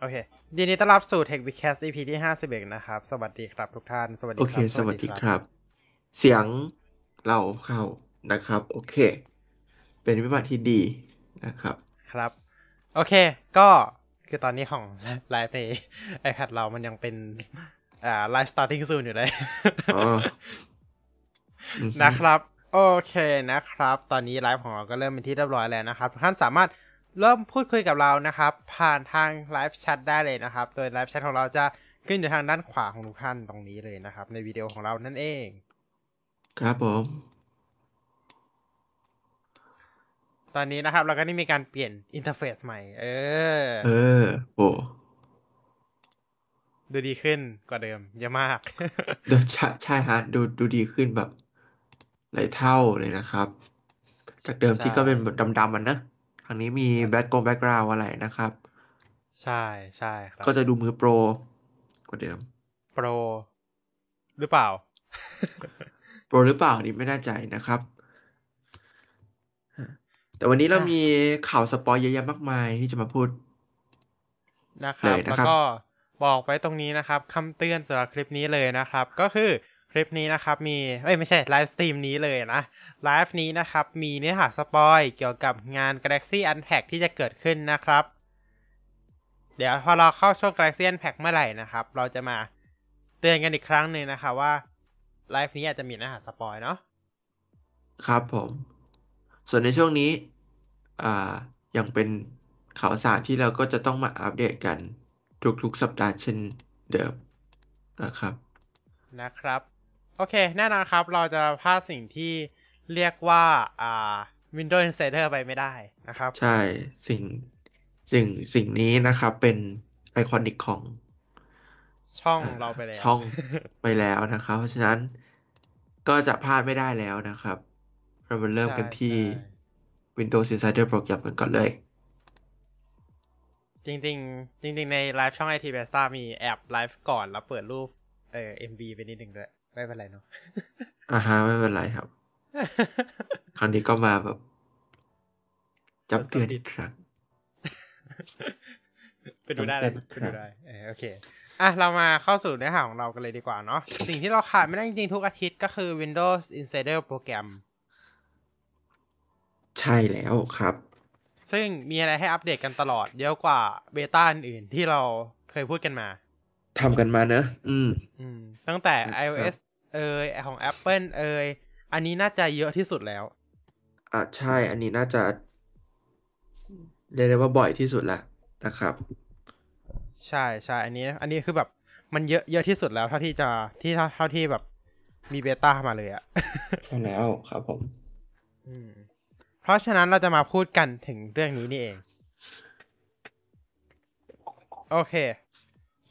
โอเคยินดีต้อนรับสู่ Tech w e e k c a s t EP ที่ห้าสิบเอ็ดนะครับ สวัสดีครับทุกท่าน สวัสดีโอคเครับสวัสดีครับ เสียงเราเข้านะครับ โอเค เป็นวิบัติที่ดีนะครับ ครับ โอเค ก็คือตอนนี้ของไลฟ์ใน iPad เรามันยังเป็น อ่า Live Starting Soon อยู่เลยอ๋ออือฮึนะครับ โอเคนะครับ ตอนนี้ไลฟ์ของเราก็เริ่มเป็นที่เรียบร้อยแล้วนะครับทุกท่านสามารถ เริ่มพูดคุยกับเรานะครับ ผ่านทาง live chat ได้เลยนะครับ โดย live chat ของเราจะขึ้นอยู่ทางด้านขวาของทุกท่านตรงนี้เลยนะครับ ในวิดีโอของเรานั่นเอง ครับผม ตอนนี้นะครับ เราก็ได้มีการเปลี่ยน interface ใหม่ เออ เออโอ้ดูดีขึ้นกว่าเดิม เยอะมากเดี๋ยวใช่ใช่ฮะ ดูดูดีขึ้นแบบหลายเท่าเลยนะครับ จากเดิมที่ใช่ก็เป็นแบบดำๆมันนะ ครั้งนี้มีแบ็กกง background อะไรนะครับ ใช่ใช่ครับ ก็จะดูมือโปรกว่าเดิม โปร หรือเปล่า โปรหรือเปล่านี่ไม่แน่ใจนะครับ แต่วันนี้เราอะมีข่าว spoil เยอะแยะมากมายที่จะมาพูดนะครับเลยนะแล้วครับก็บอกไว้ตรงนี้นะครับคำเตือนสำหรับคลิปนี้เลยนะครับ ก็คือ คลิปนี้นะครับมีเอ้ยไม่ใช่ live stream นี้เลยนะไลฟ์นี้นะครับมีเนื้อหา spoil เกี่ยวกับงาน Galaxy Unpack ที่จะเกิดขึ้นนะครับ เดี๋ยวพอเราเข้าช่วง Galaxy Unpack เมื่อไหร่นะครับ เราจะมาเตือนกันอีกครั้งหนึ่งนะคะว่าไลฟ์นี้อาจจะมีเนื้อหา spoil เนาะครับผม ส่วนในช่วงนี้อ่ายังเป็นข่าวสารที่เราก็จะต้องมาอัปเดตกันทุกๆสัปดาห์เช่นเดิมนะครับนะครับ โอเค แน่นอนครับ เราจะพลาดสิ่งที่เรียกว่าอ่า Windows Insider ไปไม่ได้นะครับ ใช่สิ่งสิ่งสิ่งนี้นะครับ เป็นไอคอนิกของช่องอ่าเราไปแล้ว ช่องไปแล้วนะครับ เพราะฉะนั้นก็จะพลาดไม่ได้แล้วนะครับ เรามาเริ่มกันที่ใช่ Windows Insider โปรแกรมกันก่อนเลย จริงๆจริงๆในไลฟ์ช่อง IT Besta มีแอบไลฟ์ก่อนแล้วเปิดรูปเอ่อ MV ไปนิดหนึ่งด้วย ไม่เป็นไรเนาะอ่าฮะไม่เป็นไรครับ ครั้งนี้ก็มาแบบจำเตือนอีกครั้งไปดูได้เลยจำไปเป็นครับดูได้เออโอเคอะเรามาเข้าสู่เนื้อหาของเรากันเลยดีกว่าเนาะสิ่งที่เราขาดไม่ได้จริงๆ ทุกอาทิตย์ก็คือ Windows Insider โปรแกรมใช่แล้วครับ ซึ่งมีอะไรให้อัปเดตกันตลอดเยอะกว่าเบต้าอื่นๆที่เราเคยพูดกันมาทำกันมาเนอะอืม อืม ตั้งแต่ครับ iOS เอยของ Apple เอยอันนี้น่าจะเยอะที่สุดแล้ว อะใช่ อันนี้น่าจะเรียกได้ว่าบ่อยที่สุดละนะครับ ใช่ใช่อันนี้ อันนี้คือแบบมันเยอะเยอะที่สุดแล้วเท่าที่จะที่เท่าเท่าที่แบบมี beta มาเลยอะใช่แล้วครับผม อืม เพราะฉะนั้นเราจะมาพูดกันถึงเรื่องนี้นี่เอง โอเค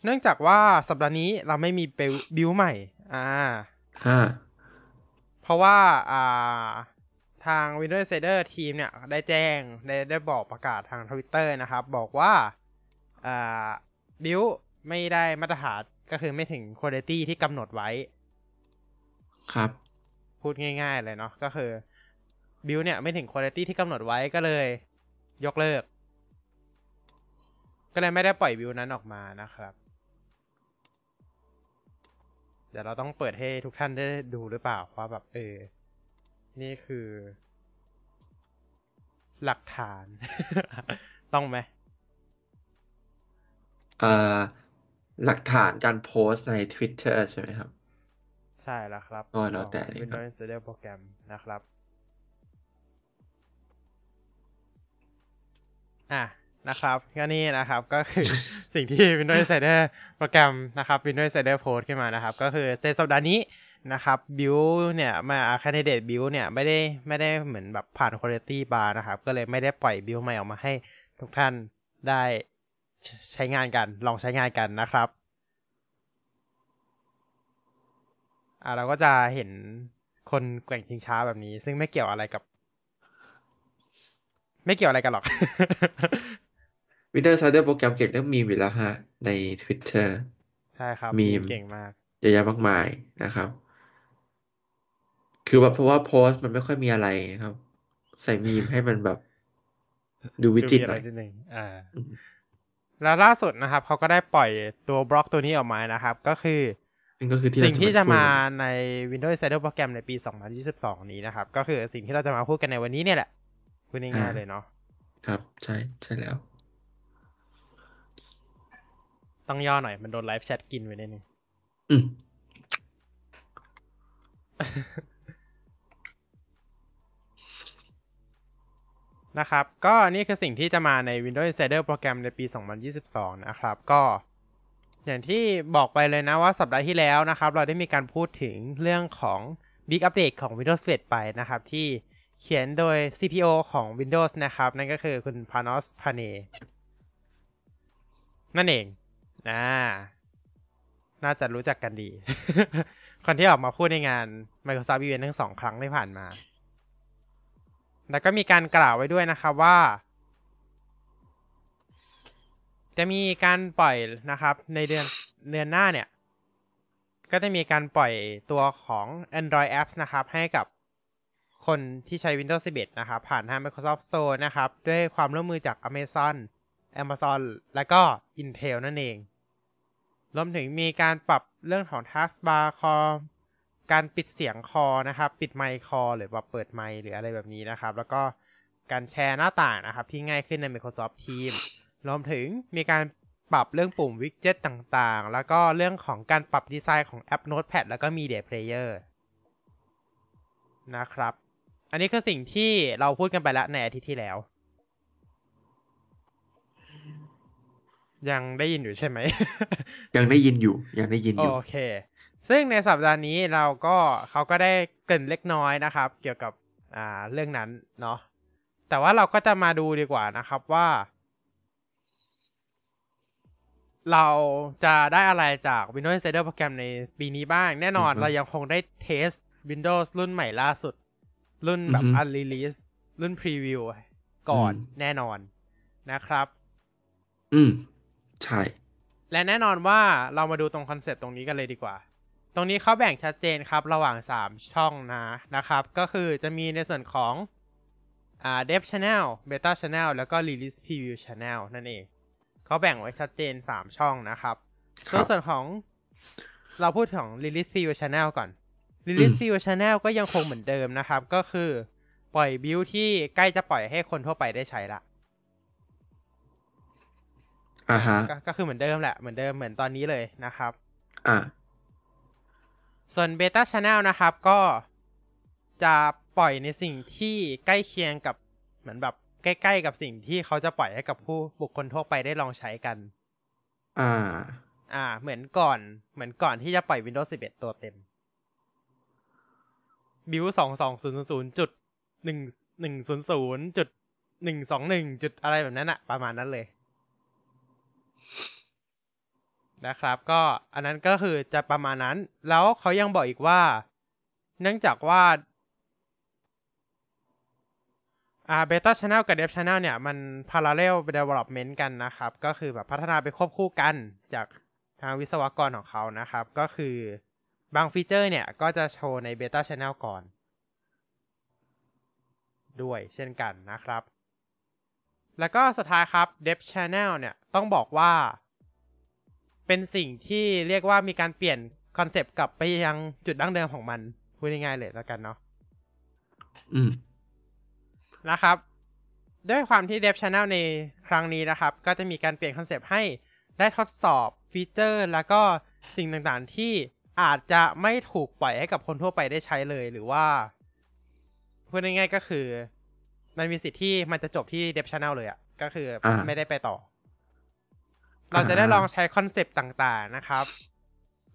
เนื่องจากว่าสัปดาห์นี้เราไม่มีบิวบิวใหม่ อ่าห้าเพราะว่าอ่าทาง Windows Insider ทีมเนี่ย ได้แจ้ง ได้ได้บอกประกาศทางทวิตเตอร์นะครับ บอกว่าอ่าบิวไม่ได้มาตรฐานก็คือไม่ถึงคุณภาพที่กำหนดไว้ ครับ พูดง่าย ๆ เลยเนาะก็คือ บิวเนี่ยไม่ถึงคุณภาพที่กำหนดไว้ก็เลย ยกเลิก ก็เลยไม่ได้ปล่อยบิวนั้นออกมานะครับ เดี๋ยวเราต้องเปิดให้ทุกท่านได้ดูหรือเปล่าว่าแบบเออ นี่คือ หลักฐาน ต้องไหมเอ่อหลักฐานการโพสต์ใน Twitter ใช่ไหมครับ ใช่แล้วครับโอ้ยแล้วแต่ของเลยครับ Windows Insider โปรแกรมนะครับ อะ นะครับก็นี่นะครับก็คือสิ่งที่ Windows Insider โปรแกรมนะครับ Windows Insider โพสขึ้นมานะครับ ก็คือในสัปดาห์นี้นะครับบิวเนี่ยมา candidate บิวเนี่ยไม่ได้ไม่ได้เหมือนแบบผ่าน quality bar นะครับ ก็เลยไม่ได้ปล่อยบิวใหม่ออกมาให้ทุกท่านได้ใช้งานกัน ลองใช้งานกันนะครับอ่าเราก็จะเห็นคนแกว่งชิงช้าแบบนี้ ซึ่งไม่เกี่ยวอะไรกับ ไม่เกี่ยวอะไรกันหรอก Windows Insider โปรแกรมเก่งเรื่องมีมอยู่แล้วฮะ ใน Twitter ใช่ครับ มีมเก่งมากเยอะแยะมากมายนะครับ คือแบบเพราะว่าโพสต์มันไม่ค่อยมีอะไรครับ ใส่มีมให้มันแบบ ดูวิจิตรมีหอะน่ไรอยนิดนึงอ่าอืมแล้วล่าสุดนะครับเขาก็ได้ปล่อยตัวบล็อกตัวนี้ออกมานะครับ ก็คือนั่นก็คือที่สิ่งที่จะมาคุยใน Windows Insider โปรแกรมในปี 2022 นี้นะครับ ก็คือสิ่งที่เราจะมาพูดกันในวันนี้เนี่ยแหละพูดง่ายๆเลยเนาะครับ ใช่ใช่แล้ว ต้องย่อหน่อย มันโดนไลฟ์แชทกินไปนิดนึงอืมนะครับ ก็นี่คือสิ่งที่จะมาใน Windows Insider โปรแกรมในปี 2022 นะครับ ก็ อย่างที่บอกไปเลยนะว่าสัปดาห์ที่แล้วนะครับ เราได้มีการพูดถึงเรื่องของ Big Update ของ Windows 11 ไปนะครับ ที่เขียนโดย CPO ของ Windows นะครับ นั่นก็คือคุณ Panos Panay นั่นเอง นะน่าจะรู้จักกันดี คนที่ออกมาพูดในงาน Microsoft Event ทั้งสองครั้งที่ผ่านมา แล้วก็มีการกล่าวไว้ด้วยนะครับว่า จะมีการปล่อยนะครับ ในเดือนเดือนหน้าเนี่ย ก็จะมีการปล่อยตัวของ Android apps นะครับ ให้กับคนที่ใช้ Windows 11 นะครับ ผ่านทาง Microsoft Store นะครับ ด้วยความร่วมมือจาก Amazon Amazon แล้วก็ Intel นั่นเอง รวมถึงมีการปรับเรื่องของ Taskbar คอการปิดเสียงคอนะครับ ปิดไมค์คอหรือว่าเปิดไมค์หรืออะไรแบบนี้นะครับ แล้วก็การแชร์หน้าต่างนะครับ ที่ง่ายขึ้นใน Microsoft Teams รวมถึงมีการปรับเรื่องปุ่มวิกเจ็ตต่างๆ แล้วก็เรื่องของการปรับดีไซน์ของแอป Notepad แล้วก็ Media Player นะครับ อันนี้คือสิ่งที่เราพูดกันไปแล้วในอาทิตย์ที่แล้ว ยังได้ยินอยู่ใช่ไหม ยังได้ยินอยู่ ยังได้ยินอยู่ โอเค ซึ่งในสัปดาห์นี้เราก็เขาก็ได้เกรินเล็กน้อยนะครับ เกี่ยวกับอ่าเรื่องนั้นเนาะ แต่ว่าเราก็จะมาดูดีกว่านะครับว่า เราจะได้อะไรจาก Windows Insider โปรแกรมในปีนี้บ้าง แน่นอนอือฮึเรายังคงได้เทส Windows รุ่นใหม่ล่าสุด รุ่นแบบอือฮึ Unreleased รุ่น Preview ก่อนอืมแน่นอนนะครับ อืม ใช่ และแน่นอนว่าเรามาดูตรงคอนเซปต์ตรงนี้กันเลยดีกว่า ตรงนี้เขาแบ่งชัดเจนครับ ระหว่าง 3 ช่องนะนะครับ ก็คือจะมีในส่วนของอ่า Dev Channel Beta Channel แล้วก็ Release Preview Channel นั่นเองเขาแบ่งไว้ชัดเจน 3 ช่องนะครับคตัรัวบส่วนของเราพูดของ Release Preview Channel ก่อน Release อืม Preview Channel ก็ยังคงเหมือนเดิมนะครับ ก็คือปล่อยบิลที่ใกล้จะปล่อยให้คนทั่วไปได้ใช้ละ อ่าฮะก็ก็คือเหมือนเดิมแหละเหมือนเดิมเหมือนตอนนี้เลยนะครับ อ่า ส่วน Beta Channel นะครับ ก็จะปล่อยในสิ่งที่ใกล้เคียงกับเหมือนแบบใกล้ๆกับสิ่งที่เขาจะปล่อยให้กับผู้บุคคลทั่วไปได้ลองใช้กัน อ่า อ่า เหมือนก่อน เหมือนก่อนที่จะปล่อย Windows 11 ตัวเต็ม บิวสองสองศูนย์ศูนย์จุดหนึ่งหนึ่งศูนย์ศูนย์จุดหนึ่งสองหนึ่งจุดอะไรแบบนั้นอะประมาณนั้นเลย นะครับ ก็อันนั้นก็คือจะประมาณนั้น แล้วเขายังบอกอีกว่า เนื่องจากว่าอ่า Beta Channel กับ Dev Channel เนี่ย มัน parallel development กันนะครับ ก็คือแบบพัฒนาไปควบคู่กันจากทางวิศวกรของเขานะครับ ก็คือบางฟีเจอร์เนี่ย ก็จะโชว์ใน Beta Channel ก่อน ด้วยเช่นกันนะครับ แล้วก็สุดท้ายครับ Dev Channel เนี่ยต้องบอกว่า เป็นสิ่งที่เรียกว่ามีการเปลี่ยนคอนเซปต์กลับไปยังจุดดั้งเดิมของมันพูดง่ายๆเลยแล้วกันเนาะอืมนะครับ ด้วยความที่ Dev Channel ในครั้งนี้นะครับ ก็จะมีการเปลี่ยนคอนเซปต์ให้ได้ทดสอบ feature แล้วก็สิ่งต่างๆที่อาจจะไม่ถูกปล่อยให้กับคนทั่วไปได้ใช้เลยหรือว่าพูดง่ายๆก็คือ มันมีสิทธิ์ที่มันจะจบที่ Dev Channel เลยอะ่ะก็คืออาไม่ได้ไปต่อ เราจะได้ลองใช้คอนเซปต์ต่างๆนะครับ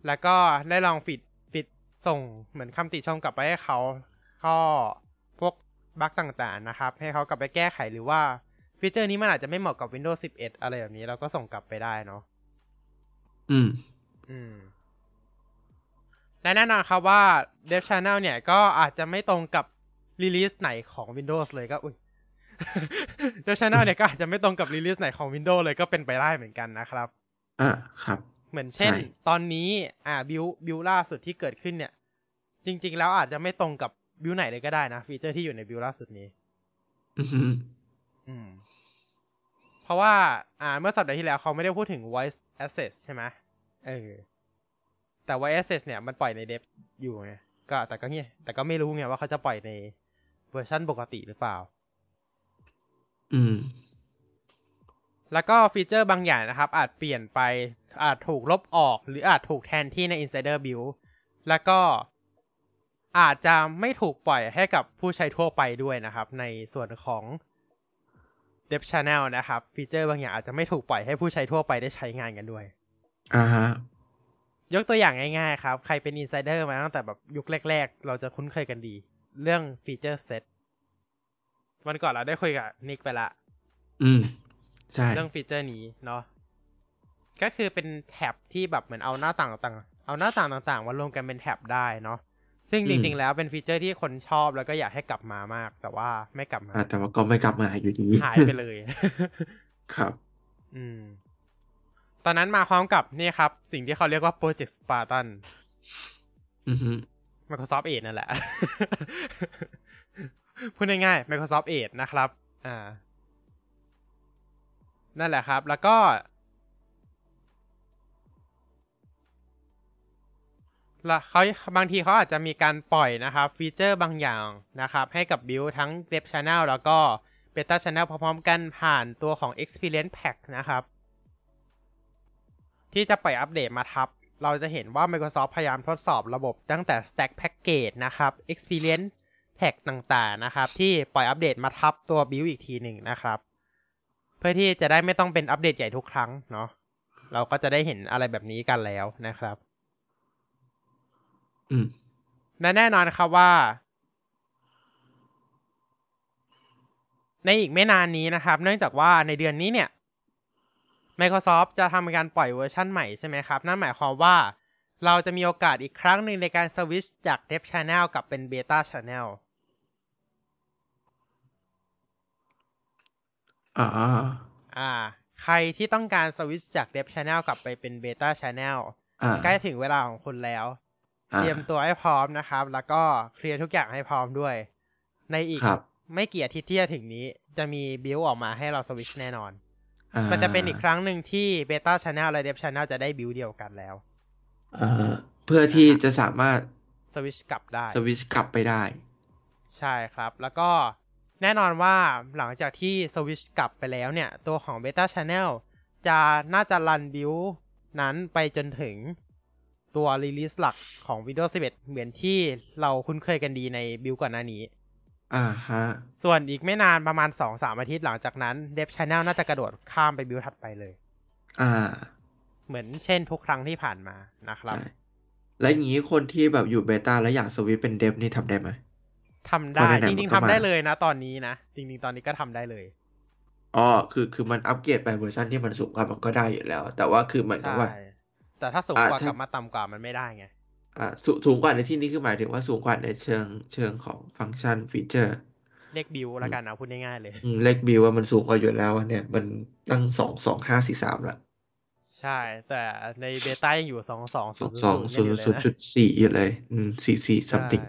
แล้วก็ได้ลอง feed feed ส่งเหมือนคำติชมกลับไปให้เขาข้อพวก bug ต่างๆนะครับ ให้เขากลับไปแก้ไขหรือว่า feature นี้มันอาจจะไม่เหมาะกับ Windows 11 อะไรแบบนี้เราก็ส่งกลับไปได้เนาะอืม อืมและแน่นอนครับว่า Dev Channel เนี่ยก็อาจจะไม่ตรงกับ release ไหนของ Windows เลยก็อุ้ย Dev Channel เนี่ยก็อาจจะไม่ตรงกับ release ไหนของ Windows เลยก็เป็นไปได้เหมือนกันนะครับ อ่าครับ เหมือนเช่นใช่ตอนนี้อ่าบิวบิวล่าสุดที่เกิดขึ้นเนี่ย จริง ๆ แล้วอาจจะไม่ตรงกับบิวไหนเลยก็ได้นะ ฟีเจอร์ที่อยู่ในบิวล่าสุดนี้อือฮึอืมเพราะว่า อ่า เมื่อสัปดาห์ที่แล้วเขาไม่ได้พูดถึง voice access ใช่ไหมเออ แต่ voice access เนี่ยมันปล่อยใน Dev อยู่ไงก็แต่ก็เนี่ยแต่ก็ไม่รู้ไงว่าเขาจะปล่อยใน เวอร์ชันปกติหรือเปล่า อืม แล้วก็ฟีเจอร์บางอย่างนะครับ อาจเปลี่ยนไป อาจถูกลบออก หรืออาจถูกแทนที่ใน Insider Build แล้วก็อาจจะไม่ถูกปล่อยให้กับผู้ใช้ทั่วไปด้วยนะครับ ในส่วนของ Dev Channel นะครับ ฟีเจอร์บางอย่างอาจจะไม่ถูกปล่อยให้ผู้ใช้ทั่วไปได้ใช้งานกันด้วย อ่าฮะ ยกตัวอย่างง่ายๆครับ ใครเป็น Insider มาตั้งแต่แบบยุคแรก ๆ เราจะคุ้นเคยกันดี เรื่องฟีเจอร์ Sets วันก่อนเราได้คุยกับนิกไปละ อืม ใช่ เรื่องฟีเจอร์นี้เนาะ ก็คือเป็นแท็บที่แบบเหมือนเอาหน้าต่างต่างๆเอาหน้าต่างต่างๆมารวมกันเป็นแท็บได้เนาะ ซึ่งจริงๆแล้วเป็นฟีเจอร์ที่คนชอบแล้วก็อยากให้กลับมามาก แต่ว่าไม่กลับมาอ่าแต่ว่าก็ไม่กลับมาอยู่ดีหายไปเลย ครับ อืม ตอนนั้นมาพร้อมกับนี่ครับ สิ่งที่เขาเรียกว่า Project Spartan อือฮึ Microsoft Edge นั่นแหละ พูดง่ายๆ Microsoft Edge นะครับ อ่า นั่นแหละครับ แล้วก็แล้วเขาบางทีเขาอาจจะมีการปล่อยนะครับ ฟีเจอร์บางอย่างนะครับ ให้กับบิวทั้ง Dev Channel แล้วก็ Beta Channel พร้อมๆกันผ่านตัวของ Experience Pack นะครับ ที่จะปล่อยอัปเดตมาทับ เราจะเห็นว่า Microsoft พยายามทดสอบระบบตั้งแต่ Stack Package นะครับ Experience Pack ต่างๆ นะครับ ที่ปล่อยอัปเดตมาทับตัวบิวอีกทีหนึ่งนะครับ เพื่อที่จะได้ไม่ต้องเป็นอัปเดตใหญ่ทุกครั้งเนาะเราก็จะได้เห็นอะไรแบบนี้กันแล้วนะครับ อืมและแน่นอนครับว่า ในอีกไม่นานนี้นะครับ เนื่องจากว่าในเดือนนี้เนี่ย Microsoft จะทำการปล่อยเวอร์ชั่นใหม่ใช่ไหมครับ นั่นหมายความว่า เราจะมีโอกาสอีกครั้งหนึ่งในการสวิตช์จาก Dev Channel กลับเป็น Beta Channel อ่าอ่า ใครที่ต้องการสวิตช์จาก Dev Channel กลับไปเป็น Beta Channel อ่าใกล้ถึงเวลาของคุณแล้วอ่าเตรียมตัวให้พร้อมนะครับ แล้วก็เคลียร์ทุกอย่างให้พร้อมด้วย ในอีกครับไม่กี่อาทิตย์ที่จะถึงนี้ จะมีบิลออกมาให้เราสวิตชแน่นอนอ่า มันจะเป็นอีกครั้งหนึ่งที่ Beta Channel และ Dev Channel จะได้บิลเดียวกันแล้วอ่าเพื่อที่จะสามารถสวิตชกลับได้สวิตชกลับไปได้ ใช่ครับ แล้วก็แน่นอนว่าหลังจากที่สวิตชกลับไปแล้วเนี่ย ตัวของ Beta Channel จะน่าจะรันบิลนั้นไปจนถึงตัว Release หลักของ Windows 11 เหมือนที่เราคุ้นเคยกันดีในบิลก่อนหน้านี้ อ่าฮะ ส่วนอีกไม่นานประมาณ2-3อาทิตย์หลังจากนั้น Dev Channel น่าจะกระโดดข้ามไปบิลถัดไปเลย อ่า เหมือนเช่นทุกครั้งที่ผ่านมานะครับใช่แล้วอย่างนี้คนที่แบบอยู่ Beta แล้วอยากสวิตช์เป็น Dev นี่ทำได้ไหมทำได้เพราะไหนๆจมันก็ๆทำได้มาเลยนะ ตอนนี้นะ จริงๆ ตอนนี้ก็ทำได้เลยอ๋อคือคือมันอัปเกรดไปเวอร์ชันที่มันสูงกว่ามันก็ได้อยู่แล้ว แต่ว่าคือเหมือนกับใช่ว่า แต่ถ้าสูงอะกว่าถ้ากับมาต่ำกว่ามันไม่ได้ไงอ่า สงสูงกว่าในที่นี้คือหมายถึงว่าสูงกว่าในเชิงเชิงของฟังก์ชันฟีเจอร์เรียกบิวแล้วกันเอาพูดง่ายๆเลยอืมเลขบิวว่ามันสูงกว่าอยู่แล้วอะเนี่ย มันตั้งสองสองห้าสี่สามละใช่ แต่ในเบต้ายังอยู่สองสองสศูอนงย์สองศูศูนนย์ย์อยู่ศูนย์เลยจุนะดสี่อยู่เลย อืมสี่สี่ใช่ something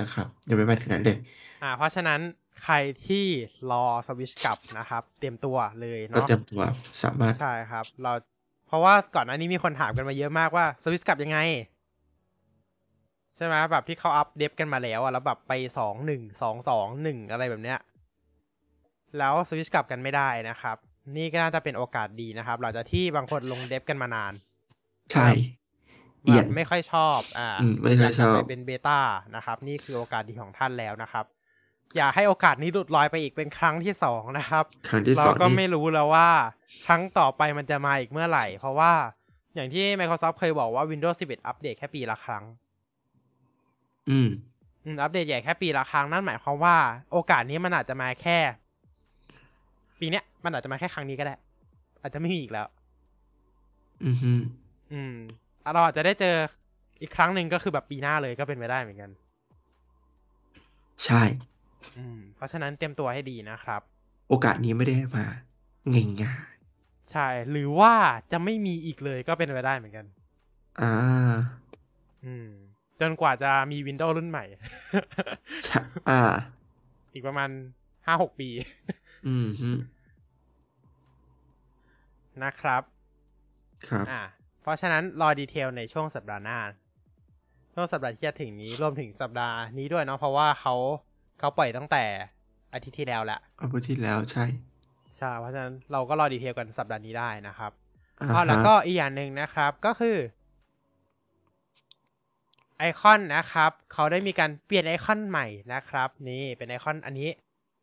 นะครับยังไม่ไปถึงนั้นเลย อ่า เพราะฉะนั้นใครที่รอสวิชกลับนะครับ เตรียมตัวเลยก็เนาะเตรียมตัวสามารถใช่ครับ เราเพราะว่าก่อนหน้านี้มีคนถามกันมาเยอะมากว่าสวิชกลับยังไง ใช่ไหมแบบที่เขาอัปเดตกันมาแล้วอะแล้วแบบไปสองหนึ่งสองสองหนึ่งอะไรแบบเนี้ยแล้วสวิชกลับกันไม่ได้นะครับ นี่ก็น่าจะเป็นโอกาสดีนะครับ หลังจากที่บางคนลงเดฟกันมานาน ใช่เอียนแบบไม่ค่อยชอบ อ่าอืมไม่ค่อยชอบากกลัไปเป็นเบต้านะครับ นี่คือโอกาสดีของท่านแล้วนะครับ อย่าให้โอกาสนี้หลุดลอยไปอีกเป็นครั้งที่สองนะครับครั้งที่เราสองก็นี่ไม่รู้แล้วว่า ครั้งต่อไปมันจะมาอีกเมื่อไหร่ เพราะว่าอย่างที่ Microsoft เคยบอกว่า Windows 11 อัปเดตแค่ปีละครั้ง อืมอืมอัปเดตใหญ่แค่ปีละครั้งนั่นหมายความว่า โอกาสนี้มันอาจจะมาแค่ ปีเนี้ยมันอาจจะมาแค่ครั้งนี้ก็ได้ อาจจะไม่มีอีกแล้ว อืมฮึอืมเราอาจจะได้เจออีกครั้งหนึ่งก็คือแบบปีหน้าเลยก็เป็นไปได้เหมือนกัน ใช่ อืม เพราะฉะนั้นเตรียมตัวให้ดีนะครับ โอกาสนี้ไม่ได้มาง่ายใช่ หรือว่าจะไม่มีอีกเลยก็เป็นไปได้เหมือนกันๆอ่า อืม จนกว่าจะมี Windows รุ่นใหม่ใช่อ่า อีกประมาณห้าหกปี อืมฮึนะครับ ครับ อ่า เพราะฉะนั้นรอดีเทลในช่วงสัปดาห์หน้า ช่วงสัปดาห์ที่จะถึงนี้รวมถึงสัปดาห์นี้ด้วยเนาะเพราะว่าเขาเขาปล่อยตั้งแต่อาทิตย์ที่แล้วแหละอาทิตย์ที่แล้วใช่ ใช่ เพราะฉะนั้นเราก็รอดีเทลกันสัปดาห์นี้ได้นะครับอ่าอ๋อแล้วฮะก็อีกอย่างหนึ่งนะครับ ก็คือ ไอคอนนะครับ เขาได้มีการเปลี่ยนไอคอนใหม่นะครับ นี่เป็นไอคอนอันนี้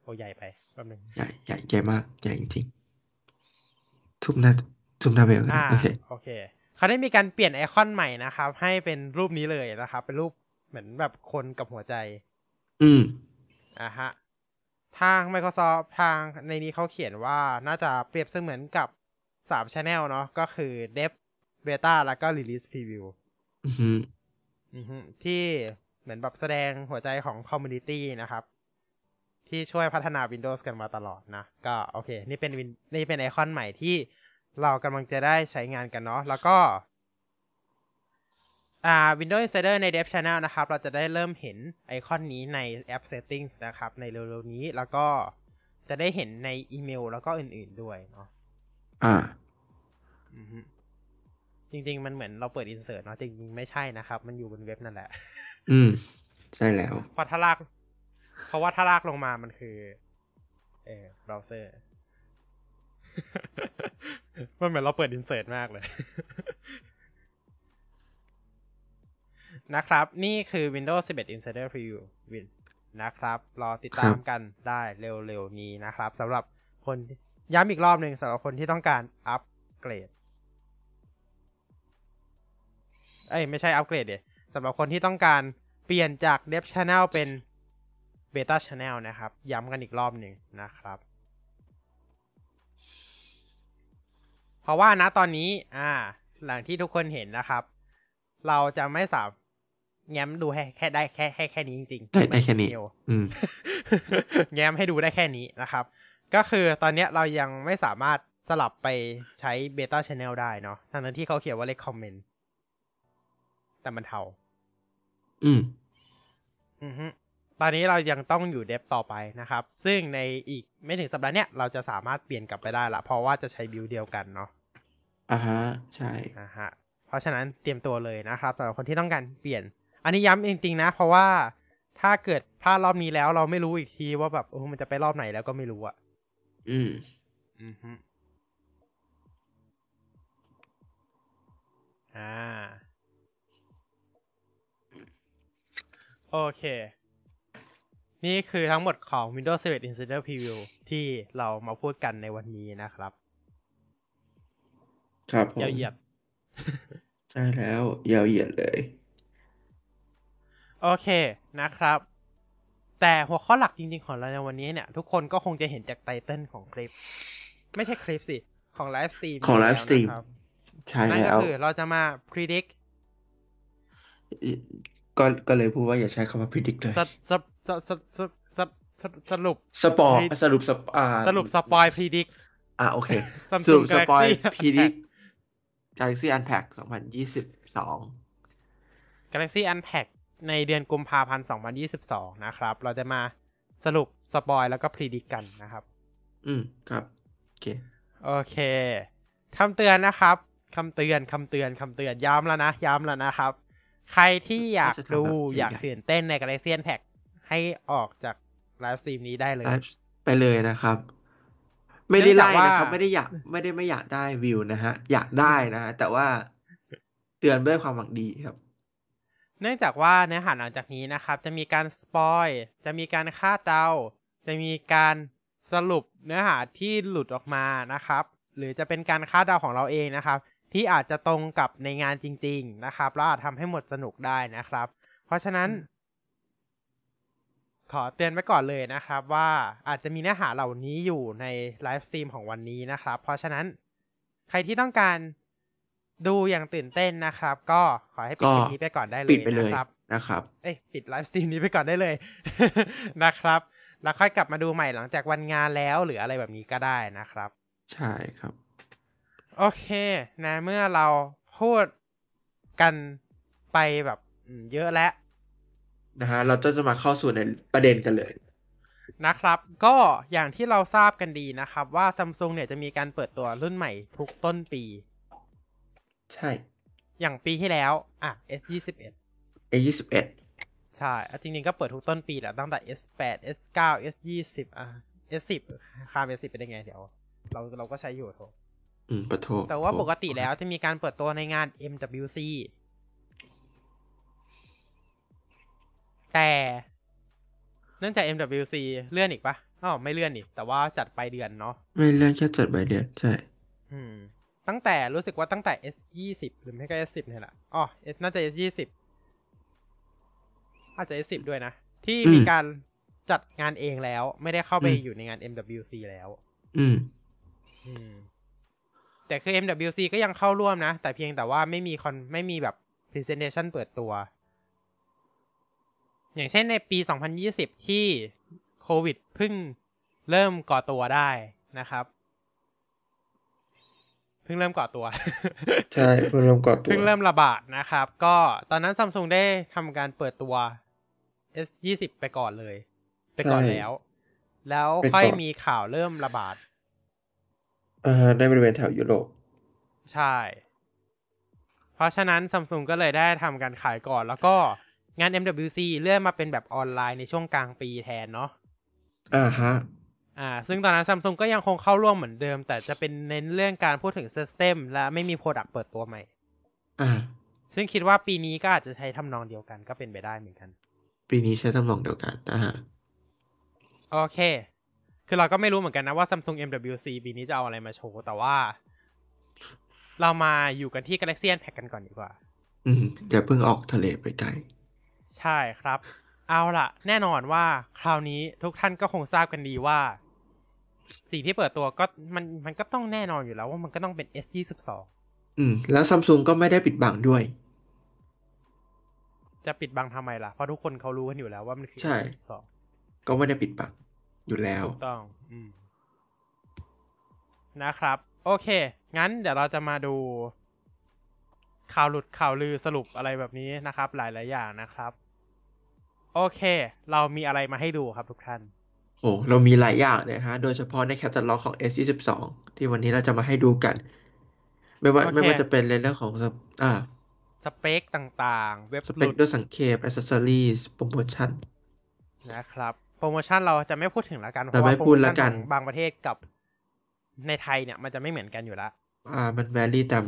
โอ้ใหญ่ไปแป๊บนึงใหญ่ใหญ่ใหญ่มากใหญ่จริงๆทุบหน้าทุบหน้าเบลอ่าโอเคโอเค เขาได้มีการเปลี่ยนไอคอนใหม่นะครับ ให้เป็นรูปนี้เลยนะครับ เป็นรูปเหมือนแบบคนกับหัวใจ อืมอะฮะ ทาง Microsoft ทางในนี้เขาเขียนว่าน่าจะเปรียบเสมือนกับ3 Channel เนาะก็คือ Dev Beta แล้วก็ Release Preview อือฮึอือฮึ ที่เหมือนแบบแสดงหัวใจของ Community นะครับ ที่ช่วยพัฒนา Windows กันมาตลอดนะ ก็โอเค นี่เป็น Win นี่เป็นไอคอนใหม่ที่เรากำลังจะได้ใช้งานกันเนาะแล้วก็อ่า Windows Insider ใน Dev Channel นะครับ เราจะได้เริ่มเห็นไอคอนนี้ใน App Settings นะครับ ในเร็วๆนี้แล้วก็จะได้เห็นในอีเมลแล้วก็อื่นๆด้วยเนาะอ่าอือฮึ จริง ๆ มันเหมือนเราเปิด Insert เนาะจริงๆไม่ใช่นะครับ มันอยู่บนเว็บนั่นแหละ อืม ใช่แล้วเพราะถ้าลาก เพราะว่าถ้าลากลงมามันคือ เออเบราว์เซอร์มันเหมือนเราเปิด Insert มากเลยนะครับ นี่คือ Windows 11 Insider Preview Win นะครับ รอติดตามกันได้เร็วๆนี้นะครับสำหรับคนย้ำอีกรอบหนึ่งสำหรับคนที่ต้องการอัปเกรด เอ้ยไม่ใช่อัปเกรดเดียสำหรับคนที่ต้องการเปลี่ยนจาก Dev Channel เป็น Beta Channel นะครับ ย้ำกันอีกรอบหนึ่งนะครับ เพราะว่านะตอนนี้อ่าหลังที่ทุกคนเห็นนะครับ เราจะไม่สามแง้มดูให้แค่ได้แค่ให้แค่นี้จริงๆได้ได้แค่นี้เดียวอืมแง้มให้ดูได้แค่นี้นะครับ ก็คือตอนเนี้ยเรายังไม่สามารถสลับไปใช้ Beta Channel ได้เนาะทั้งนั้นที่เขาเขียนว่า recommend แต่มันเทา อืม อือฮึตอนนี้เรายังต้องอยู่เดฟต่อไปนะครับ ซึ่งในอีกไม่ถึงสัปดาห์เนี้ยเราจะสามารถเปลี่ยนกลับไปได้ละ เพราะว่าจะใช้บิลเดียวกันเนาะ อ่าฮะ ใช่นะฮะ เพราะฉะนั้นเตรียมตัวเลยนะครับสำหรับคนที่ต้องการเปลี่ยน อันนี้ย้ำจริงๆนะ เพราะว่าถ้าเกิดพลาดรอบนี้แล้วเราไม่รู้อีกทีว่าแบบโอ้มันจะไปรอบไหนแล้วก็ไม่รู้อะอืม อือฮึอ่า โอเค นี่คือทั้งหมดของ Windows 11 Insider Preview ที่เรามาพูดกันในวันนี้นะครับ ครับผมยาวเหยียดใช่แล้วยาวเหยียดเลย โอเคนะครับ แต่หัวข้อหลักจริงๆของเราในวันนี้เนี่ย ทุกคนก็คงจะเห็นจาก title ของคลิป ไม่ใช่คลิปสิ ของ live stream ของ live stream แล้วนะครับใช่แล้วนั่นก็คือเราจะมา predict ก็ก็เลยพูดว่าอย่าใช้คำว่า predict เลยสรุป spoil สรุปสปอ่าสรุป spoil predict อ่าโอเค สรุป spoil predict Galaxy Unpack 2022 Galaxy Unpack ในเดือนกุมภาพันธ์ 2022 นะครับ เราจะมาสรุป spoil แล้วก็ predict กันนะครับ อืม ครับ โอเค โอเค คำเตือนนะครับ คำเตือน คำเตือน คำเตือน ย้ำแล้วนะ ย้ำแล้วนะครับ ใครที่อยากดูน่าจะทำแบบใหญ่ๆอยากตื่นเต้นใน Galaxy Unpack ให้ออกจาก live stream นี้ได้เลยไลฟไปเลยนะครับ ไม่ได้เนื่องจาไล่กว่าไล่นะครับ ไม่ไดอยากไม่ได้ไม่อยากได้วิวนะฮะ อยากได้นะฮะแต่ว่าเตือนด้วยความหวังดีครับ เนื่องจากว่าเนื้อหาหลังจากนี้นะครับ จะมีการ spoil จะมีการคาดเดาจะมีการสรุปเนื้อหาที่หลุดออกมานะครับ หรือจะเป็นการคาดเดาของเราเองนะครับ ที่อาจจะตรงกับในงานจริง ๆ นะครับแล้วอาจทำให้หมดสนุกได้นะครับ เพราะฉะนั้น ขอเตือนไว้ก่อนเลยนะครับว่าอาจจะมีเนื้อหาเหล่านี้อยู่ใน live stream ของวันนี้นะครับ เพราะฉะนั้นใครที่ต้องการดูอย่างตื่นเต้นนะครับ ก็ขอให้ปิดก็คลิปนี้ไปก่อนได้เลยปิดไปเลยนะครับนะครับเอ้ยปิด live stream นี้ไปก่อนได้เลย นะครับ แล้วค่อยกลับมาดูใหม่หลังจากวันงานแล้วหรืออะไรแบบนี้ก็ได้นะครับ ใช่ครับ โอเคนะเมื่อเราพูดกันไปแบบอืมเยอะแล้วนะฮะเราจะจะมาเข้าสู่ในประเด็นกันเลยนะครับ ก็อย่างที่เราทราบกันดีนะครับ ว่าซัมซุงเนี่ยจะมีการเปิดตัวรุ่นใหม่ทุกต้นปี ใช่ อย่างปีที่แล้ว อะ S 2 1 A ยี่สิบเอ็ดใช่อะจริงๆก็เปิดทุกต้นปีแหละตั้งแต่ S 8 S 9 S 2 0อะ S 10ข้าม S 10ไปได้ไงเดี๋ยว เราเราก็ใช้อยู่โถ อืมปะโทแต่ว่าปกติแล้วจะมีการเปิดตัวในงาน MWC แต่เนื่องจาก MWC เลื่อนอีกปะอ๋อไม่เลื่อนอีก แต่ว่าจัดไปลายเดือนเนาะไม่เรื่องแค่จัดใบเรียนใช่อืม ตั้งแต่รู้สึกว่าตั้งแต่ S ยี่สิบหรือไม่ก็ S สิบเนี่ยแหละอ๋อ S น่าจะ S ยี่สิบอาจจะ S สิบด้วยนะ ที่มีการจัดงานเองแล้ว ไม่ได้เข้าไปอยู่ในงาน MWC แล้ว อืม อืม แต่คือ MWC ก็ยังเข้าร่วมนะ แต่เพียงแต่ว่าไม่มีคอนไม่มีแบบ Presentation เปิดตัว อย่างเช่นในปี 2020 ที่โควิดเพิ่งเริ่มก่อตัวได้นะครับ เพิ่งเริ่มก่อตัว ใช่ เพิ่งเริ่มก่อตัว เพิ่งเริ่มระบาดนะครับ ก็ตอนนั้นซัมซุงได้ทำการเปิดตัว S 2 0 ไปก่อนเลย ไปก่อนแล้ว แล้วค่อยมีข่าวเริ่มระบาด อ่าในบริเวณแถวยุโรปใช่ เพราะฉะนั้นซัมซุงก็เลยได้ทำการขายก่อน แล้วก็งาน MWC เลื่อนมาเป็นแบบออนไลน์ในช่วงกลางปีแทนเนาะอ่าฮะอ่า ซึ่งตอนนั้นซัมซุงก็ยังคงเข้าร่วมเหมือนเดิม แต่จะเป็นเน้นเรื่องการพูดถึง System และไม่มี Product เปิดตัวใหม่ อ่า ซึ่งคิดว่าปีนี้ก็อาจจะใช้ทำนองเดียวกันก็เป็นไปได้เหมือนกัน ปีนี้ใช้ตำแหน่งเดียวกันนะฮะโอเค คือเราก็ไม่รู้เหมือนกันนะว่า Samsung MWC ปีนี้จะเอาอะไรมาโชว์ แต่ว่า เรามาอยู่กันที่ Galaxy Unpacked กันก่อนดีกว่า อืมอย่าเพิ่งออกทะเลไปไกลใช่ครับ เอาล่ะ แน่นอนว่าคราวนี้ทุกท่านก็คงทราบกันดีว่า สิ่งที่เปิดตัวก็มันมันก็ต้องแน่นอนอยู่แล้วว่ามันก็ต้องเป็น S22 อืม แล้วซัมซุงก็ไม่ได้ปิดบังด้วย จะปิดบังทำไมล่ะ เพราะทุกคนเขารู้กันอยู่แล้วว่ามันคือใช่ S22 ก็ไม่ได้ปิดบัง อยู่แล้วถูกต้องอืมนะครับ โอเค งั้นเดี๋ยวเราจะมาดู ข่าวหลุดข่าวลือสรุปอะไรแบบนี้นะครับ หลายๆอย่างนะครับ โอเค เรามีอะไรมาให้ดูครับทุกท่านโอ้เรามีหลายอย่างเลยฮะ โดยเฉพาะในแคตตาล็อกของ S22 ที่วันนี้เราจะมาให้ดูกัน ไม่ว่าโอเคไม่ว่าจะเป็นในเรื่องของสเปอ่าสเปคต่างๆ เว็บสเปคหลุดด้วยสังเขป accessories โปรโมชั่นนะครับ โปรโมชั่นเราจะไม่พูดถึงละกันเราราะว่าโปรโมชั่นของบางประเทศกับในไทยเนี่ยมันจะไม่เหมือนกันอยู่แล้วอ่า มัน vary ตาม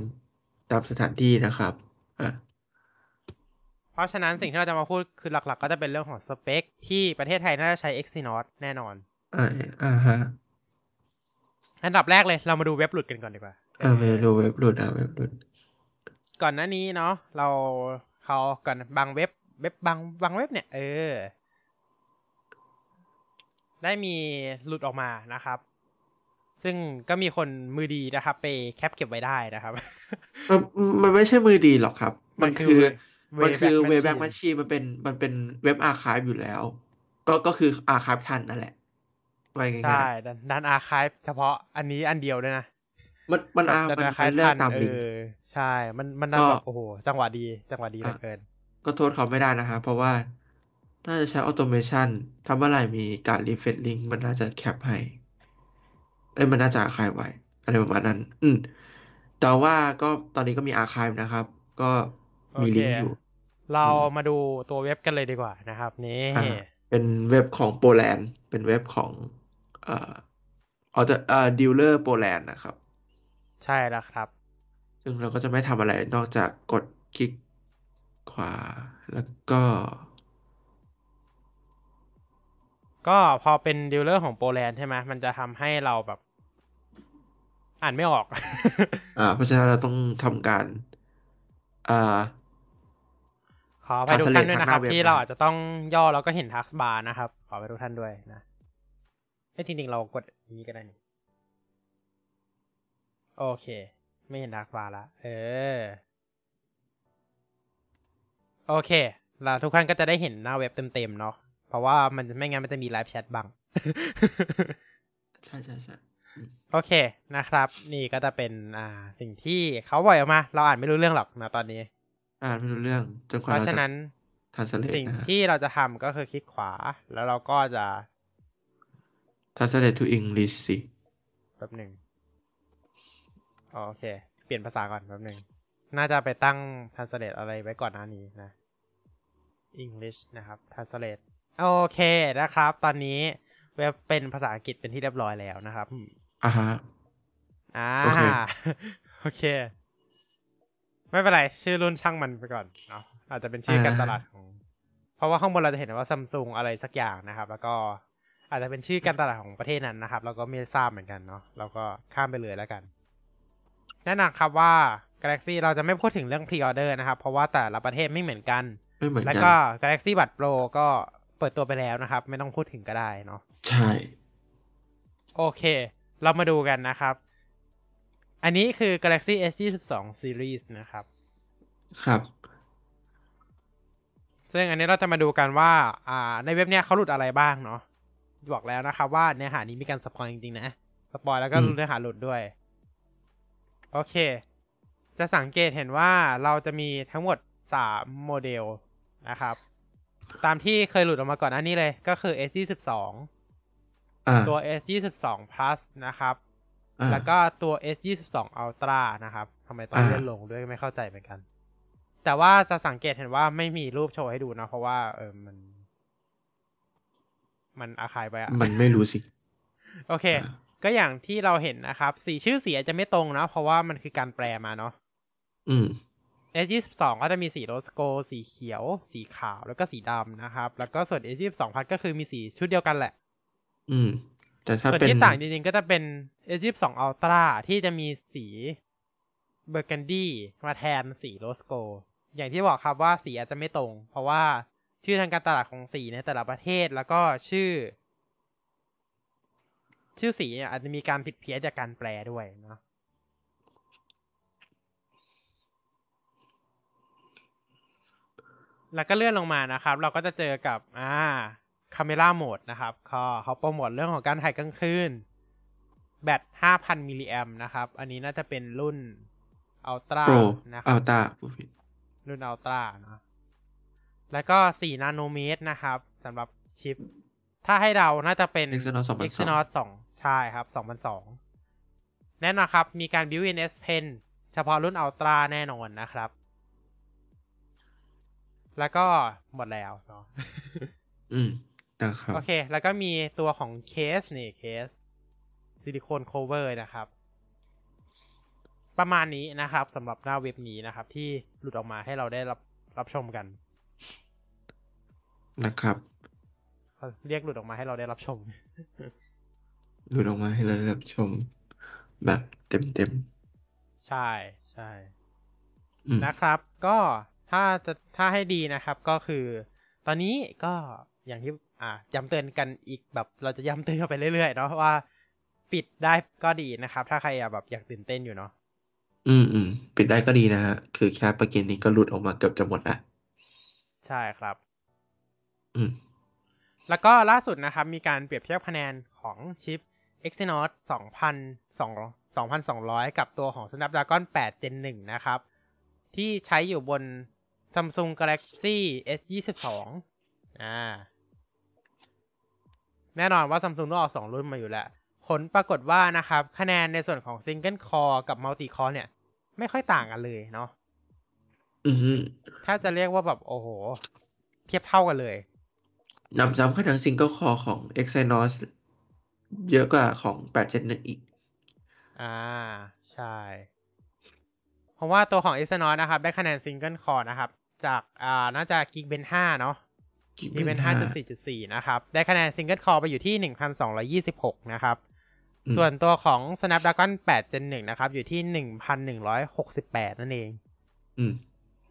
ตามสถานที่นะครับอ่าเพราะฉะนั้นสิ่งที่เราจะมาพูดคือหลัก ๆ ก็จะเป็นเรื่องของสเปค ที่ประเทศไทยน่าจะใช้ Exynos แน่นอนอ่าอ่าฮะอันดับแรกเลยเรามาดูเว็บหลุดกันก่อนดีกว่าอ่าไปดูเว็บหลุดอ่าเว็บหลุด ก่อนหน้านี้เนาะเราเขาก่อนบางเว็บเว็บบางบางเว็บเนี่ยเออ ได้มีหลุดออกมานะครับ ซึ่งก็มีคนมือดีนะครับ ไปแคปเก็บไว้ได้นะครับ มันมันไม่ใช่มือดีหรอกครับ มันคือมันคือมันคือ Wayback Wayback Machine Machine มันเป็นมันเป็นWeb Archive อยู่แล้ว ก็ก็คือ archive ทันนั่นแหละว่าง่ายๆใช่ดันดันอาร์คายเฉพาะอันนี้อันเดียวด้วยนะ มันมันอาดัมันอาร์คายมันเลือกทันตามเอลิงก์อใช่ มันมันดันก็แบบโอ้โหจังหวะดีจังหวะดีเหลือเกิน ก็โทษเขาไม่ได้นะฮะเพราะว่า น่าจะใช้ automation ถ้าเมื่อไหร่มีการ refresh ลิงก์มันน่าจะ cap ให้ เอ้ยมันน่าจะอาร์คายไว้ อะไรประมาณนั้น อืม แต่ว่าก็ตอนนี้ก็มีอาร์คายนะครับ ก็มีลิงก์อยู่ เรามาดูตัวเว็บกันเลยดีกว่านะครับ นี่อ่าเป็นเว็บของโปแลนด์ เป็นเว็บของเอ่อออเอ่อ dealer โปแลนด์นะครับ ใช่แล้วครับ ซึ่งเราก็จะไม่ทำอะไรนอกจากกดคลิกขวาแล้วก็ ก็พอเป็น dealer ของโปแลนด์ใช่ไหมมันจะทำให้เราแบบ อ่านไม่ออก อ่า เพราะฉะนั้นเราต้องทำการ อ่า ขออภัยทุกท่านด้วย Translate นะครับทางหน้าเว็บที่เรานะครับอาจจะต้องย่อแล้วก็เห็น taskbar นะครับ ขออภัยทุกท่านด้วยนะให้จริงๆเรากดอย่างนี้ก็ได้นี่โอเค ไม่เห็น taskbar ละเออ โอเคแล้วทุกท่านก็จะได้เห็นหน้าเว็บเต็มๆเนาะ เพราะว่ามันไม่งั้นมันจะมี live chat บังใช่ใช่ใช่โอเคนะครับ นี่ก็จะเป็นอ่าสิ่งที่เขาปล่อยออกมา เราอ่านไม่รู้เรื่องหรอกนะตอนนี้ อ่านไม่รู้เรื่องจนกเพว่าราะเราฉะจะนั้นทันสเลตสิ่งนะฮะที่เราจะทำก็คือคลิกขวา แล้วเราก็จะ translate to English สิแป๊บหนึ่งอ๋อโอเค เปลี่ยนภาษาก่อนแป๊บหนึ่งน่าจะไปตั้ง translate อะไรไว้ก่อนหน้านี้นะ English นะครับ translate โอเคนะครับ ตอนนี้เว็บเป็นภาษาอังกฤษเป็นที่เรียบร้อยแล้วนะครับอ่าฮะอ่าโอเคโอเค ไม่เป็นไร ชื่อรุ่นช่างมันไปก่อนเนาะอาจจะเป็นชื่อการตลาดของ เพราะว่าข้างบนเราจะเห็นว่าซัมซุงอะไรสักอย่างนะครับ แล้วก็อาจจะเป็นชื่อการตลาดของประเทศนั้นนะครับเราก็ไม่ทราบเหมือนกันเนาะเราก็ข้ามไปเลยแล้วกัน แน่นอนครับว่า Galaxy เราจะไม่พูดถึงเรื่อง Pre-order นะครับ เพราะว่าแต่ละประเทศไม่เหมือนกันไม่เหมือนแล้วกันก็ Galaxy Buds Pro ก็ เปิดตัวไปแล้วนะครับ ไม่ต้องพูดถึงก็ได้เนาะใช่ โอเค เรามาดูกันนะครับ อันนี้คือ Galaxy S 22 Series นะครับ ครับ ซึ่งอันนี้เราจะมาดูกันว่า อ่า ในเว็บเนี้ยเขาหลุดอะไรบ้างเนาะบอกแล้วนะครับว่าเนื้อหานี้มีการสปอยจริงๆนะสปอยแล้วก็อืมเนื้อหาหลุดด้วย โอเค จะสังเกตเห็นว่าเราจะมีทั้งหมดสามโมเดลนะครับ ตามที่เคยหลุดออกมาก่อนอันนี้เลยก็คือ S 22อ่าตัว S 22 plus นะครับอ่าแล้วก็ตัว S 22 Ultra นะครับทำไมต้องอ่าเลื่อนลงด้วยไม่เข้าใจเหมือนกัน แต่ว่าจะสังเกตเห็นว่าไม่มีรูปโชว์ให้ดูนะ เพราะว่า เออมัน มันอาคายไปอะมันไม่รู้สิ โอเคอ่าก็อย่างที่เราเห็นนะครับ สีชื่อสีอาจจะไม่ตรงนะ เพราะว่ามันคือการแปลมาเนาะอืม S 22 ก็จะมีสี Rose Gold สีเขียว สีขาวแล้วก็สีดำนะครับ แล้วก็ส่วน S 22 plus ก็คือมีสีชุดเดียวกันแหละ อืม แต่ถ้าส่วนเป็นที่ต่างจริงๆ ก็จะเป็น S22 Ultra ที่จะมีสีเบอร์กันดี้มาแทนสี Rose Gold อย่างที่บอกครับว่าสีอาจจะไม่ตรง เพราะว่าชื่อทางการตลาดของสีในแต่ละประเทศแล้วก็ชื่อ ชื่อสีเนี่ยอาจจะมีการผิดเพี้ยนจากการแปลด้วยเนาะ แล้วก็เลื่อนลงมานะครับ เราก็จะเจอกับอ่า Camera Mode นะครับเขาเขาโปรโมทเรื่องของการถ่ายกลางคืน แบต 5,000 มิลลิแอมนะครับ อันนี้น่าจะเป็นรุ่น Ultra Pro นะคอัรับ Ultra พูดผิดรุ่น Ultra นะแล้วก็ 4 นาโนเมตรนะครับสำหรับชิป ถ้าให้เราน่าจะเป็น Exynos 2002 Exynos 2ใช่ครับ 2002 แน่นอนครับ มีการ built-in S Pen เฉพาะรุ่น Ultra แน่นอนนะครับ แล้วก็หมดแล้วเนาะอืมนะครับโอเค แล้วก็มีตัวของเคสนี่เคส Silicone Cover นะครับ ประมาณนี้นะครับสำหรับหน้าเว็บนี้นะครับ ที่หลุดออกมาให้เราได้รับรับชมกัน นะครับเขาเรียกหลุดออกมาให้เราได้รับชม หลุดออกมาให้เราได้รับชม แบบเต็มเต็มใช่ใช่ๆอืมนะครับ ก็ ถ้าจะถ้าให้ดีนะครับก็คือ ตอนนี้ก็อย่างที่อ่าย้ำเตือนกันอีกแบบเราจะย้ำเตือนกันไปเรื่อยๆเนาะว่า ปิดได้ก็ดีนะครับ ถ้าใครอยากแบบอยากตื่นเต้นอยู่เนาะอืมอืมปิดได้ก็ดีนะฮะ คือแค่ประเกนนี้ก็หลุดออกมาเกือบจะหมดละใช่ครับ อืม แล้วก็ล่าสุดนะครับ มีการเปรียบเทียบคะแนนของชิป Exynos 2,200 2,200 กับตัวของ Snapdragon 8 Gen 1 นะครับ ที่ใช้อยู่บน Samsung Galaxy S22 อ่า แน่นอนว่า Samsung ต้องออก2รุ่นมาอยู่แล้ว ผลปรากฏว่านะครับ คะแนนในส่วนของ Single Core กับ Multi Core เนี่ย ไม่ค่อยต่างกันเลยเนาะอืมถ้าจะเรียกว่าแบบ โอ้โห เทียบเท่ากันเลยหนำซ้ำคะแนน Single Core ของ Exynos เยอะกว่าของ8 Gen 1อีก อ่า ใช่ เพราะว่าตัวของ Exynos นะครับ ได้คะแนน Single Core นะครับ จากอ่าน่าจะ Geekbench 5เนาะ Geekbench 5.4.4นะครับ ได้คะแนน Single Core ไปอยู่ที่1,226นะครับอืมส่วนตัวของ Snapdragon 8 Gen 1 นะครับ อยู่ที่1,168นั่นเอง อืม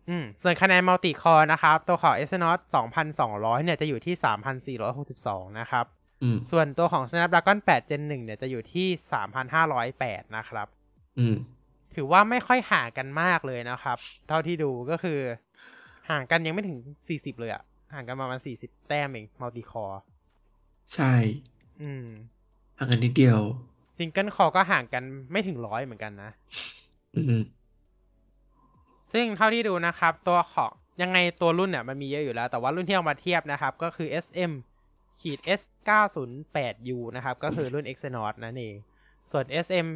อืมส่วนคะแนน Multi Core นะครับ ตัวของ Exynos 2,200 เนี่ยจะอยู่ที่ 3,462 นะครับอืมส่วนตัวของ Snapdragon 8 Gen 1 เนี่ยจะอยู่ที่ 3,508 นะครับอืมถือว่าไม่ค่อยห่างกันมากเลยนะครับ เท่าที่ดูก็คือ ห่างกันยังไม่ถึง40เลยอะห่างกันประมาณ40แต้มเอง Multi Core ใช่ อืมห่างกันนิดเดียว Single Core ก็ห่างกันไม่ถึงร้อยเหมือนกันนะอืมซึ่งเท่าที่ดูนะครับ ตัวของยังไงตัวรุ่นเนี่ยมันมีเยอะอยู่แล้ว แต่ว่ารุ่นที่เอามาเทียบนะครับ ก็คือ SM ขีด S 9 0 8 U นะครับ ก็คือรุ่น Exynos นั่นเอง ส่วน SM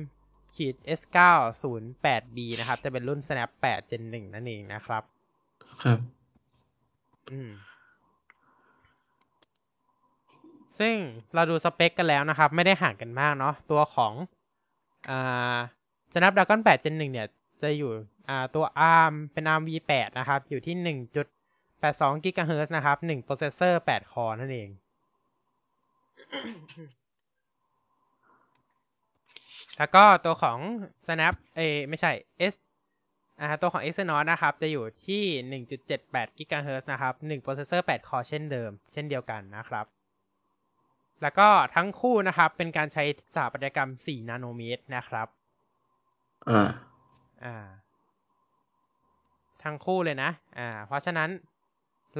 ขีด S 9 0 8 B นะครับ จะเป็นรุ่น Snap 8 Gen 1 นั่นเองนะครับ ครับ อืมซึ่งเราดูสเปคกันแล้วนะครับ ไม่ได้ห่างกันมากเนาะตัวของอ่า Snapdragon 8 Gen 1เนี่ย จะอยู่อ่าตัว ARM เป็น ARM V8 นะครับ อยู่ที่ 1.82 GHz นะครับ1 processor 8คอร์นั่นเอง แล้วก็ตัวของ Snap เอไม่ใช่ S อ่าตัวของ Exynos นะครับ จะอยู่ที่ 1.78 GHz นะครับ1 processor 8คอเช่นเดิม เช่นเดียวกันนะครับ แล้วก็ทั้งคู่นะครับ เป็นการใช้สถาปัตยกรรม 4 นาโนเมตรนะครับ อ่า อ่า ทั้งคู่เลยนะ อ่า เพราะฉะนั้น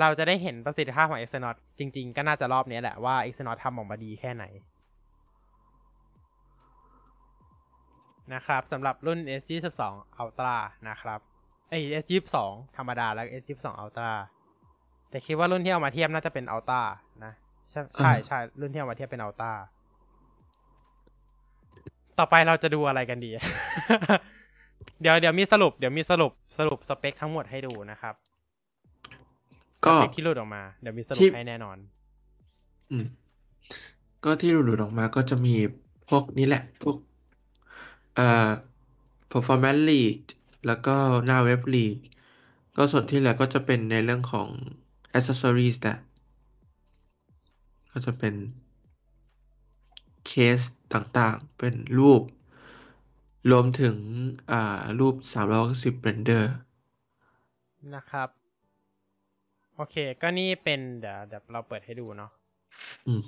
เราจะได้เห็นประสิทธิภาพของ Exynos จริง ๆ ก็น่าจะรอบนี้แหละว่า Exynos ทำออกมาดีแค่ไหน นะครับสำหรับรุ่น S22 Ultra นะครับเอ้ย S22 ธรรมดาแล้ว S22 Ultra แต่คิดว่ารุ่นที่เอามาเทียบน่าจะเป็น Ultra นะ ใช่ใช่อ่าใช่รุ่นที่เอามาเทียบเป็น Ultra ต่อไปเราจะดูอะไรกันดี เดี๋ยวเดี๋ยวมีสรุปเดี๋ยวมีสรุปสรุปสเปคทั้งหมดให้ดูนะครับ ก็สเปคที่หลุดออกมา เดี๋ยวมีสรุที่ปให้แน่นอน อืม ก็ที่หลุดออกมาก็จะมีพวกนี้แหละ พวกเอ่อ performance lead แล้วก็หน้าเว็บ lead ก็ส่วนที่เหลือก็จะเป็นในเรื่องของ accessories แหละ ก็จะเป็นเคสต่างๆ เป็นรูป รวมถึง อ่า รูป360 render นะครับ โอเค ก็นี่เป็น เดี๋ยวเดี๋ยวเราเปิดให้ดูเนาะอืม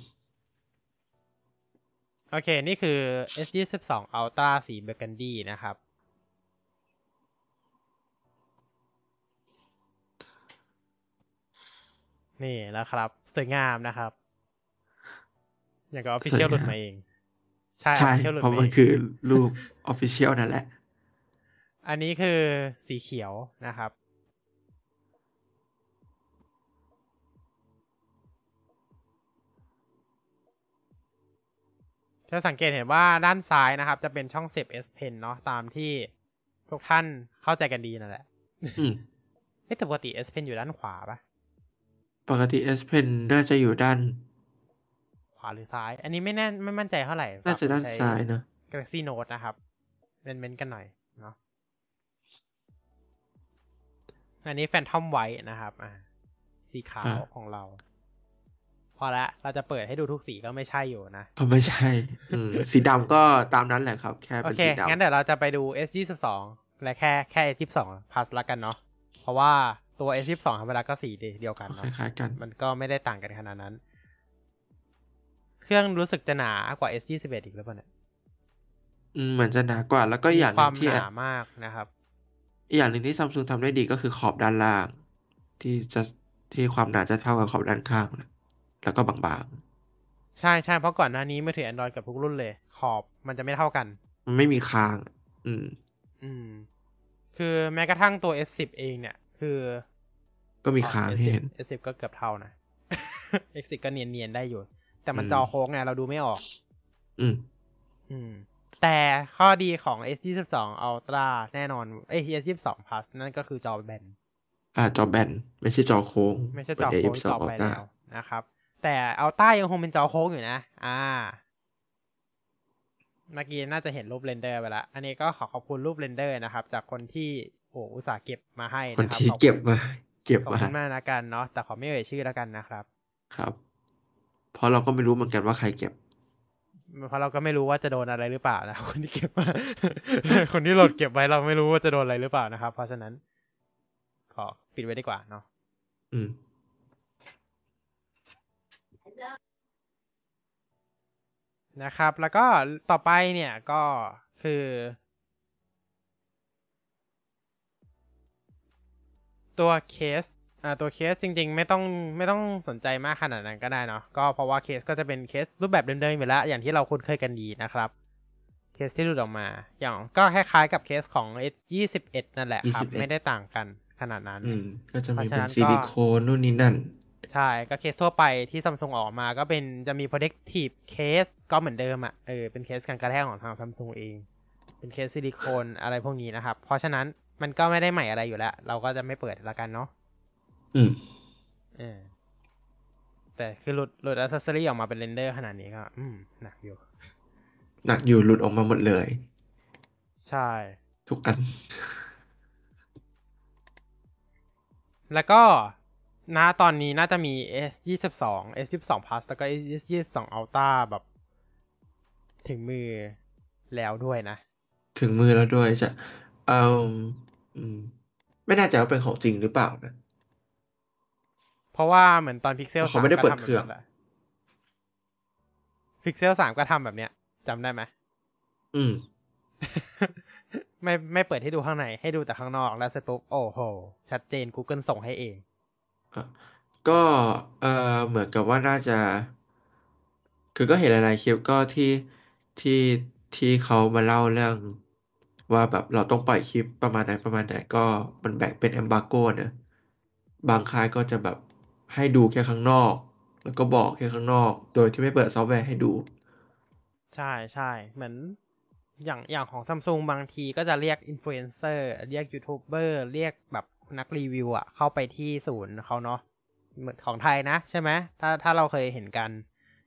โอเค นี่คือ S22 Ultra สีเบอร์กันดี้นะครับ นี่นะครับ สวยงามนะครับ อย่างกับ Official หลุดมาเอง สวยงาม ใช่ใช่ Official หลุดมาเอง เพราะมันคือรูป official นั่นแหละ อันนี้คือสีเขียวนะครับ จะสังเกตเห็นว่าด้านซ้ายนะครับ จะเป็นช่องเสียบ S Pen เนาะตามที่ทุกท่านเข้าใจกันดีนั่นแหละอืมเอ๊ะแต่ปกติ S Pen อยู่ด้านขวาปะปกติ S Pen น่าจะอยู่ด้าน ขวาหรือซ้าย อันนี้ไม่แน่ไม่มั่นใจเท่าไหร่น่าจะด้านใช้ซ้ายนะ Galaxy Note นะครับเมนเมนกันหน่อยเนาะอันนี้ Phantom White นะครับ อ่าสีขาวอ่าของเรา พอละเราจะเปิดให้ดูทุกสีก็ไม่ใช่อยู่นะ ก็ไม่ใช่อืมสีดำก็ตามนั้นแหละครับ แค่โอเป็นเคสีดำงั้นเดี๋ยวเราจะไปดู S22 และแค่แค่ S22 plus ละกันเนาะเพราะว่าตัว S22 ธรรมดาก็สีเดียวกันคเนาะล้ายๆกันมันก็ไม่ได้ต่างกันขนาดนั้น เครื่องรู้สึกจะหนากว่า S21 อีกหรือเปล่าเนี่ยอืมเหมือนจะหนากว่า แล้วก็อย่างหคนึ่วามงที่หนามากนะครับอีกอย่างหนึ่งที่ซัมซุงทำได้ดีก็คือขอบด้านล่าง ที่จะที่ความหนาจะเท่ากับขอบด้านข้างนะ แล้วก็บางใช่ใช่เพราะก่อนหน้านี้มือถือ Android กับทุกรุ่นเลย ขอบมันจะไม่เท่ากันๆมันไม่มีคาง อืม อืม คือแม้กระทั่งตัว S10 เองเนี่ย คือ ก็มีคางให้เห็น S10 S10 ก็เกือบเท่านะ S10 ก็เนียนๆได้อยู่ แต่มันอืมจอโค้งไงเราดูไม่ออก อืม อืมแต่ข้อดีของ S22 Ultra แน่นอนเอ้ย S22 Plus นั่นก็คือจอแบน อ่า จอแบน ไม่ใช่จอโค้ง ไม่ใช่จอโค้งเหมือน S22 Ultra แล้วนะครับ แต่ Ultra ยังคงเป็นจอโค้งอยู่นะ อ่า เมื่อกี้น่าจะเห็นรูป render ไปแล้วอันนี้ก็ขอขอบคุณรูป render นะครับ จากคนที่โอ้อุตส่าห์เก็บมาให้คนนะครับที่ขอบคุณเก็บมา เก็บขอบมาคุณมากนะกันเนาะ แต่ขอไม่เอ่ยชื่อแล้วกันนะครับ ครับ เพราะเราก็ไม่รู้เหมือนกันว่าใครเก็บเพราะเราก็ไม่รู้ว่าจะโดนอะไรหรือเปล่านะคนที่เก็บมาคนที่โหลดเก็บไว้เราไม่รู้ว่าจะโดนอะไรหรือเปล่านะครับ เพราะฉะนั้น ขอปิดไว้ดีกว่าเนาะอืม นะครับ แล้วก็ต่อไปเนี่ยก็คือ ตัวเคสอ่าตัวเคสจริง ๆ ไม่ต้องไม่ต้องสนใจมากขนาดนั้นก็ได้เนาะก็เพราะว่าเคสก็จะเป็นเคสรูปแบบเดิมๆอยู่แล้ว อย่างที่เราคุ้นเคยกันดีนะครับเคสที่หลุดออกมา อย่างก็คล้ายๆกับเคสของ S21 นั่นแหละครับ21ไม่ได้ต่างกันขนาดนั้นอืมก็จะมีเป็น เพราะฉะนั้นนก็ซิลิโคนนู่นนี่นั่น ใช่ ก็เคสทั่วไปที่ซัมซุงออกมาก็เป็นจะมี protective case ก็เหมือนเดิมอะ่ะเออเป็นเคสการกระแทกของทางซัมซุงเอง เป็นเคสซิลิโคนอะไรพวกนี้นะครับ เพราะฉะนั้นมันก็ไม่ได้ใหม่อะไรอยู่แล้ว เราก็จะไม่เปิดละกันเนาะอืมเออแต่คือหลุดหลุด accessory ออกมาเป็น render ขนาดนี้ก็ อืมหนักอยู่ หนักอยู่หลุดออกมาหมดเลย ใช่ ทุกอัน แล้วก็ ณตอนนี้น่าจะมี S ยี่สิบสอง S ยี่สิบสอง plus แล้วก็ S ยี่สิบสอง Ultra แบบ ถึงมือแล้วด้วยนะ ถึงมือแล้วด้วยจะเอ่ออืมไม่แน่ใจว่าเป็นของจริงหรือเปล่านะ เพราะว่าเหมือนตอน Pixel เขาไม่ได้เปิดเครื่องพิกเซลสามก็ทำแบบเนี้ยจำได้ไหมอืม ไม่ไม่เปิดให้ดูข้างใน ให้ดูแต่ข้างนอกแล้วเสร็จปุ๊บโอ้โห ชัดเจน Google ส่งให้เองอะ ก็ เออเหมือนกับว่าน่าจะ คือก็เห็นหลาย ๆ คลิป ก็ที่ ที่ ที่เขามาเล่าเรื่องว่าแบบเราต้องปล่อยคลิปประมาณไหน ประมาณไหน ก็มันแบ่งเป็น e m มบ r โกนะบางค่ายก็จะแบบให้ดูแค่ข้างนอก แล้วก็บอกแค่ข้างนอก โดยที่ไม่เปิดซอฟต์แวร์ให้ดู ใช่ใช่เหมือนอย่างอย่างของซัมซุงบางทีก็จะเรียกอินฟลูเอนเซอร์เรียกยูทูบเบอร์เรียกแบบ นักรีวิวอะเข้าไปที่ศูนย์เขาเนาะเหมือนของไทยนะใช่ไหมถ้าถ้าเราเคยเห็นกัน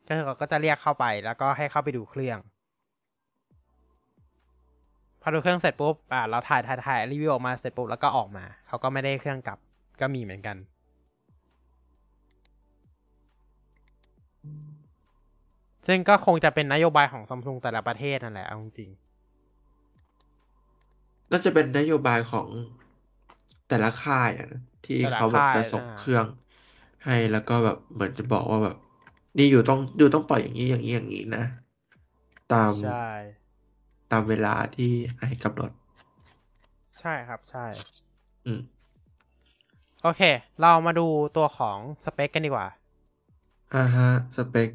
ก็คือเขาก็จะเรียกเข้าไปแล้วก็ให้เข้าไปดูเครื่อง พอดูเครื่องเสร็จปุ๊บอ่าเราถ่ายถ่ายถ่ายรีวิวออกมาเสร็จปุ๊บแล้วก็ออกมาเขาก็ไม่ได้เครื่องกลับก็มีเหมือนกัน ซึ่งก็คงจะเป็นนโยบายของซัมซุงแต่ละประเทศนั่นแหละเอาจริงน่าจะเป็นนโยบายของ แต่ละค่ายอะนะที่แต่ละเขาแบบค่ายจะส่งอ่าเครื่องให้แล้วก็แบบเหมือนจะบอกว่าแบบ นี่อยู่ต้องอยู่ต้องปล่อยอย่างนี้อย่างนี้อย่างนี้นะ ตามใช่ตามเวลาที่ให้กำหนด ใช่ครับใช่ อืม โอเค เรามาดูตัวของสเปคกันดีกว่า อ่าฮะ สเปค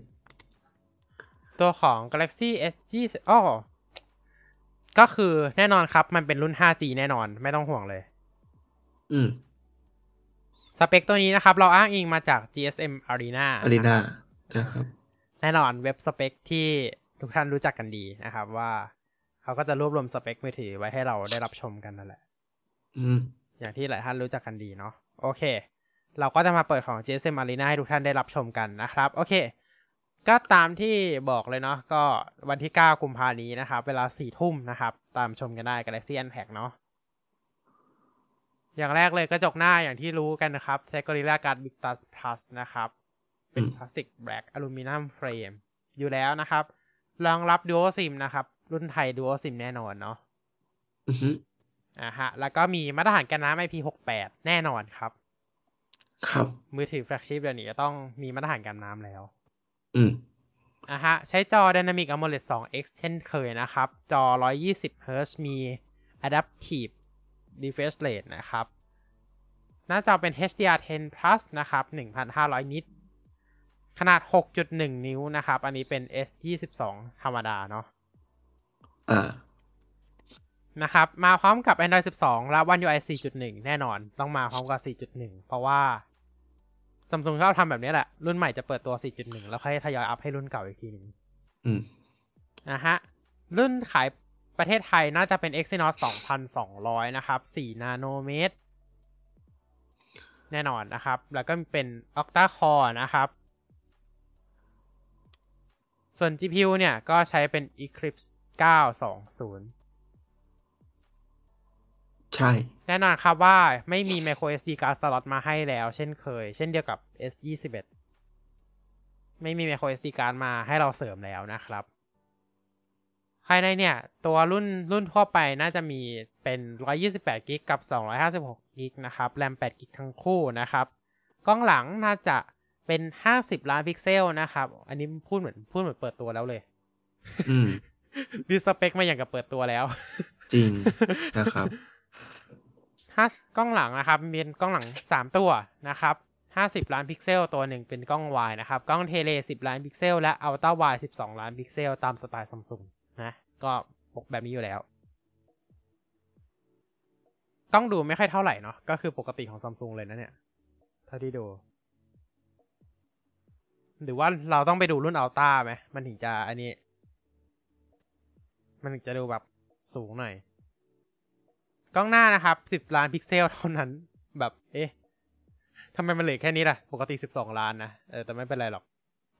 ตัวของ Galaxy S 20อ้อก็คือแน่นอนครับ มันเป็นรุ่น 5G แน่นอน ไม่ต้องห่วงเลย อืมสเปคตัวนี้นะครับ เราอ้างอิงมาจาก GSM Arena อารีนานะครับแน่นอนเว็บสเปคที่ทุกท่านรู้จักกันดีนะครับว่าเขาก็จะรวบรวมสเปคมือถือไว้ให้เราได้รับชมกันนั่นแหละอืมอย่างที่หลายท่านรู้จักกันดีเนาะโอเค เราก็จะมาเปิดของ GSM Arena ให้ทุกท่านได้รับชมกันนะครับ โอเค ก็ตามที่บอกเลยเนาะก็วันที่ 9 กุมภานี้นะครับ เวลา4ทุ่มนะครับ ตามชมกันได้ Galaxy Unpacked เนาะ อย่างแรกเลยกระจกหน้าอย่างที่รู้กันนะครับใช้ Gorilla Glass Big Plus Plus นะครับ เป็นอืมพลาสติกแบล็กอลูมิเนียมเฟรมอยู่แล้วนะครับรองรับ Dual SIM นะครับ รุ่นไทย Dual SIM แน่นอนเนาะอือฮึอ่าฮะ แล้วก็มีมาตรฐานกันน้ำ IP68 แน่นอนครับ ครับ มือถือแฟลกชิพเดี๋ยวนี้จะต้องมีมาตรฐานกันน้ำแล้ว อืมอะฮะ ใช้จอ Dynamic AMOLED 2X เช่นเคยนะครับ จอ 120 Hz มี Adaptive Refresh Rate นะครับหน้าจอเป็น HDR10 Plus นะครับ 1,500 นิต ขนาด 6.1 นิ้วนะครับ อันนี้เป็น S22 ธรรมดาเนาะอ่านะครับ มาพร้อมกับ Android 12 และ One UI 4.1 แน่นอน ต้องมาพร้อมกับ 4.1 เพราะว่า Samsung ชอบทำแบบนี้แหละ รุ่นใหม่จะเปิดตัว 4.1 แล้วค่อยทยอยอัพให้รุ่นเก่าอีกทีหนึงอืมนะฮะ รุ่นขาย ประเทศไทยน่าจะเป็น Exynos 2200 นะครับ 4 นาโนเมตร แน่นอนนะครับ แล้วก็เป็น Octa Core นะครับ ส่วน GPU เนี่ย ก็ใช้เป็น Eclipse 920 ใช่ แน่นอนครับว่าไม่มี micro SD card slot มาให้แล้วเช่นเคย เช่นเดียวกับ S21 ไม่มี micro SD card มาให้เราเสริมแล้วนะครับ ภายในเนี่ย ตัวรุ่นรุ่นทั่วไปน่าจะมีเป็น 128กิกกับ 256กิกนะครับ แรม8กิกทั้งคู่นะครับ กล้องหลังน่าจะเป็น 50 ล้านพิกเซลนะครับ อันนี้พูดเหมือนพูดเหมือนเปิดตัวแล้วเลยอืมดิสเปคมาอย่างกับเปิดตัวแล้ว จริงนะครับห้ากล้องหลังนะครับมีกล้องหลังสามตัวนะครับห้าสิบล้านพิกเซล ตัวหนึ่งเป็นกล้องวายนะครับ กล้อง tele สิบล้านพิกเซล และ ultra wide สิบสองล้านพิกเซล ตามสไตล์ซัมซุง นะก็ปกแบบนี้อยู่แล้ว กล้องดูไม่ค่อยเท่าไหร่เนาะก็คือปกติของซัมซุงเลยนะเนี่ย เท่าที่ดู หรือว่าเราต้องไปดูรุ่นอัลต้าไหมมันถึงจะอันนี้ มันถึงจะดูแบบสูงหน่อย กล้องหน้านะครับสิบล้านพิกเซลเท่านั้น แบบเอ๊ะทำไมมันเหลือแค่นี้ล่ะ ปกติสิบสองล้านนะ เออ แต่ไม่เป็นไรหรอก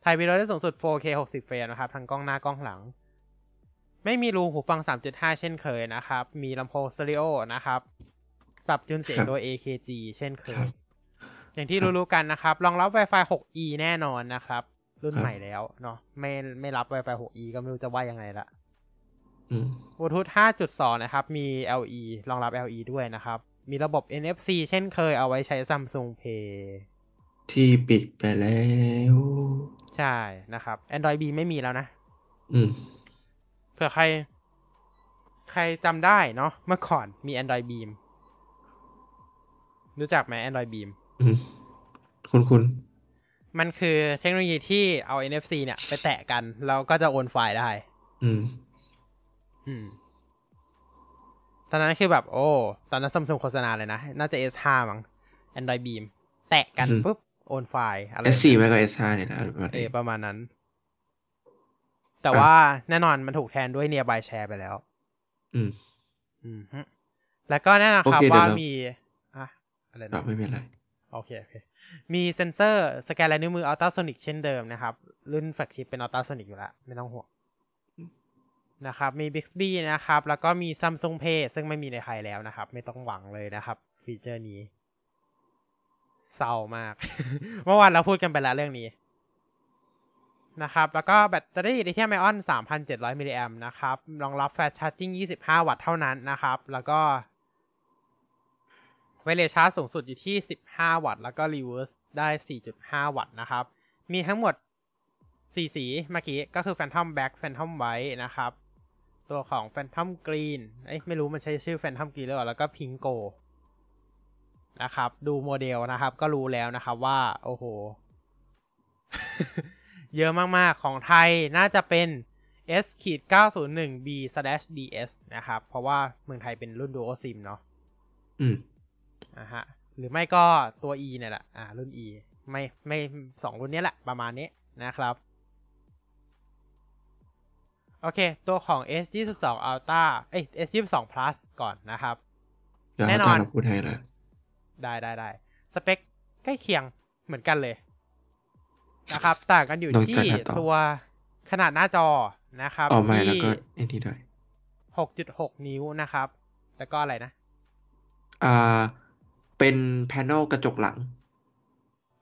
ถ่ายวิดีโอได้สูงสุด 4K 60 เฟรมนะครับ ทั้งกล้องหน้ากล้องหลัง ไม่มีรูหูฟัง 3.5 เช่นเคยนะครับ มีลำโพงสเตอริโอนะครับปรับจูนเสียงครับโดย AKG เช่นเคครัยบอย่างที่ครับรู้ๆกันนะครับ รองรับ Wi-Fi 6E แน่นอนนะครับ รุ่นครับใหม่แล้วเนาะไม่ไม่รับ Wi-Fi 6E ก็ไม่รู้จะว่ายังไงละอืมบลูทูธ5.2 นะครับ มี LE รองรับ LE ด้วยนะครับ มีระบบ NFC เช่นเคยเอาไว้ใช้ Samsung Pay ที่ปิดไปแล้ว ใช่นะครับ Android B ไม่มีแล้วนะ อืม เผื่อใคร ใครจำได้เนาะเมื่อก่อนมี Android Beam รู้จักไหม Android Beam อืมคุณคุณ มันคือเทคโนโลยีที่เอา NFC เนี่ย ไปแตะกัน แล้วก็จะโอนไฟล์ได้ อืม อืม ตอนนั้นคือแบบ โอ้ ตอนนั้นซัมซุงโฆษณาเลยนะ น่าจะ S5 มั้ง Android Beam แตะกันอือฮึปุ๊บ โอนไฟล์อะไร S4 ไม่ก็ S5 เนี่ยนะประมาณนี้ เออประมาณนั้น แต่ว่าแน่นอนมันถูกแทนด้วย Nearby Share ไปแล้ว อืม อืมฮึแล้วก็แน่นอนครับโอเคเดี๋ยวว่าเรามีมีอะอะไรก็นะไม่เป็นไร โอเค โอเค มีเซนเซอร์สแกนลายนิ้วมืออัลตราโซนิกเช่นเดิมนะครับ รุ่น Flagship เป็นอัลตราโซนิกอยู่แล้ว ไม่ต้องห่วงนะครับ มี Bixby นะครับ แล้วก็มี Samsung Pay ซึ่งไม่มีในไทยแล้วนะครับ ไม่ต้องหวังเลยนะครับ ฟีเจอร์นี้เศร้ามาก เมื่อวานเราพูดกันไปแล้วเรื่องนี้ นะครับ แล้วก็แบตเตอรี่ลิเธียมไอออน 3,700 มิลลิแอมนะครับ รองรับ fast charging 25 วัตต์เท่านั้นนะครับ แล้วก็ wireless charge สูงสุดอยู่ที่ 15 วัตต์ แล้วก็ reverse ได้ 4.5 วัตต์นะครับ มีทั้งหมด 4 สีเมื่อกี้ ก็คือ Phantom Black Phantom White นะครับ ตัวของ Phantom Green เอ้ยไม่รู้มันใช้ชื่อ Phantom Green หรือเปล่า แล้วก็ Pink Go นะครับ ดูโมเดลนะครับ ก็รู้แล้วนะครับว่า โอ้โห เยอะมากๆ ของไทยน่าจะเป็น S ขีด 901 B slash DS นะครับ เพราะว่าเมืองไทยเป็นรุ่น Dual SIM เนาะ อืมอ่าฮะ หรือไม่ก็ตัว E เนี่ยแหละ อ่า รุ่น E ไม่ ไม่สองรุ่นเนี้ยแหละ ประมาณนี้นะครับ โอเค ตัวของ S 22 Ultra เอ้ย S 22 Plus ก่อนนะครับเดี๋ยวแน่เรานอนตามเราพูดให้แล้วได้ได้ได้ สเปคใกล้เคียงเหมือนกันเลย นะครับ ต่างกันอยู่นอกที่จากหน้าจอตัวขนาดหน้าจอนะครับออกมาแล้วที่ก็ไอ้นี่ด้วย6.6นิ้วนะครับ แล้วก็อะไรนะ อ่า เป็นแผนลกระจกหลัง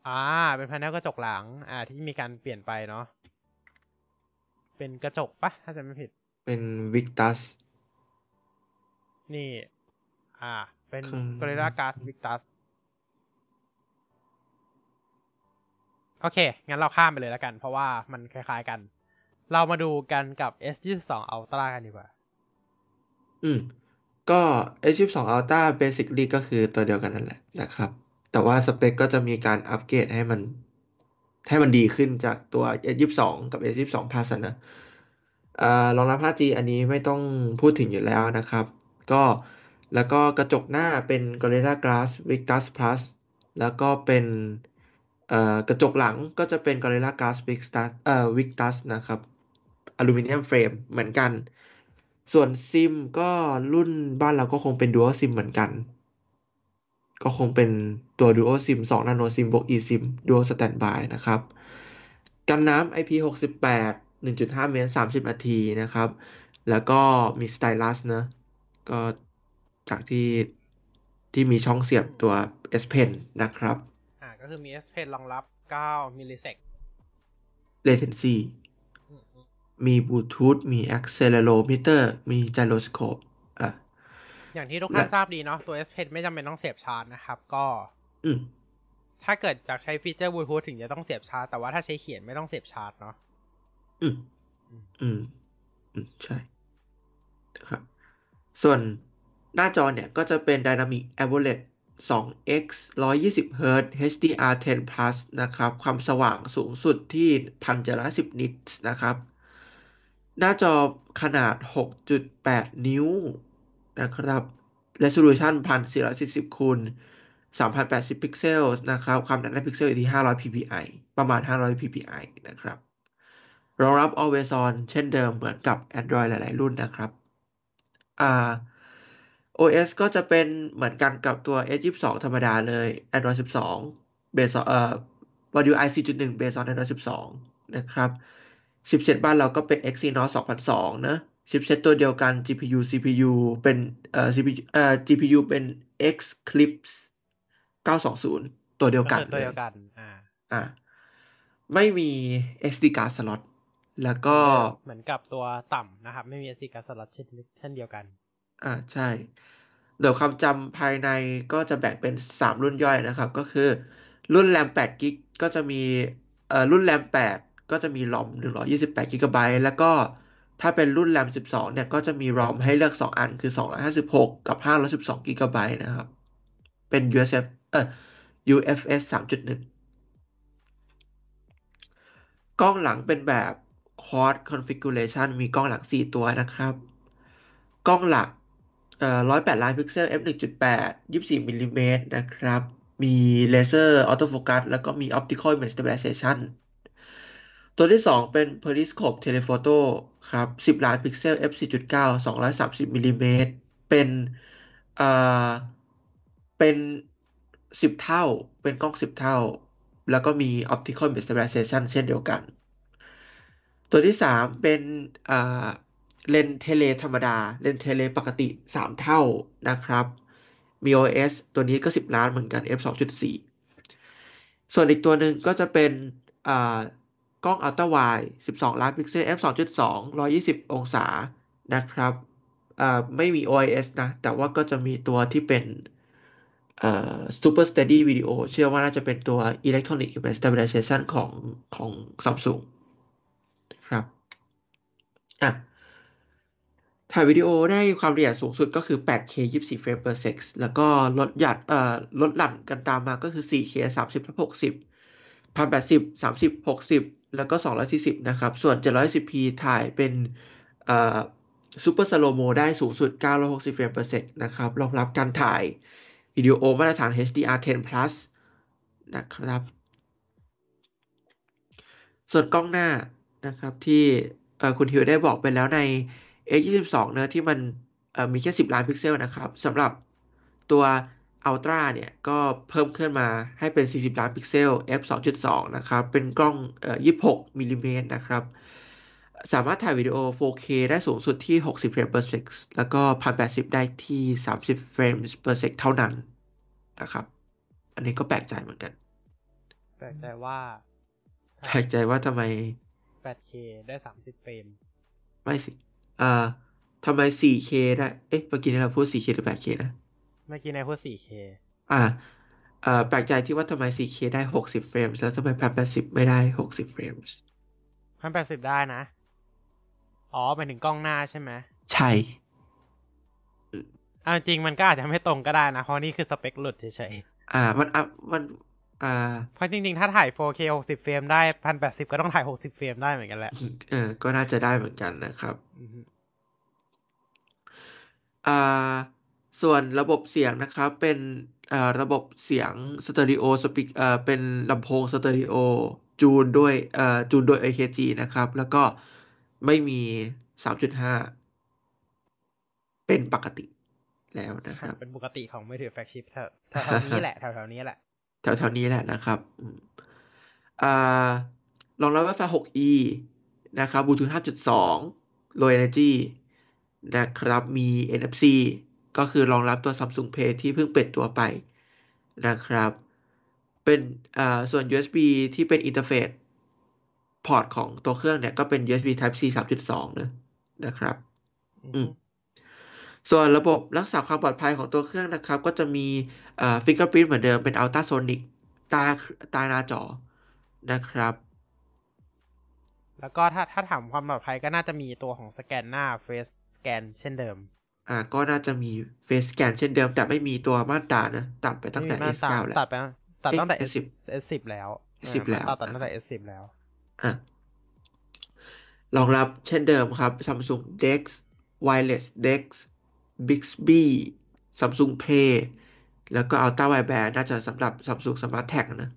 อ่า เป็นพานัลกระจกหลัง อ่า ที่มีการเปลี่ยนไปเนาะ เป็นกระจกปะถ้าจะไม่ผิด เป็นวิกตัส นี่ อ่า เป็นข้าง Gorilla Glass Victus โอเค งั้นเราข้ามไปเลยแล้วกัน เพราะว่ามันคล้ายๆกัน เรามาดูกันกับ S22 Ultra กันดีกว่า อืม ก็ S22 Ultra basically ก็คือตัวเดียวกันนั่นแหละนะครับ แต่ว่าสเปคก็จะมีการอัปเกรดให้มัน ให้มันดีขึ้นจากตัว S22 กับ S22 Plus นะอ่ารองรับ 5G อันนี้ไม่ต้องพูดถึงอยู่แล้วนะครับ ก็แล้วก็กระจกหน้าเป็น Gorilla Glass Victus Plus แล้วก็เป็น กระจกหลังก็จะเป็น Gorilla Glass Victus เอ่อ Victus นะครับอลูมิเนียมเฟรมเหมือนกัน ส่วนซิมก็รุ่นบ้านเราก็คงเป็น Dual SIM เหมือนกัน ก็คงเป็นตัว Dual SIM 2 Nano SIM บวก eSIM Dual Standby นะครับ กันน้ำ IP68 1.5 เมตร 30 นาทีนะครับ แล้วก็มีสไตลัสนะ ก็จากที่ที่มีช่องเสียบตัว S Pen นะครับ ก็คือมี S Pen รองรับ 9 มิลลิเซก latency มีบลูทูธมี accelerometer มี gyroscope อะ อย่างที่ทุกท่านและทราบดีเนาะตัว S Pen ไม่จำเป็นต้องเสียบชาร์จนะครับ ก็อืมถ้าเกิดอยากใช้ฟีเจอร์บลูทูธถึงจะต้องเสียบชาร์จ แต่ว่าถ้าใช้เขียนไม่ต้องเสียบชาร์จเนาะอืม อืม อืม ใช่นะครับ ส่วนหน้าจอเนี่ยก็จะเป็น Dynamic AMOLED 2x 120 Hz HDR10 Plus นะครับ ความสว่างสูงสุดที่1,710 นิตส์นะครับ หน้าจอขนาด 6.8 นิ้วนะครับ Resolution 1440คูณ3080 พิกเซลนะครับ ความหนาแน่นพิกเซลอยู่ที่ 500 ppi ประมาณ 500 ppi นะครับ รองรับ always on เช่นเดิมเหมือนกับ Android หลาย ๆ รุ่นนะครับ อ่า OS ก็จะเป็นเหมือนกันกับตัว S22 ธรรมดาเลย Android 12 based on เอ่อ One UI 4.1 based on Android 12 นะครับชิปเซ็ตบ้านเราก็เป็น Exynos 2200 นะชิปเซ็ตตัวเดียวกัน GPU CPU เป็นเอ่อ CPU เอ่อ GPU เป็น Xclipse 920 ตัวเดียวก็กันคือตัวเลเดียยวกัน อ่า อะไม่มี SD card slot แล้วก็เหมือนกับตัวต่ำนะครับ ไม่มี SD card slot เช่นเช่นเดียวกัน อ่า ใช่ เดี๋ยวความจำภายในก็จะแบ่งเป็น 3 รุ่นย่อยนะครับ ก็คือ รุ่นแรม8กิกก็จะมีเอ่อรุ่นแรม8ก็จะมี ROM 128กิกะไบต์แล้วก็ถ้าเป็นรุ่นแรม12 เนี่ย ก็จะมี ROM ให้เลือก 2 อันคือ 256 กับ 512กิกะไบต์นะครับ เป็น USF เอ่อ UFS 3.1 กล้องหลังเป็นแบบ Quad Configuration มีกล้องหลัง 4 ตัวนะครับ กล้องหลัก อ่อ108ล้านพิกเซล f 1.8 24มิลลิเมตรนะครับ มี laser autofocus แล้วก็มี Optical Image Stabilization ตัวที่ 2 เป็น Periscope Telephoto ครับ 10 ล้านพิกเซล f 4.9 230มิลลิเมตรเป็นเอ่อเป็น 10 เท่า เป็นกล้อง 10 เท่า แล้วก็มี Optical Image Stabilization เช่นเดียวกัน ตัวที่ 3 เป็นอ่า lens tele ธรรมดา lens tele ปกติ 3 เท่านะครับมี OIS ตัวนี้ก็ 10 ล้านเหมือนกัน f 2.4 ส่วนอีกตัวหนึ่งก็จะเป็นกล้อง ultrawide 12 ล้านพิกเซล f 2.2 120 องศานะครับไม่มี OIS นะ แต่ว่าก็จะมีตัวที่เป็นเอ่อ Super Steady Video เชื่อว่าน่าจะเป็นตัว Electronic Image Stabilization ของของ Samsung นะครับ อะ ถ่ายวิดีโอได้ความละเอียดสูงสุดก็คือ 8K 24 เฟรม per sec แล้วก็ลดหยัดเอ่อลดหลั่นกันตามมาก็คือ 4K 30ทับ60 1080 30 60 แล้วก็ 240 นะครับ ส่วน 710p ถ่ายเป็นเอ่อ Super Slow Mo ได้สูงสุด 960 เฟรม per sec นะครับ รองรับการถ่าย วิดีโอมาตรฐาน HDR10 plus นะครับ ส่วนกล้องหน้านะครับที่คุณทิวได้บอกไปแล้วใน A22 เนอะที่มันเอ่อมีแค่ 10 ล้านพิกเซลนะครับสำหรับตัว Ultra เนี่ย ก็เพิ่มขึ้นมาให้เป็น 40 ล้านพิกเซล f 2.2 นะครับ เป็นกล้องเอ่อ26มิลลิเมตรนะครับ สามารถถ่ายวิดีโอ 4K ได้สูงสุดที่ 60 เฟรม per sec แล้วก็ 1080 ได้ที่ 30 เฟรม per sec เท่านั้นนะครับ อันนี้ก็แปลกใจเหมือนกัน แปลกใจว่า แปลกใจว่าทำไม 8K ได้ 30 เฟรม ไม่สิ อ่าทำไม 4K ได้ เอ๊ะ เมื่อกี้นี้เราพูด 4K หรือ 8K นะ เมื่อกี้นายพูด 4K อ่าเอ่อแปลกใจที่ว่าทำไม 4K ได้ 60 เฟรมแล้วทำไม 1080 ไม่ได้ 60 เฟรมพันแปดสิบได้นะ อ๋อหมายถึงกล้องหน้าใช่ไหม ใช่เอาจริงมันก็อาจจะไม่ตรงก็ได้นะ เพราะนี่คือสเปคหลุดเฉยอ่า มันอะมัน อ่าๆเพราะจริงๆ ถ้าถ่าย 4K 60 เฟรมได้พันแปดสิบก็ต้องถ่าย 60 เฟรมได้เหมือนกันแหละ เออ ก็น่าจะได้เหมือนกันนะครับ อือฮึอ่าส่วนระบบเสียงนะครับ เป็นอ่าระบบเสียง stereo speak เอ่อเป็นลำโพงสเตอริโอจูนด้วยเอ่อจูนโดย AKG นะครับ แล้วก็ไม่มี 3.5 เป็นปกติแล้วนะครับ เป็นปกติของมือถือ flagship แถวแถวๆนี้แหละแถวๆนี้แหละแถวๆนี้แหละนะครับอืมอ่ารองรับ Wi-Fi 6E นะครับ Bluetooth 5.2 Low Energy นะครับมี NFC ก็คือรองรับตัว Samsung Pay ที่เพิ่งเปิดตัวไปนะครับ เป็นอ่าส่วน USB ที่เป็น interface port ของตัวเครื่องเนี่ยก็เป็น USB Type C 3.2นะนะครับอืมส่วนระบบรักษาความปลอดภัยของตัวเครื่องนะครับ ก็จะมีเอ่อ fingerprint เหมือนเดิมเป็น ultrasonic ใต้ใต้หน้าจอนะครับ แล้วก็ถ้าถ้าถามความปลอดภัยก็น่าจะมีตัวของสแกนหน้า Face Scan เช่นเดิม อ่า ก็น่าจะมี face scan เช่นเดิม แต่ไม่มีตัวมาตรานะ ตัดไปตั้งแต่ไม่มีมาตรา S9 แล้วตัดไปตัดเอ๊ะตั้งแต่ S S10 S10 แล้ว S10 แล้วตัดตัดตั้งแต่ S10 แล้วอะรองรับเช่นเดิมครับ Samsung Dex Wireless Dex Bixby Samsung Pay แล้วก็ Ultra Wideband น่าจะสำหรับ Samsung Smart Tag นะ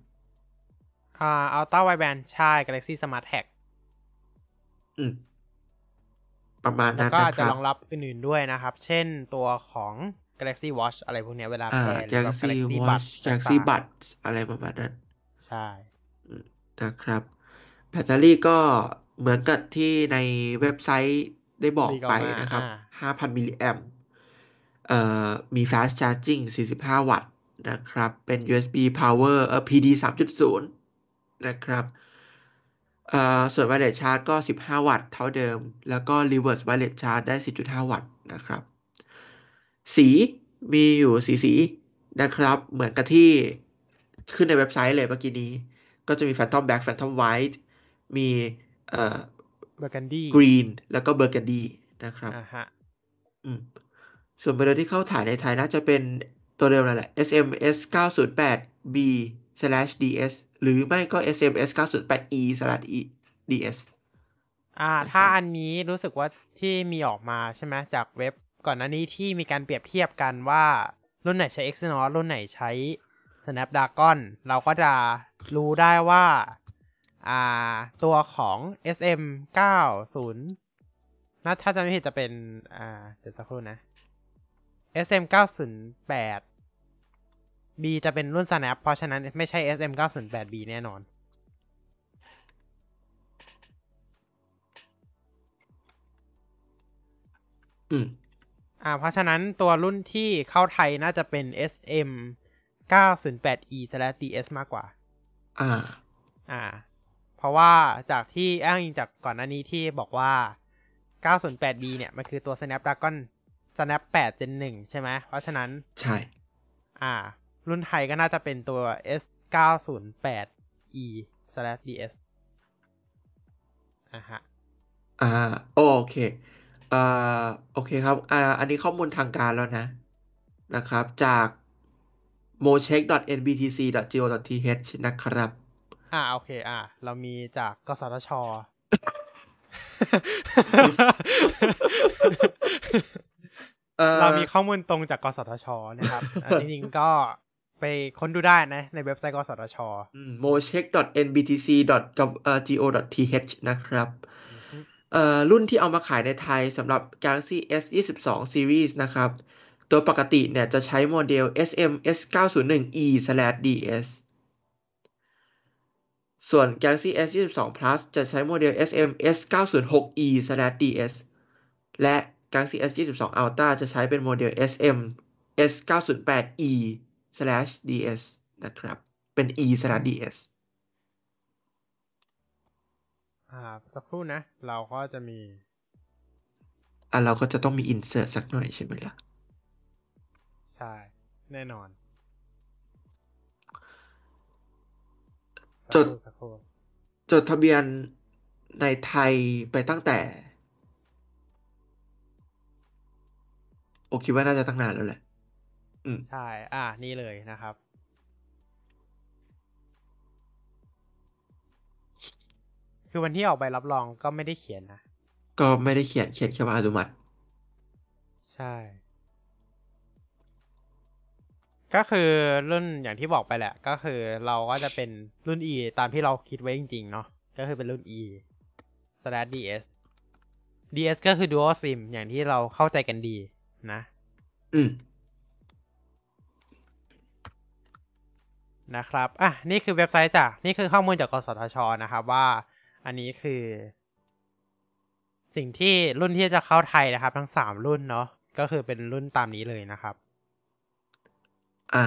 อ่า Ultra Wideband ใช่ Galaxy Smart Tag อืม ประมาณแล้วนั้นก็นะอาจคจะรับรองรับอื่นๆด้วยนะครับ เช่นตัวของ Galaxy Watch อะไรพวกเนี้ยเวลาอ่าแพร์หรือแบบ Galaxy Galaxy Watch Buds Galaxy ต่างๆ Buds อะไรประมาณนั้น ใช่นะครับ แบตเตอรี่ก็เหมือนกับที่ในเว็บไซต์ได้บอกลีกอไปอกมานะครับอ่า5,000 มิลลิแอมเอ่อมี fast charging 45 วัตต์นะครับ เป็น USB power เอ่อ PD 3.0 นะครับ เอ่อส่วน wireless charge ก็ 15 วัตต์เท่าเดิม แล้วก็ reverse wireless charge ได้ 10.5 วัตต์นะครับ สีมีอยู่สีสีนะครับ เหมือนกับที่ขึ้นในเว็บไซต์เลยเมื่อกี้นี้ ก็จะมี Phantom Black Phantom White มีเอ่อ Burgundy Green แล้วก็ Burgundy นะครับอ่าฮะอืมส่วนโมเดลที่เข้าถ่ายในไทยน่าจะเป็นตัวเดิมนั่นแหละ SMS 908 B slash DS หรือไม่ก็ SMS 908 E slash E DS อ่านะครับถ้าอันนี้รู้สึกว่าที่มีออกมาใช่ไหมจากเว็บก่อนหน้านี้ที่มีการเปรียบเทียบกันว่า รุ่นไหนใช้ Exynos รุ่นไหนใช้ Snapdragon เราก็จะรู้ได้ว่า อ่า ตัวของ SM 90นะถ้าจำไม่ผิดจะเป็น อ่า เดี๋ยวสักครู่นะ SM 908 B จะเป็นรุ่น Snap เพราะฉะนั้นไม่ใช่ SM 908 B แน่นอน อืม อ่า เพราะฉะนั้นตัวรุ่นที่เข้าไทยน่าจะเป็น SM 908E DS มากกว่า อ่า อ่า เพราะว่าจากที่อ้างอิงจากก่อนหน้านี้ที่บอกว่า 908B เนี่ย มันคือตัว Snapdragon Snap 8 Gen 1 ใช่ไหม เพราะฉะนั้น ใช่ อ่า รุ่นไทยก็น่าจะเป็นตัว S 908E DS อ่าฮะ อ่า โอเค อ่า โอเคครับ อ่า อันนี้ข้อมูลทางการแล้วนะ นะครับ จาก mocheck.nbtc.go.th นะครับ อ่า โอเค อ่า เรามีจากกสทชเอ่อเรามีข้อมูลตรงจากกสทช นะครับอะจริงๆก็ ไปค้นดูได้นะ ในเว็บไซต์กสทชอืม mocheck.nbtc.go.th นะครับเอ่อรุ่นที่เอามาขายในไทยสำหรับ Galaxy S 22 Series นะครับ ตัวปกติเนี่ยจะใช้โมเดล SM S901E DS ส่วน Galaxy S 22 Plus จะใช้โมเดล SM S906E DS และ Galaxy S 22 Ultra จะใช้เป็นโมเดล SM S908E DS นะครับ เป็น E DS อ่าสักครู่นะ เราก็จะมี อะเราก็จะต้องมี insert สักหน่อยใช่ไหมล่ะ ใช่ แน่นอน จดสักครู่จดทะเบียนในไทยไปตั้งแต่ โอคิดว่าน่าจะตั้งนานแล้วแหละอืม ใช่ อ่า นี่เลยนะครับ คือวันที่ออกใบรับรองก็ไม่ได้เขียนนะ ก็ไม่ได้เขียน เขียนแค่ว่าอนุมัติ ใช่ ก็คือรุ่นอย่างที่บอกไปแหละ ก็คือเราก็จะเป็นรุ่น E ตามที่เราคิดไว้จริงๆ เนาะ ก็คือเป็นรุ่น E slash DS DS ก็คือ dual sim อย่างที่เราเข้าใจกันดีนะ อืม นะครับอะนี่คือเว็บไซต์จากนี่คือข้อมูลจากกสทชนะครับว่า อันนี้คือ สิ่งที่รุ่นที่จะเข้าไทยนะครับ ทั้งสามรุ่นเนาะก็คือเป็นรุ่นตามนี้เลยนะครับ อ่า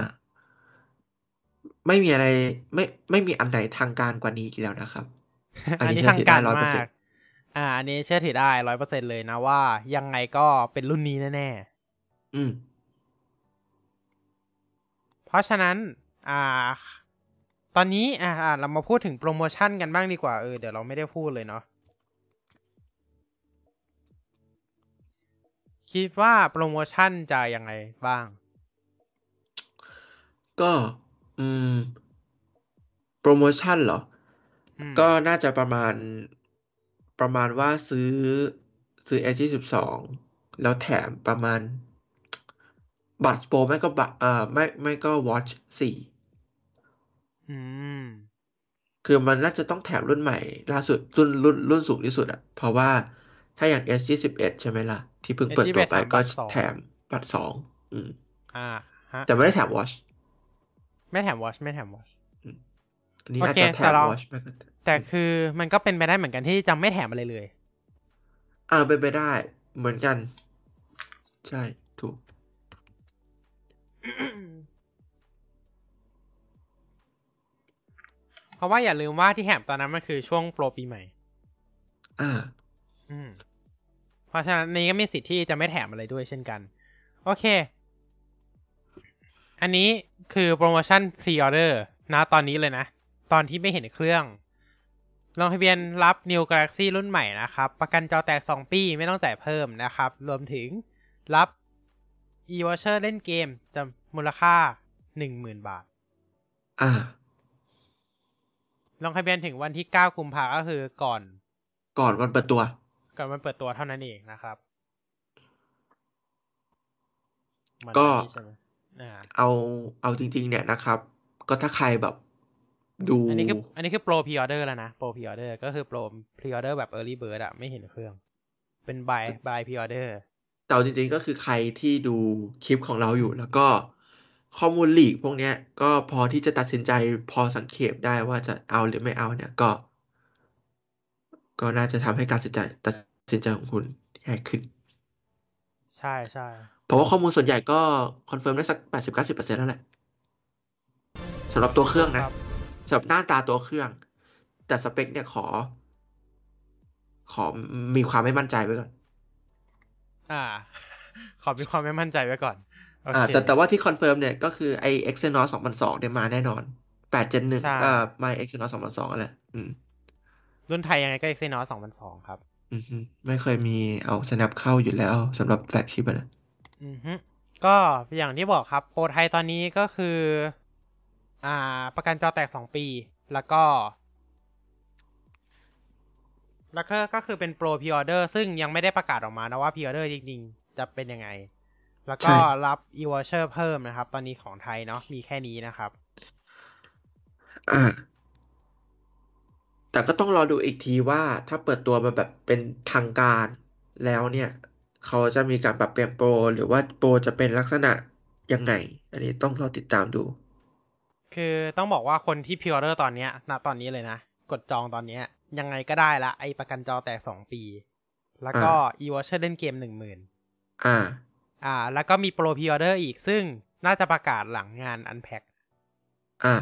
ไม่มีอะไรไม่ไม่มีอันไหนทางการกว่านี้อีกแล้วนะครับ อันอันนี้นี้เชื่อทางถือการได้มาก100%อ่า อันนี้เชื่อถือได้ร้อยเปอร์เซ็นเลยนะว่า ยังไงก็เป็นรุ่นนี้แน่อืมๆเพราะฉะนั้น อ่า ตอนนี้อ่าอ่าเรามาพูดถึงโปรโมชั่นกันบ้างดีกว่า เออ เดี๋ยวเราไม่ได้พูดเลยเนาะ คิดว่าโปรโมชั่นจะยังไงบ้าง ก็ อืม โปรโมชั่นเหรออืมก็น่าจะประมาณ ประมาณว่าซื้อ ซื้อ S 22 แล้วแถมประมาณบัตรโปรไม่ก็บัตรเอ่อไม่ไม่ก็วอชสี่ อืม คือมันน่าจะต้องแถมรุ่นใหม่ ล่าสุดรุ่นรุ่นรุ่นสูงที่สุดอะเพราะว่าถ้าอย่าง S ยี่สิบเอ็ดใช่ไหมล่ะ ที่เพิ่งเปิดตัวไป S21 ก็แถมบัตรสองแถมบัตรสองอืม อ่าฮะแต่ไม่ได้แถมวอชไม่แถมวอชไม่แถมวอชอันนี้โออาจเคจะแถแต่มเราวอชไปก็แต่คือมันก็เป็นไปได้เหมือนกันที่จะไม่แถมอะไรเลย อ่าเป็นไปได้เหมือนกัน ใช่ เพราะว่าอย่าลืมว่าที่แถมตอนนั้นมันคือช่วงโปรปีใหม่ อ่า อืม เพราะฉะนั้นนี้ก็มีสิทธิ์ที่จะไม่แถมอะไรด้วยเช่นกัน โอเค อันนี้คือโปรโมชั่นพรีออเดอร์นะตอนนี้เลยนะ ตอนที่ไม่เห็นเครื่องลงทะเบียนรับ New Galaxy รุ่นใหม่นะครับ ประกันจอแตก 2 ปีไม่ต้องจ่ายเพิ่มนะครับ รวมถึงรับ e-voucher เล่นเกมจำมูลค่า 10,000 บาท อ่า ลงทะเบียนถึงวันที่9กุมภาก็คือก่อน ก่อนวันเปิดตัว ก่อนวันเปิดตัวเท่านั้นเองนะครับเหมือนก็อันนี้ใช่ไหมอ่าเอาเอาจริง ๆ เนี่ยนะครับ ก็ถ้าใครแบบดู อันนี้คืออันนี้คือโปรพ r ออเดอร์แล้วนะ โปรพ r ออเดอร์ก็คือโปรพ r ออเดอร์แบบ Early Bird อะไม่เห็นเครื่อง เป็น buy buy pre order แต่เอาจริงๆก็คือใครที่ดูคลิปของเราอยู่แล้วก็ ข้อมูล leak พวกเนี้ยก็พอที่จะตัดสินใจพอสังเกตได้ว่าจะเอาหรือไม่เอาเนี่ยก็ ก็น่าจะทำให้การตัดสินใจตัดสินใจของคุณง่ายขึ้น ใช่ใช่เพราะว่าข้อมูลส่วนใหญ่ก็ confirm ได้สักแปดสิบเก้าสิบเปอร์เซ็นต์แล้วแหละสำหรับตัวเครื่องนะครับสำหรับหน้าตาตัวเครื่อง แต่สเปคเนี่ยขอ ขอมีความไม่มั่นใจไว้ก่อน อ่า ขอมีความไม่มั่นใจไว้ก่อนโออ่าเค แต่แต่ว่าที่ confirm เนี่ยก็คือไอ Exynos 2002เนี่ยมาแน่นอน8 Gen 1ใช่อ่ามา Exynos 2002แหละอืมรุ่นไทยยังไงก็ Exynos 2002ครับ อืมฮึไม่เคยมีเอา Snap เข้าอยู่แล้วสำหรับ flagship อะนะอือฮึก็อย่างที่บอกครับ โปรไทยตอนนี้ก็คือ อ่า ประกันจอแตก2ปี แล้วก็ แล้วก็ก็คือเป็นโปรพ r ออเดอร์ซึ่งยังไม่ได้ประกาศออกมานะว่าพ r ออเดอร์จริง ๆ จะเป็นยังไง แล้วก็รับ e voucher เพิ่มนะครับ ตอนนี้ของไทยเนาะมีแค่นี้นะครับ อ่า แต่ก็ต้องรอดูอีกทีว่าถ้าเปิดตัวมาแบบเป็นทางการแล้วเนี่ย เขาจะมีการปรับเปลี่ยนโปร หรือว่าโปรจะเป็นลักษณะยังไง อันนี้ต้องรอติดตามดู คือต้องบอกว่าคนที่พ r ออเดอร์ตอนเนี้ยณตอนนี้เลยนะ กดจองตอนเนี้ย ยังไงก็ได้ละไอประกันจอแตกสองปี แล้วก็ e voucher เล่นเกมหนึ่งหมื่นอ่า อ่า แล้วก็มีโปรพ r ออเดอร์อีกซึ่งน่าจะประกาศหลังงาน Unpack อ่า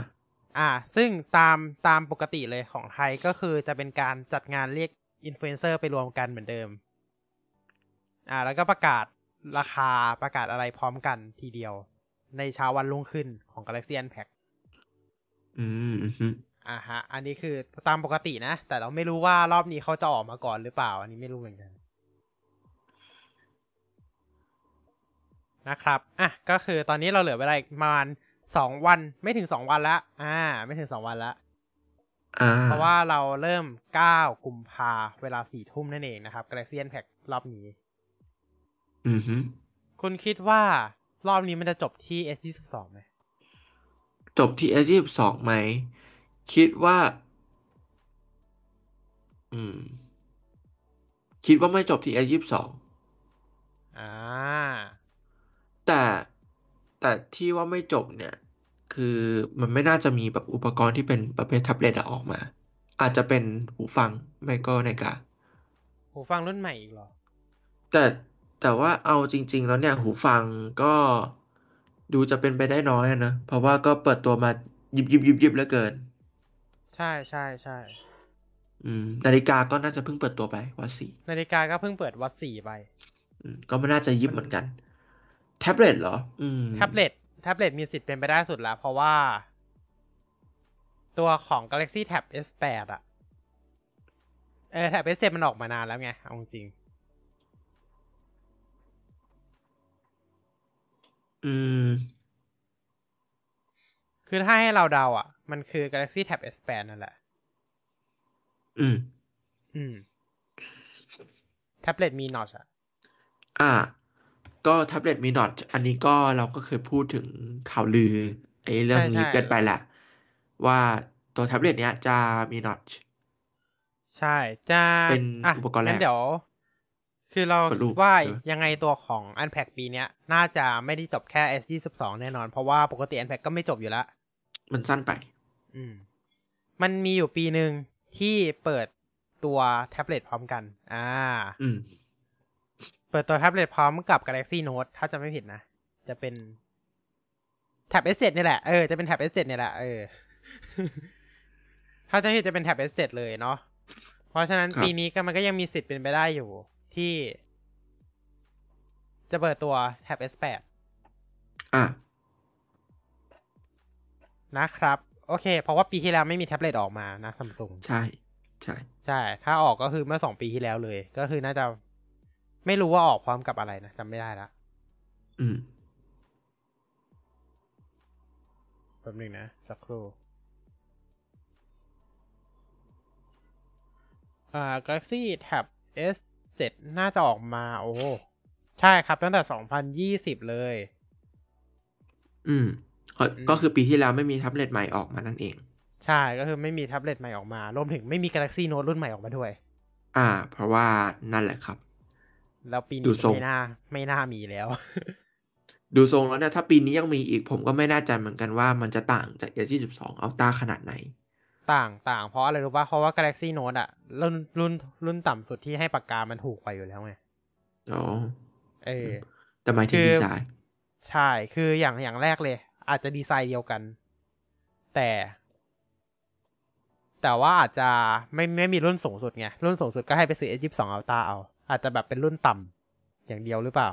อ่า ซึ่งตามตามปกติเลยของไทยก็คือจะเป็นการจัดงานเรียกอินฟลูเอนเซอร์ไปรวมกันเหมือนเดิม อ่า แล้วก็ประกาศราคาประกาศอะไรพร้อมกันทีเดียว ในเช้าวันรุ่งขึ้นของ Galaxy Unpack อืมอืมฮึอ่าฮะ อันนี้คือตามปกตินะ แต่เราไม่รู้ว่ารอบนี้เขาจะออกมาก่อนหรือเปล่า อันนี้ไม่รู้เหมือนกัน นะครับอะก็คือตอนนี้เราเหลือเวลาอีกประมาณสองวันไม่ถึงสองวันละอ่า ไม่ถึงสองวันละอ่าเพราะว่าเราเริ่มเก้ากุมภาเวลาสี่ทุ่มนั่นเองนะครับ Galaxy Unpack รอบนี้ อืมฮึคุณคิดว่ารอบนี้มันจะจบที่ S22 ไหมจบที่ S ยี่สิบสองไหม คิดว่า อืม คิดว่าไม่จบที่ S ยี่สิบสองอ่า แต่แต่ที่ว่าไม่จบเนี่ย คือมันไม่น่าจะมีแบบอุปกรณ์ที่เป็นประเภทแท็บเล็ตอะออกมา อาจจะเป็นหูฟังไม่ก็ในาฬิกาหูฟังรุ่นใหม่อีกเหรอ แต่แต่ว่าเอาจริง ๆ แล้วเนี่ย หูฟังก็ดูจะเป็นไปได้น้อยอะนะ เพราะว่าก็เปิดตัวมายิบยิบยิบยิบเหลือเกิน ใช่ใช่ใช่อืมนาฬิกาก็น่าจะเพิ่งเปิดตัวไปว่าสี่นาฬิกาก็เพิ่งเปิดวัดสี่ไป อืมก็ไม่น่าจะยิบเหมือนกัน แท็บเล็ตเหรออืมแท็บเล็ตแท็บเล็ตมีสิทธิ์เป็นไปได้สุดแล้ว เพราะว่า ตัวของ Galaxy Tab S8 อะเออ Tab S7 มันออกมานานแล้วไง เอาจริง อืม คือถ้าให้เราเดาอะ มันคือ Galaxy Tab S8 นั่นแหละ อืม อืม แท็บเล็ตมีนอชอะ อ่า ก็แท็บเล็ตมีนอตอันนี้ก็เราก็เคยพูดถึงข่าวลือไอ้เรื่องใช่นี้ใช่กันไปแหละ ว่าตัวแท็บเล็ตเนี้ยจะมีนอตใช่จะเป็นอะอุปกรณ์แรกงั้นเดี๋ยว คือเรากดรูปคิดว่าเออยังไงตัวของ Unpack ปีเนี้ย น่าจะไม่ได้จบแค่ S22 แน่นอน เพราะว่าปกติ Unpack ก็ไม่จบอยู่แล้ว มันสั้นไป อืม มันมีอยู่ปีหนึ่งที่เปิดตัวแท็บเล็ตพร้อมกัน อ่า อืม เปิดตัวแท็บเล็ตพร้อมกับ Galaxy Note ถ้าจะไม่ผิดนะ จะเป็นแท็บ S7 นี่แหละ เออ จะเป็นแท็บ S7 นี่แหละ เออ ถ้าจะไม่ผิดจะเป็นแท็บ S7 เลยเนาะ เพราะฉะนั้นครับปีนี้ก็มันก็ยังมีสิทธิ์เป็นไปได้อยู่ ที่ จะเปิดตัวแท็บ S8 อะนะครับ โอเค เพราะว่าปีที่แล้วไม่มีแท็บเล็ตออกมานะซัมซุงใช่ ใช่ ใช่ ถ้าออกก็คือเมื่อสองปีที่แล้วเลย ก็คือน่าจะ ไม่รู้ว่าออกพร้อมกับอะไรนะจำไม่ได้ละอืมแป๊บนึงนะ สักครู่อ่า Galaxy Tab S7 น่าจะออกมา โอ้ใช่ครับ ตั้งแต่ 2020 เลยอืมก็อืม ก็คือปีที่แล้วไม่มีแท็บเล็ตใหม่ออกมานั่นเอง ใช่ก็คือไม่มีแท็บเล็ตใหม่ออกมารวมถึงไม่มี Galaxy Note รุ่นใหม่ออกมาด้วย อ่า เพราะว่านั่นแหละครับ แล้วปีดูนี้ทรงไม่น่า ไม่น่ามีแล้ว ดูทรงแล้วเนี่ยถ้าปีนี้ยังมีอีกผมก็ไม่แน่ใจเหมือนกันว่ามันจะต่างจาก S22 Ultra ขนาดไหน ต่างต่างเพราะอะไรรู้ป่ะเพราะว่า Galaxy Note อะรุ่นรุ่นรุ่นต่ำสุดที่ให้ปากกามันถูกกว่าอยู่แล้วไงอ๋อเออแต่หมายถึงคือดีไซน์ใช่คืออย่างอย่างแรกเลย อาจจะดีไซน์เดียวกัน แต่ แต่ว่าอาจจะไม่ไม่มีรุ่นสูงสุดไงรุ่นสูงสุดก็ให้ไปซื้อ S22 Ultra เอา อาจจะแบบเป็นรุ่นต่ำอย่างเดียวหรือเปล่า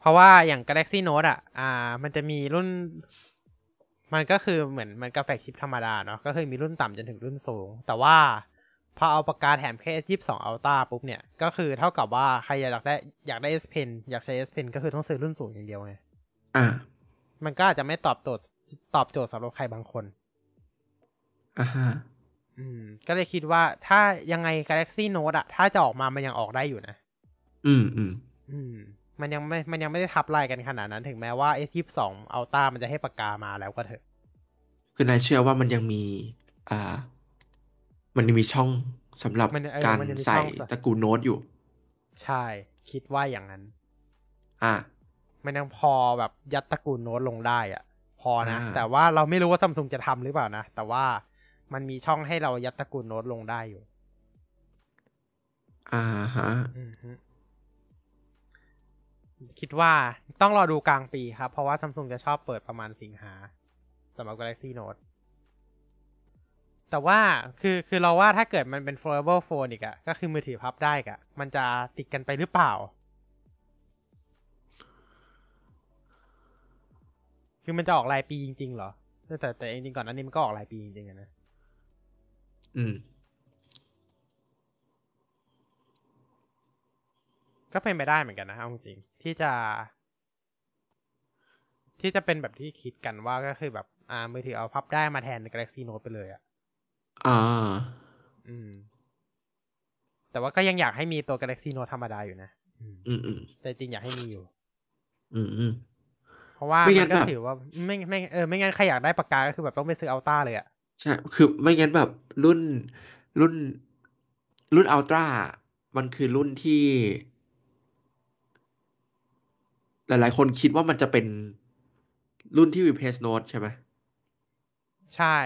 เพราะว่าอย่าง Galaxy Note อะ อ่า มันจะมีรุ่น มันก็คือเหมือนมันกาแฟชิปธรรมดาเนาะ ก็คือมีรุ่นต่ำจนถึงรุ่นสูง แต่ว่าพอเอาปากกาแถมแค่ S22 Ultra ปุ๊บเนี่ย ก็คือเท่ากับว่าใครอยากได้อยากได้ S Pen อยากใช้ S Pen ก็คือต้องซื้อรุ่นสูงอย่างเดียวไง อ่า มันก็อาจจะไม่ตอบโจทย์ตอบโจทย์สำหรับใครบางคน อ่าฮะ อืม ก็เลยคิดว่าถ้ายังไง Galaxy Note อะถ้าจะออกมามันยังออกได้อยู่นะ อืมอืมอืม มันยังไม่ มันยังไม่ได้ทับลายกันขนาดนั้น ถึงแม้ว่า S22 Ultra มันจะให้ปากกามาแล้วก็เถอะ คือนายเชื่อว่ามันยังมี อ่า มันยังมีช่องสำหรับมันเออการมันยังมีใส่ช่องตระกูลโน้ตอยู่ ใช่ คิดว่าอย่างนั้น อ่า มันยังพอแบบยัดตระกูลโน้ตลงได้อะพอนะอ่าแต่ว่าเราไม่รู้ว่าซัมซุงจะทำหรือเปล่านะ แต่ว่า มันมีช่องให้เรายัดตระกูลโน้ตลงได้อยู่ อ่าฮะอือฮึคิดว่าต้องรอดูกลางปีครับ เพราะว่าซัมซุงจะชอบเปิดประมาณสิงหาสำหรับ Galaxy Note แต่ว่าคือคือเราว่าถ้าเกิดมันเป็น foldable phone อีกอะก็คือมือถือพับได้กะมันจะติดกันไปหรือเปล่า คือมันจะออกรายปีจริงๆเหรอ แต่แต่แต่จริงๆก่อนอันนี้มันก็ออกรายปีจริงๆอะนะ อืม ก็เป็นไปได้เหมือนกันนะเอาจริงๆที่จะ ที่จะเป็นแบบที่คิดกันว่าก็คือแบบ อ่ามือถือเอาพับได้มาแทน Galaxy Note ไปเลยอะอ่า อืม แต่ว่าก็ยังอยากให้มีตัว Galaxy Note ธรรมดาอยู่นะอืมอืมอืมแต่จริงอยากให้มีอยู่ อืมอืมเพราะว่าไม่งั้มันนก็แบบถือว่าไม่ไม่เออไม่งั้นใครอยากได้ปากกาก็คือแบบต้องไปซื้ออัลต้าเลยอะ ใช่ คือไม่งั้นแบบรุ่นรุ่นรุ่นอัลตร้ามันคือรุ่นที่ หลาย ๆ คนคิดว่ามันจะเป็นรุ่นที่ replace Note ใช่ไหมใช่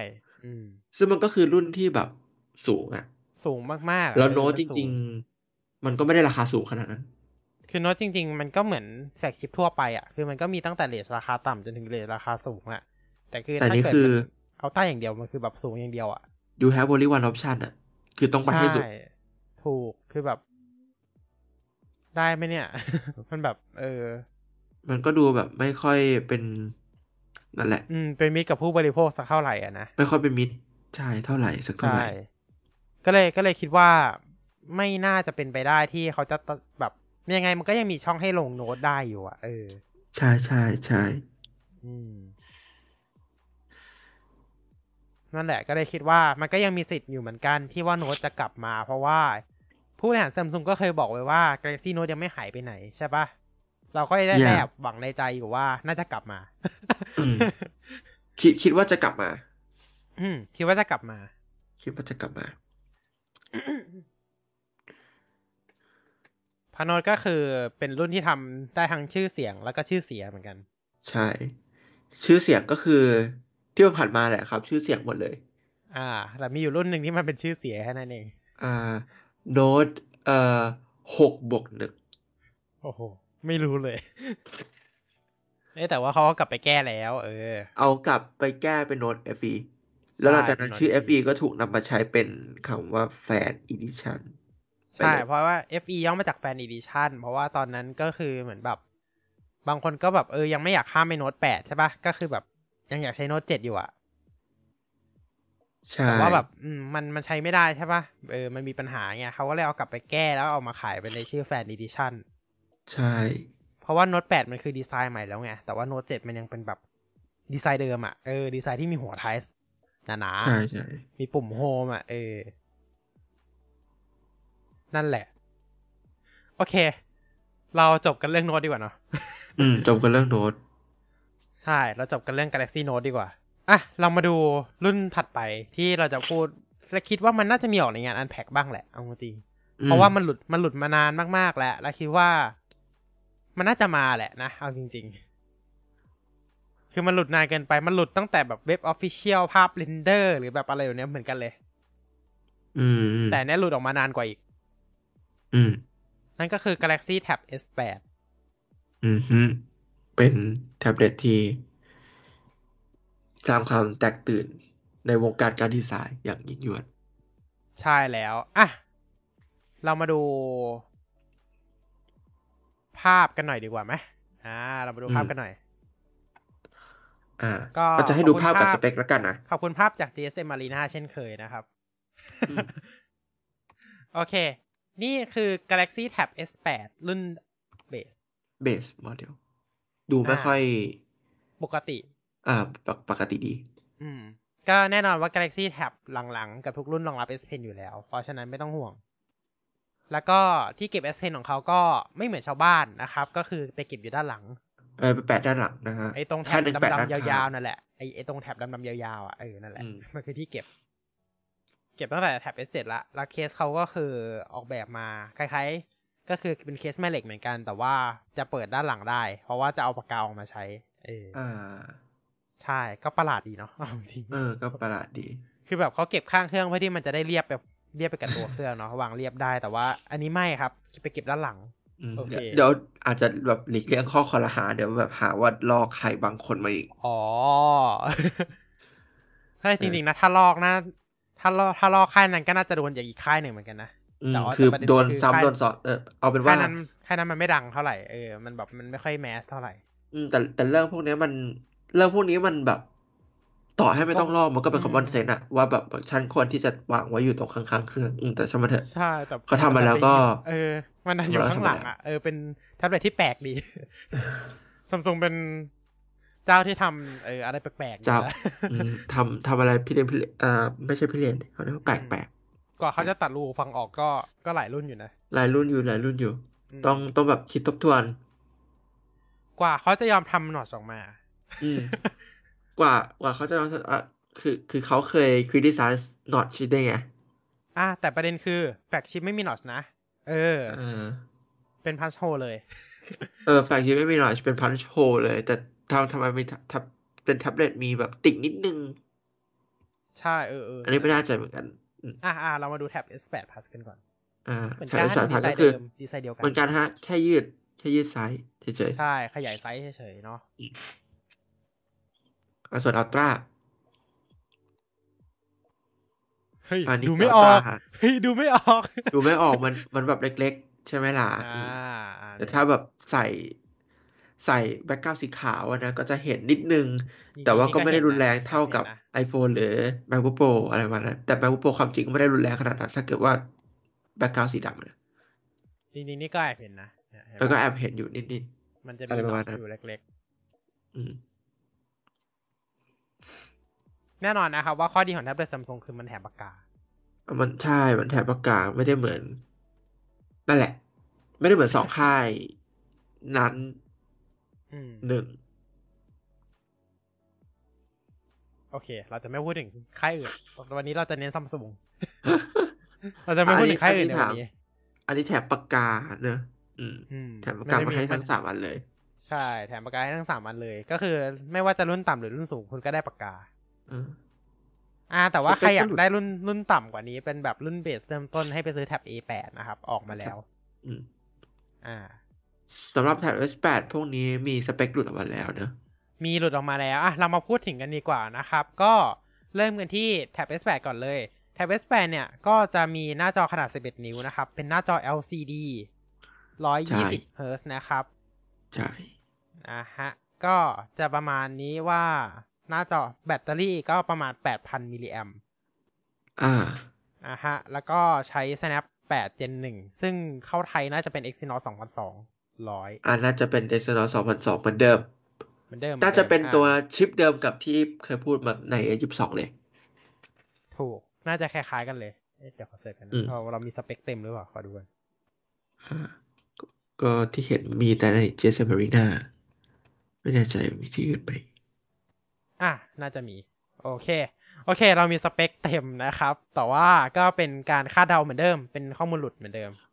อืม ซึ่งมันก็คือรุ่นที่แบบสูงอะสูงมากๆอะแล้วเออโน้ตมัจสูริง ๆ มันก็ไม่ได้ราคาสูงขนาดนั้น คือโน้ตจริง ๆ มันก็เหมือนแฟลกชิปทั่วไปอะคือมันก็มีตั้งแต่เลทราคาต่ำจนถึงเลทราคาสูงอะแต่คือแต่ถ้านี่เกิดคือมัน เอาต้าอย่างเดียวมันคือแบบสูงอย่างเดียวอะ you have only one option อะคือต้องไปให้สุดใช่ถูกคือแบบ ได้ไหมเนี่ย มันแบบ เออ มันก็ดูแบบไม่ค่อยเป็นนั่นแหละ อืม เป็นมิตรกับผู้บริโภคสักเท่าไหร่อะนะ ไม่ค่อยเป็นมิตรใช่เท่าไหร่สักเท่าไหใช่ร่ก็เลยก็เลยคิดว่าไม่น่าจะเป็นไปได้ที่เขาจะแบบยังไงมันก็ยังมีช่องให้ลงโน้ตได้อยู่อะเออ ใช่ใช่ใช่อืม นั่นแหละก็เลยคิดว่ามันก็ยังมีสิทธิ์อยู่เหมือนกันที่ว่าโน้ตจะกลับมา เพราะว่า ผู้บริหารซัมซุงก็เคยบอกไว้ว่า Galaxy Note ยังไม่หายไปไหนใช่ปะเราก็ได้ Yeah แอบหวังในใจอยู่ว่าน่าจะกลับมาอืมคิดคิดว่าจะกลับมา อืมคิดว่าจะกลับมา คิดว่าจะกลับมาพาโนตก็คือเป็นรุ่นที่ทำได้ทั้งชื่อเสียงแล้วก็ชื่อเสียเหมือนกัน ใช่ ชื่อเสียงก็คือ ที่ผ่านมาแหละครับ ชื่อเสียงหมดเลย อ่าแต่มีอยู่รุ่นหนึ่งที่มันเป็นชื่อเสียแค่นั้นเอง อ่าโน้ตเอ่อหกบวกหนึ่งโอ้โห ไม่รู้เลยเอ้ยแต่ว่าเขาก็กลับไปแก้แล้ว เออ เอากลับไปแก้เป็นโน้ต FE แล้วหลังจากนั้นใช่ชื่อเป็น FE ก็ถูกนำมาใช้เป็นคำว่า Fan Edition ไปใช่เลยเพราะว่า FE ย่อมาจาก Fan Edition เพราะว่าตอนนั้นก็คือเหมือนแบบ บางคนก็แบบเออยังไม่อยากข้ามไปโน้ตแปดใช่ปะก็คือแบบ ยังอยากใช้โน้ตเจ็ดอยู่อะใช่แต่ว่าแบบอืมมันมันใช้ไม่ได้ใช่ปะเออมันมีปัญหาไงเขาก็เลยเอากลับไปแก้แล้วเอามาขายเป็นในชื่อ Fan Editionใช่ เพราะว่าโน้ตแปดมันคือดีไซน์ใหม่แล้วไง แต่ว่าโน้ตเจ็ดมันยังเป็นแบบดีไซน์เดิมอะเออดีไซน์ที่มีหัวท้ายหนาๆใช่ใช่มีปุ่มโฮมอะเออ นั่นแหละ โอเค เราจบกันเรื่องโน้ตดีกว่าเนาะอืม จบกันเรื่องโน้ต ใช่ เราจบกันเรื่อง Galaxy Note ดีกว่า อะ เรามาดูรุ่นถัดไปที่เราจะพูด และคิดว่ามันน่าจะมีออกในงาน Unpack บ้างแหละ เอาจริง เพราะว่ามันหลุด มันหลุดมานานมากๆ แล้ว แล้วคิดว่า มันน่าจะมาแหละนะ เอาจริง ๆ คือมันหลุดนานเกินไป มันหลุดตั้งแต่แบบเว็บ official ภาพ render หรือแบบอะไรอย่างเนี้ยเหมือนกันเลย อืมอืมแต่เนี้ยหลุดออกมานานกว่าอีก อืม นั่นก็คือ Galaxy Tab S8 อืมฮึ เป็นแท็บเล็ตที่สร้างความแตกตื่นในวงการการดีไซน์อย่างยิ่งยวด ใช่แล้วอะเรามาดู ภาพกันหน่อยดีกว่าไหมอ่า เรามาดูภาพกันหน่อย อ่า ก็ก็จะให้ดูขอบคุณภาพกับภาพสเปคแล้วกันนะ ขอบคุณภาพจาก DSM Arena เช่นเคยนะครับอืมโอเค นี่คือ Galaxy Tab S8 รุ่นเบสเบสโมเดลดูไม่อ่าค่อย ปกติ อ่าปกปกติดี อืม ก็แน่นอนว่า Galaxy Tab หลังๆ กับทุกรุ่นรองรับ S Pen อยู่แล้ว เพราะฉะนั้นไม่ต้องห่วง แล้วก็ที่เก็บ S Pen ของเขาก็ไม่เหมือนชาวบ้านนะครับ ก็คือไปเก็บอยู่ด้านหลังเออไปแปะด้านหลังนะฮะไอ้ตรงแถค่บหนึ่งแปะด้านดำๆข้ยาวๆนั่นแหละไอ้ไอ้ตรงแถบดำๆยาวๆอะเออนั่นแหละอืมมันคือที่เก็บ เก็บตั้งแต่แถบ S7 ละแล้วเคสเขาก็คือออกแบบมาคล้ายๆ ก็คือเป็นเคสแม่เหล็กเหมือนกัน แต่ว่าจะเปิดด้านหลังได้ เพราะว่าจะเอาปากกาออกมาใช้ เออออ่า ใช่ก็ประหลาดดีเนาะเอาจริงเออ ก็ประหลาดดี คือแบบเขาเก็บข้างเครื่องเพื่อที่มันจะได้เรียบแบบเรียบไปกับตัวเครื่องเนาะวางเรียบได้แต่ว่าอันนี้ไม่ครับไปเก็บด้านหลังอืมโอเคเดี๋ยวเดี๋ยวอาจจะแบบหลีกเลี่ยงข้อคอรหาเดี๋ยวแบบหาว่าลอกใครบางคนมาอีก อ๋อใช่จริงๆนะ ถ้าลอกนะ ถ้าลอกถ้าลอกค่ายนั้นก็น่าจะโดนอย่างอีกค่ายหนึ่งเหมือนกันนะอืมแต่ว่า คือประเด็นโดนคือซ้ำค่ายโดนซ้อนเออเอาเป็นค่าว่ายนั้นค่ายนั้นมันไม่ดังเท่าไหร่เออมันแบบมันไม่ค่อยแมสเท่าไหร่ อืมแต่แต่เรื่องพวกเนี้ยมันเรื่องพวกนี้มันแบบ ต่อให้ไม่ต้องลอกมันก็เป็นอืคอมมมอนเซนอะว่าแบบฉันควรที่จะวางไว้อยู่ตรงข้างๆเครื่องอืมแต่ช่างมันเถอะใช่แต่เขาทำมาแล้วก็ เออ มันอยู่ข้างหลังอะเออเป็นแท็บเล็ตที่แปลกดีซัมซุงเป็นเจ้าที่ทำเอออะไรแปลกๆอยู่จับแล้วอืมทำทำอะไรพี่เรียนพี่เรียนอ่าไม่ใช่พี่เรียนเขาเรียกว่าแปลกแปล กกว่าเขาจะตัดรูฟังออกก็ก็หลายรุ่นอยู่นะ หลายรุ่นอยู่หลายรุ่นอยู่มต้องต้องแบบคิดทบทวน กว่าเขาจะยอมทำหนอตออกมา อืมกว่ากว่าเขาจะอะคือคือเขาเคย criticize notch ได้ไง อะแต่ประเด็นคือแฟลกชิปไม่มีหนอตนะเออเออเป็นพัชโฮเลย เออแฟลกชิปไม่มี notch เป็น punch hole เลย แต่ทำทำไมมีทับเป็นแท็บเล็ตมีแบบติ่งนิดนึง ใช่เออเอออันนี้ไม่น่าใจเหมือนกัน อืมอะอะเรามาดูแท็บ S8 Plus กันก่อน อ่าเหมือนใช่กันสายดีพันไซก็น์คือเดิมดีไซน์เดียวกันเหมือนกันฮะ แค่ยืด แค่ยืดไซส์เฉยใช่ ขยายไซส์เฉยๆ เนาะๆอะส่วนอัลตร้าเฮ้ยอันนี้ดูไม่ออก Ultra ฮะเฮ้ยดูไม่ออก ดูไม่ออกมันมันแบบเล็ก ๆ ใช่ไหมล่ะอ่าอืมอ่าแต่ถ้าแบบใส่ ใส่ background สีขาวอะนะก็จะเห็นนิดนึง แต่ว่าก็ไม่ได้รุนแรงเท่ากับ iPhone หรือ MacBook Pro อะไรประมาณนั้นแต่ MacBook Pro ความจริงก็ไม่ได้รุนแรงขนาดนั้นถ้าเกิดว่า background สีดำนะจริงๆนี่ก็แอบเห็นนะเนี่ยเห็นปะแล้วก็แอบเห็นอยู่นิดมันจะอะไรมีประหนมาอณตนั้นอยู่เล็กๆอืมๆแน่นอนนะครับว่าข้อดีของแท็บเล็ตซัมซุงคือมันแถมปากกา มันใช่ มันแถบปากกาไม่ได้เหมือน นั่นแหละ ไม่ได้เหมือนสองค่าย นั้นอืม หนึ่งโอเค เราจะไม่พูดถึงค่ายอื่น วันนี้เราจะเน้นซัมซุงเราจะไม่พูดถึงค่ายอื่นในวันนี้ อันนี้แถมปากกาเนอะอืมอืมแถมปากกามาให้ไได้ทั้งสามอันเลย ใช่ แถมปากกาให้ทั้งสามอันเลย ก็คือไม่ว่าจะรุ่นต่ำหรือรุ่นสูงคุณก็ได้ปากกาเอออ่า แต่ว่าสเปคใครอยากก็หลุดได้รุ่นรุ่นต่ำกว่านี้เป็นแบบรุ่นเบสเริ่มต้นให้ไปซื้อแท็บ A8 นะครับ ออกมาแล้วอืมอ่า สำหรับแถบ S8 พวกนี้มีสเปคหลุดออกมาแล้วเนอะมีหลุดออกมาแล้วอะเรามาพูดถึงกันดีกว่านะครับ ก็เริ่มกันที่แท็บ S8 ก่อนเลยแท็บ S8 เนี่ย ก็จะมีหน้าจอขนาด 11 นิ้วนะครับ เป็นหน้าจอ LCD 120 Hz นะครับ ใช่อะฮะ ก็จะประมาณนี้ว่าหน้าจอแบตเตอรี่ก็ประมาณ 8,000 มิลลิแอมอ่าอะฮะ แล้วก็ใช้ Snap 8 Gen 1 ซึ่งเข้าไทยน่าจะเป็น Exynos 2200อ่าน่าจะเป็น Exynos 2002 เหมือนเดิมเหมือนเดิมน่าจะเป็นอ่ตัวชิปเดิมกับที่เคยพูดมาใน A22 เลย ถูก น่าจะคล้ายๆกันเลยเอ๊ะเดี๋ยวขอ search กันนะอืมเราเรามีสเปคเต็มหรือเปล่า ขอดูกันอ่าก็ก็ที่เห็นมีแต่ใน j s m a r i n a ไม่แน่ใจมีที่อื่นไหมอะ น่าจะมี โอเค โอเค เรามีสเปคเต็มนะครับ แต่ว่าก็เป็นการคาดเดาเหมือนเดิม เป็นข้อมูลหลุดเหมือนเดิมอืม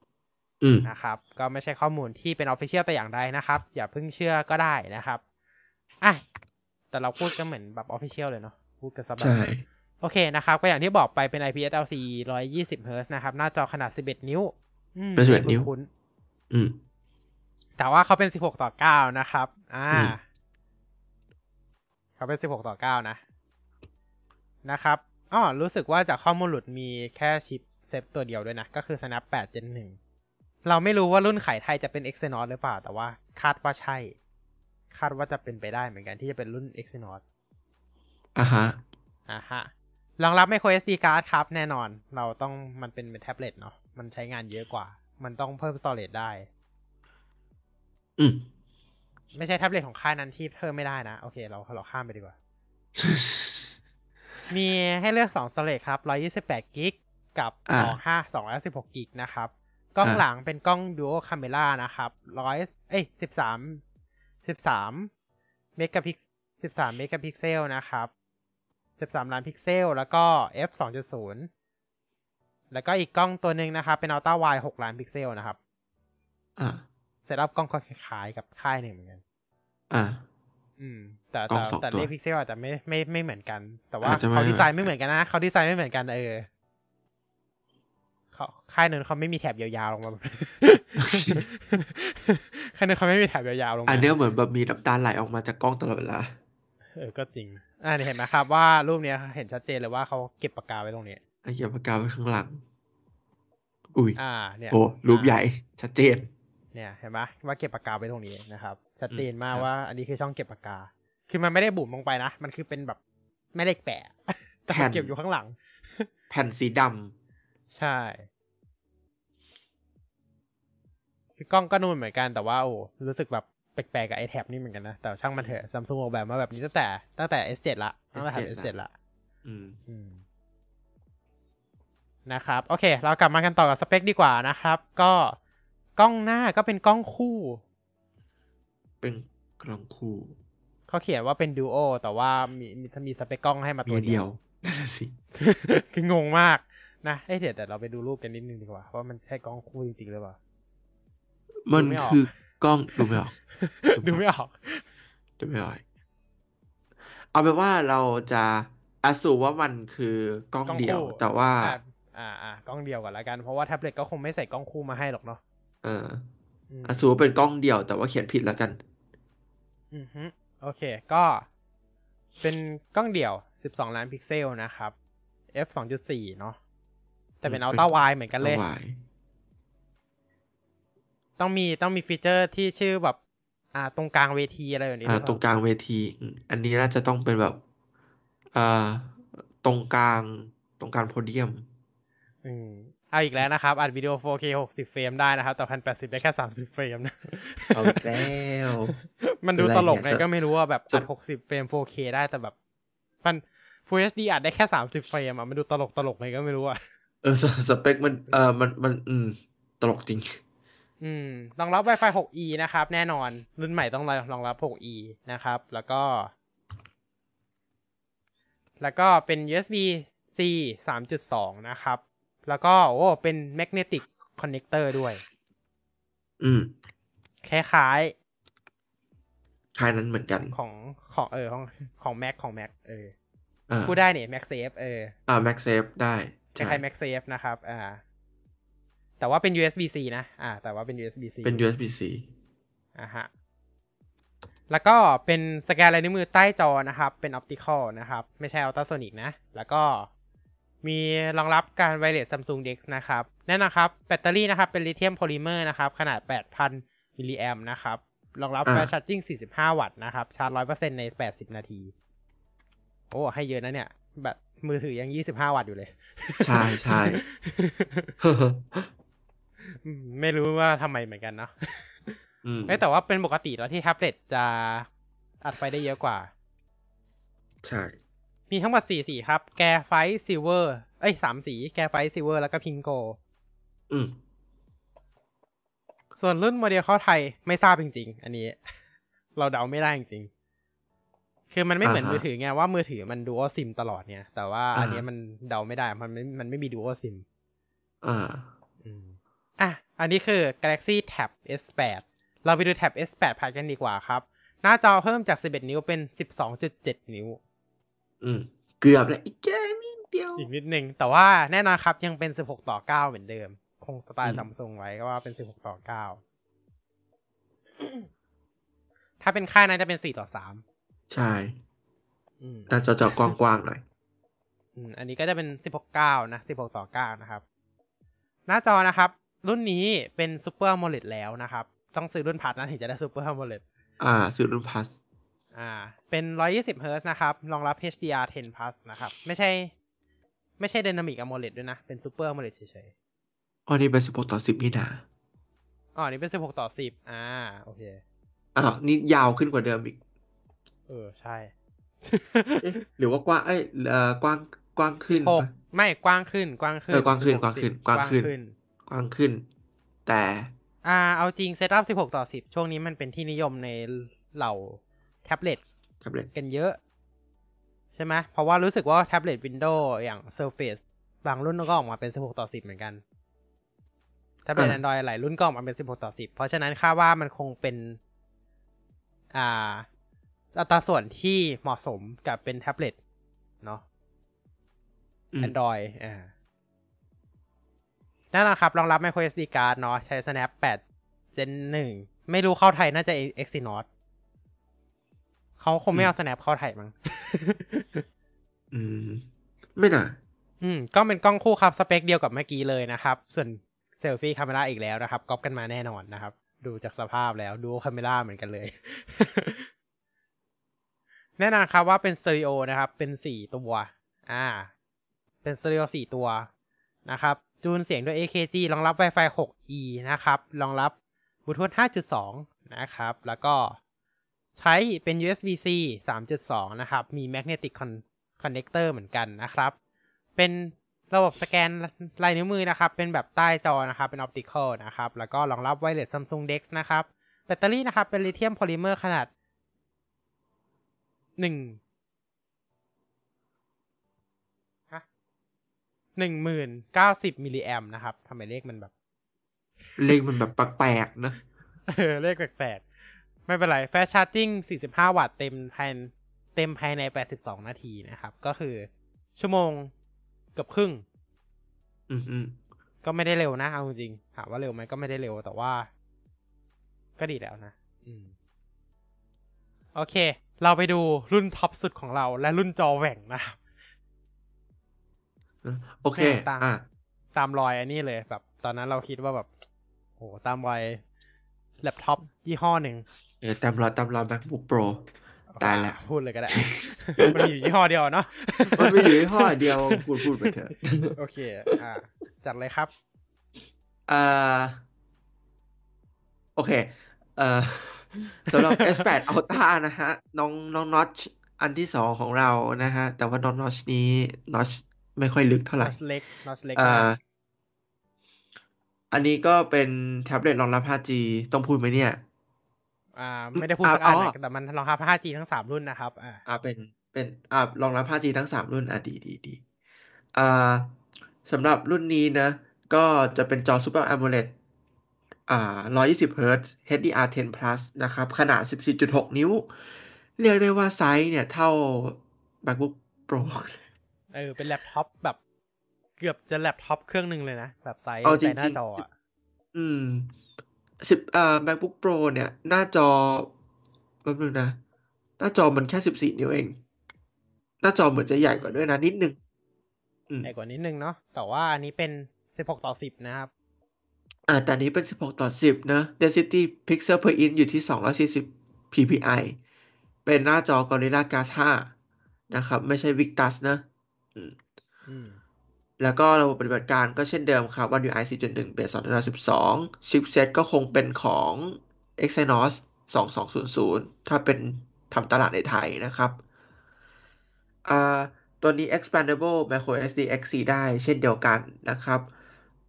นะครับ ก็ไม่ใช่ข้อมูลที่เป็น official แต่อย่างใดนะครับ อย่าเพิ่งเชื่อก็ได้นะครับอะแต่เราพูดก็เหมือนแบบ official เลยเนาะพูดกันซะแบบใช่โอเคนะครับ ก็อย่างที่บอกไปเป็น IPS LC 120 Hz นะครับ หน้าจอขนาด 11 นิ้วอืมเป็น11นิ้วคุ้นอืมๆแต่ว่าเขาเป็น 16 ต่อ 9 นะครับ อ่าอืมเขาเป็น 16 ต่อ 9 นะ นะครับอ๋อรู้สึกว่าจากข้อมูลหลุดมีแค่ชิปเซฟตัวเดียวด้วยนะ ก็คือ Snap 8 Gen 1 เราไม่รู้ว่ารุ่นขายไทยจะเป็น Exynos หรือเปล่า แต่ว่าคาดว่าใช่ คาดว่าจะเป็นไปได้เหมือนกันที่จะเป็นรุ่น Exynos อ่าฮะอ่าฮะรองรับ micro SD card ครับแน่นอน เราต้องมันเป็นแท็บเล็ตเนาะมันใช้งานเยอะกว่า มันต้องเพิ่ม storage ได้ อืมไม่ใช่แท็บเล็ตของค่ายนั้นที่เพิ่มไม่ได้นะ โอเค เราเราข้ามไปดีกว่า มีให้เลือก2 storage ครับ128กิกกับอ่า25 216กิกนะครับ กล้องอ่าหลังเป็นกล้อง dual camera นะครับ100เอ้ย13 13เมกะพิก13เมกะพิกเซลนะครับ13ล้านพิกเซล แล้วก็ f 2.0แล้วก็อีกกล้องตัวหนึ่งนะครับ เป็น ultra wide 6ล้านพิกเซลนะครับ อ่า setup กล้องก็คล้ายๆกับค่ายหนึ่งเหมือนกัน อ่า อืม แต่กล้แต่องสองแต่ตัวเลขพิกเซลอาจจะไม่ไม่ไม่เหมือนกัน แต่ว่าอาจจะไม่เขาดีไซน์ไม่เหมือนกันนะเขาดีไซน์ไม่เหมือนกันเออ เขาค่ายหนึ่งเขาไม่มีแถบยาวๆลงมาค่ายหนึ่งเขาไม่มีแถบยาวๆลงมาอันเนี้ยเหมือนแบบมีน้ำตาไหลออกมาจากกล้องตลอดเวลาเออก็จริง อ่านี่เห็นไหมครับว่ารูปเนี้ยเห็นชัดเจนเลยว่าเขาเก็บปากกาไว้ตรงนี้ไอ้เหี้ยปากกาไว้ข้างหลัง อุ้ยอ่าเนี่ยโอ้รูปอ่าใหญ่ชัดเจน เนี่ยเห็นไหมว่าเก็บปากกาไว้ตรงนี้นะครับ ชัดเจนมากครับว่า อันนี้คือช่องเก็บปากกา คือมันไม่ได้บุ๋มลงไปนะ มันคือเป็นแบบแม่เหล็กแปะแต่มันเก็บอยู่ข้างหลัง แผ่นสีดใช่ คือกล้องก็นูนเหมือนกันแต่ว่าโอ้รู้สึกแบบแปลกๆกับไอแท็บนี่เหมือนกันนะ แต่ช่างมันเถอะซัมซุงออกแบบมาแบบนี้ตั้งแต่ตั้งแต่ S7 ละตั้งแต่ทำ S7 ละำอืมอืมนะครับ โอเค เรากลับมากันต่อกับสเปคดีกว่านะครับ ก็กล้องหน้าก็เป็นกล้องคู่ เป็นกล้องคู่ เขาเขียนว่าเป็นดูโอแต่ว่ามีมีมีสเปคกล้องให้มามีตัวอันเดีเดียยววนั่นนะสิคืองงมากนะเอ้ยเดี๋ยวแต่เราไปดูรูปกันนิดนึงดีกว่าว่ามันใช่กล้องคู่จริงๆหรือเปล่า มันดูไม่ออกคือกล้องดูไม่ออก ดูไม่ออก ดูไม่ออก เอาเป็นว่าเราจะอสูว่ามันคือกล้องกล้องเดียวคู่แต่ว่าอ่า อ่าอ่ากล้องเดียวก่อนละกัน เพราะว่าแท็บเล็ตก็คงไม่ใส่กล้องคู่มาให้หรอกเนาะ เอออืมอสูว่าเป็นกล้องเดียว แต่ว่าเขียนผิดแล้วกัน อือฮึโอเค ก็ เป็นกล้องเดี่ยว 12 ล้านพิกเซลนะครับ f 2.4 เนาะ แต่เป็นอืมอัลเป็นต้าไวเหมือนกันเลยอาไว้ ต้องมีต้องมีฟีเจอร์ที่ชื่อแบบ อ่า ตรงกลางเวทีอะไรแบบนี้อ่าหอเปตรงกลางเวทีอืมอันนี้น่าจะต้องเป็นแบบอ่าตรงกลางตรงกลางโพเดียม อืมเอาอีกแล้วนะครับ อัดวิดีโอ 4K 60 เฟรมได้นะครับ แต่ 1080 ได้แค่ 30 เฟรมนะเอาอีกแล้ว มันดูเป็นไรตลกเนี่ไงยก็ไม่รู้ว่าแบบจะอัด 60 เฟรม 4K ได้แต่แบบมัน Full HD อัดได้แค่ 30 เฟรมอะ มันดูตลกตลกไงก็ไม่รู้อะ เออสสเปคมันเออมันมัน อืม ตลกจริง อืมรองรับ Wi-Fi 6E นะครับ แน่นอน รุ่นใหม่ต้องรองรับ 6E นะครับ แล้วก็ แล้วก็เป็น USB C 3.2 นะครับ แล้วก็โอ้เป็น magnetic connector ด้วย อืมคล้ายคล้ายนั้นเหมือนกันๆของของเออของของ Mac ของ Mac เอออ่าพูดได้เนี่ย MagSafe เออ อ่า MagSafe ได้คล้ายๆ MagSafe นะครับ อ่า แต่ว่าเป็น USB-C นะ อ่า แต่ว่าเป็น USB-C เป็น USB-C อ่าฮะ แล้วก็เป็นสแกนลายนิ้วมือใต้จอนะครับ เป็นออปติคอลนะครับ ไม่ใช่อัลตราโซนิกนะ แล้วก็มีรองรับการ Wireless Samsung Dex นะครับ แน่นอนครับ แบตเตอรี่นะครับ เป็นลิเธียมโพลิเมอร์นะครับ ขนาด 8,000 มิลลิแอมนะครับ รองรับอ่า fast charging 45 วัตต์นะครับ ชาร์จ 100%ใน 80 นาที โอ้ ให้เยอะนะเนี่ย แบตมือถือยัง 25 วัตต์อยู่เลย ใช่ใช่อืม ไม่รู้ว่าทำไมเหมือนกันเนาะอืมเอ้ยแต่ว่าเป็นปกติแล้วที่แท็บเล็ตจะอัดไฟได้เยอะกว่า ใช่ มีทั้งหมดสี่สีครับ Graphite Silver เอ้ยสามสี Graphite Silver แล้วก็ Pink Gold อืม ส่วนรุ่นโมเดลเข้าไทยไม่ทราบจริง ๆ อันนี้ เราเดาไม่ได้จริงๆ คือมันไม่เหมือนอ่าฮะมือถือไงว่ามือถือมันดู a l ซิมตลอดเนี่ย แต่ว่าอันอ่าเนี้ยมันเดาไม่ได้ มันไม่ มันไม่มี dual ซิม อ่า อืม อะ อันนี้คือ Galaxy Tab S8 เราไปดู Tab S8 พัดกันดีกว่าครับ หน้าจอเพิ่มจาก 11 นิ้วเป็น 12.7 นิ้ว อืม เกือบแล้วอีกแค่นิดเดียว อีกนิดนึงแต่ว่าแน่นอนครับยังเป็น 16 ต่อ 9 เหมือนเดิม คงสไตอืล์มซัมซุงไว้ก็ว่าเป็น 16 ต่อ 9 ถ้าเป็นค่ายนั้นจะเป็น 4 ต่อ 3 ใช่อืมน่าจะจอกว้างๆหน่อยอืมอันนี้ก็จะเป็น 16 9 นะ 16 ต่อ 9 นะครับ หน้าจอนะครับ รุ่นนี้เป็น Super AMOLED แล้วนะครับ ต้องซื้อรุ่นพัดนะถึงจะได้ Super AMOLED อ่า ซื้อรุ่นพัสอ่า เป็น120 Hz นะครับ รองรับ HDR10 Plus นะครับ ไม่ใช่ ไม่ใช่ Dynamic AMOLED ด้วยนะ เป็น Super AMOLED เฉยอ๋อนี่เป็นสิบหกต่อสิบนี่นะๆอ๋อนี่เป็น16ต่อ10อ่า โอเคอ้าวนี่ยาวขึ้นกว่าเดิมอีก เออ ใช่เอ๊ะหรือว่ากว้าง เอ้ย เอ่อ กว้าง กว้างขึ้นหกปะไม่ กว้างขึ้น กว้างขึ้น เออ กว้างขึ้น16กว้างขึ้น10กว้างขึ้น กว้างขึ้น แต่ อ่า เอาจริง setup 16 ต่อ 10 ช่วงนี้มันเป็นที่นิยมในเหล่าแท็บเล็ตแท็บเล็ตกันเยอะ ใช่ไหมเพราะว่ารู้สึกว่าแท็บเล็ต Windows อย่าง Surface บางรุ่นก็ออกมาเป็น 16 ต่อ 10 เหมือนกันแท็บเล็ต Android หลายรุ่นก็ออกมาเป็น 16 ต่อ 10 เพราะฉะนั้นค่าว่ามันคงเป็น อ่าอัตราส่วนที่เหมาะสมกับเป็นแท็บเล็ตเนาะอืม Android อ่า นั่นแหละครับรองรับ micro SD card เนาะใช้ Snap 8 Gen 1 ไม่รู้เข้าไทยน่าจะ Exynos เขาคงไม่เอา Snap เข้าไทยมั้งอืม ไม่น่าอืม ก็เป็นกล้องคู่ครับสเปคเดียวกับเมื่อกี้เลยนะครับ ส่วนเซลฟี่คาเมราอีกแล้วนะครับก๊อปกันมาแน่นอนนะครับ ดูจากสภาพแล้วดูคาเมราเหมือนกันเลย แน่นอนครับว่าเป็นสเตอริโอนะครับ เป็นสี่ตัว อ่า เป็นสเตอริโอสี่ตัวนะครับ จูนเสียงโดย AKG รองรับ Wi-Fi 6E นะครับ รองรับบลูทูธ5.2 นะครับ แล้วก็ใช้เป็น USB-C 3.2 นะครับ มี Magnetic Connector เหมือนกันนะครับ เป็นระบบสแกนลายนิ้วมือนะครับ เป็นแบบใต้จอนะครับ เป็น Optical นะครับ แล้วก็รองรับ Wireless Samsung Dex นะครับ แบตเตอรี่นะครับ เป็นลิเธียมโพลิเมอร์ขนาด1 หนึ่งหมื่นเก้าสิบมิลลิแอมนะครับทำไมเลขมันแบบ เลขมันแบบแปลกๆนะเออเลขแปลกๆ ไม่เป็นไร fast charging 45วัตต์เต็มภายเต็มภายใน82นาทีนะครับ ก็คือชั่วโมงเกือบครึ่ง อืมอืมก็ไม่ได้เร็วนะเอาจริงๆถามว่าเร็วไหมก็ไม่ได้เร็วแต่ว่า ก็ดีแล้วนะ อืม โอเค เราไปดูรุ่นท็อปสุดของเราและรุ่นจอแหว่งนะครับ โอเคเนี่ยตามอะตามรอยอันนี้เลยแบบ ตอนนั้นเราคิดว่าแบบโหตามรอยแล็ปท็อปยี่ห้อหนึ่งเออตามรอยตามรอย MacBook Pro ตายละพูดเลยก็ได้ มันมีอยู่ยี่ห้อเดียวเนาะมันไม่อยู่ยี่ห้อเดียวพูดพูดไปเถอะโอเค อ่า จัดเลยครับเอ่อโอเค เอ่อสำหรับ S8 Ultra นะฮะ น้องน้องน็อตอันที่สองของเรานะฮะ แต่ว่าน้องน็อตนี้น็อต ไม่ค่อยลึกเท่าไหนร่อสเล็กนอสเล็กเอ่มาอกอันนี้ก็เป็นแท็บเล็ตรองรับ 5G ต้องพูดไหมเนี่ย อ่า ไม่ได้พูดอ่าสักอันอ๋อนะแต่มันรองรับ 5G ทั้งสามรุ่นนะครับ อ่าอ่าเป็นเป็นอ่ารองรับ 5G ทั้งสามรุ่นอะดีดีดีอ่าสำหรับรุ่นนี้นะ ก็จะเป็นจอ Super AMOLED อ่า 120 Hz HDR10 Plus นะครับ ขนาด 14.6 นิ้ว เรียกได้ว่าไซส์เนี่ย เท่า MacBook Pro เออเป็นแล็ปท็อปแบบ เกือบจะแล็ปท็อปเครื่องหนึ่งเลยนะ แบบไซส์เอาจริไซงส์หน้าๆจออะอืมสิบอ่า MacBook Pro เนี่ย หน้าจอแป๊บนึงนะ หน้าจอมันแค่14นิ้วเอง หน้าจอเหมือนจะใหญ่กว่าด้วยนะนิดนึงอืมใหญ่กว่านิดนึงเนาะแต่ว่าอันนี้เป็น16ต่อ10นะครับ อ่า แต่อันนี้เป็น16ต่อ10นะ density pixel per inch อยู่ที่240 ppi เป็นหน้าจอ Gorilla Glass 5 นะครับ ไม่ใช่ Victus นะอืมอืม แล้วก็ระบบปฏิบัติการก็เช่นเดิมครับ One UI 4.1 Base 2012 Chipset ก็คงเป็นของ Exynos 2200 ถ้าเป็นทำตลาดในไทยนะครับอ่าตัวนี้ expandable micro SD XC ได้เช่นเดียวกันนะครับ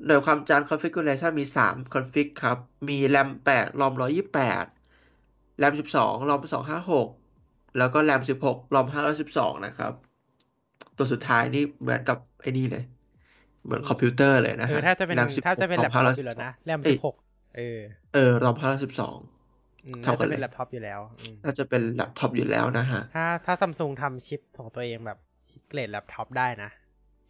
หน่วยความจำ configuration มี 3 config ครับ มี RAM 8 ROM 128 RAM 12 ROM 256 แล้วก็ RAM 16 ROM 512 นะครับ ตัวสุดท้ายนี่เหมือนกับไอ้นี่เลย เหมือนคอมพิวเตอร์เลยนะเออฮะถ้าจะเป็น RAM ถ้าจะเป็น16แล็ปท็อป ROM อยู่แล้วนะแรมเอ้ย16เออ เออ ROM 512อืมเท่าน่ากัจะนเลยเป็นแล็ปท็อปอยู่แล้วอืมน่าจะเป็นแล็ปท็อปอยู่แล้วนะฮะ ถ้าถ้าซัมซุงทำชิปของตัวเองแบบชิปเกรดแล็ปท็อปได้นะ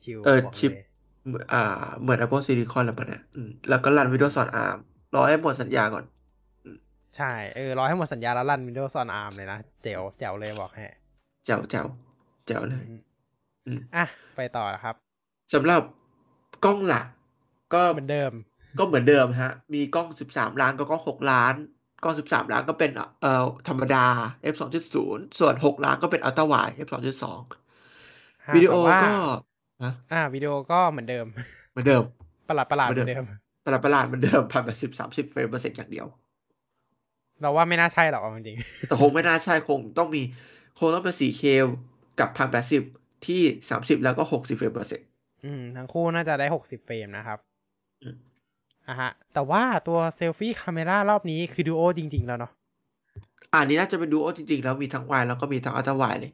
ชิวเออบอกชิปเลยเหมือนอ่า เหมือน Apple Silicon แล้วปะเนี่ยอืมแล้วก็รัน Windows on ARM รอให้หมดสัญญาก่อน ใช่ เออ รอให้หมดสัญญาแล้วรัน Windows on ARM เลยนะ เจ๋วแจ๋วเลยบอกให้แจ๋วแจ๋วแจ๋วเลย อืมอืมอะไปต่อครับสำหรับกล้องหลัก ก็เหมือนเดิม ก็เหมือนเดิมฮะ มีกล้อง13ล้านกับกล้อง6ล้าน กล้อง13ล้านก็เป็นเอ่อธรรมดา f 2.0ส่วน6ล้านก็เป็น ultra wide f 2.2วิดีโอแต่ว่าก็ฮะอ่าวิดีโอก็เหมือนเดิม เหมือนเดิม ประหลาดประหลาดเหเหมืมืออนนเดิเดิมมประหลาดประหลาดเหมือนเดิมพันแบบสิบสามสิบเฟรมเปอร์เซ็นต์อย่างเดียว เราว่าไม่น่าใช่หรอกเอาจริงแต่คงไม่น่าใช่คงต้องมีคงต้องเป็น 4K กับพันแปดสิบ ที่สามสิบแล้วก็หกสิบ frame per secๆอืม ทั้งคู่น่าจะได้หกสิบเฟรมนะครับอืมอะฮะ แต่ว่าตัว selfie camera รอบนี้คือดูโอจริง ๆ แล้วเนาะอันนี้น่าจะเป็นดูโอจริง ๆ แล้วมีทั้งวายแล้วก็มีทั้ง ultra wide เลย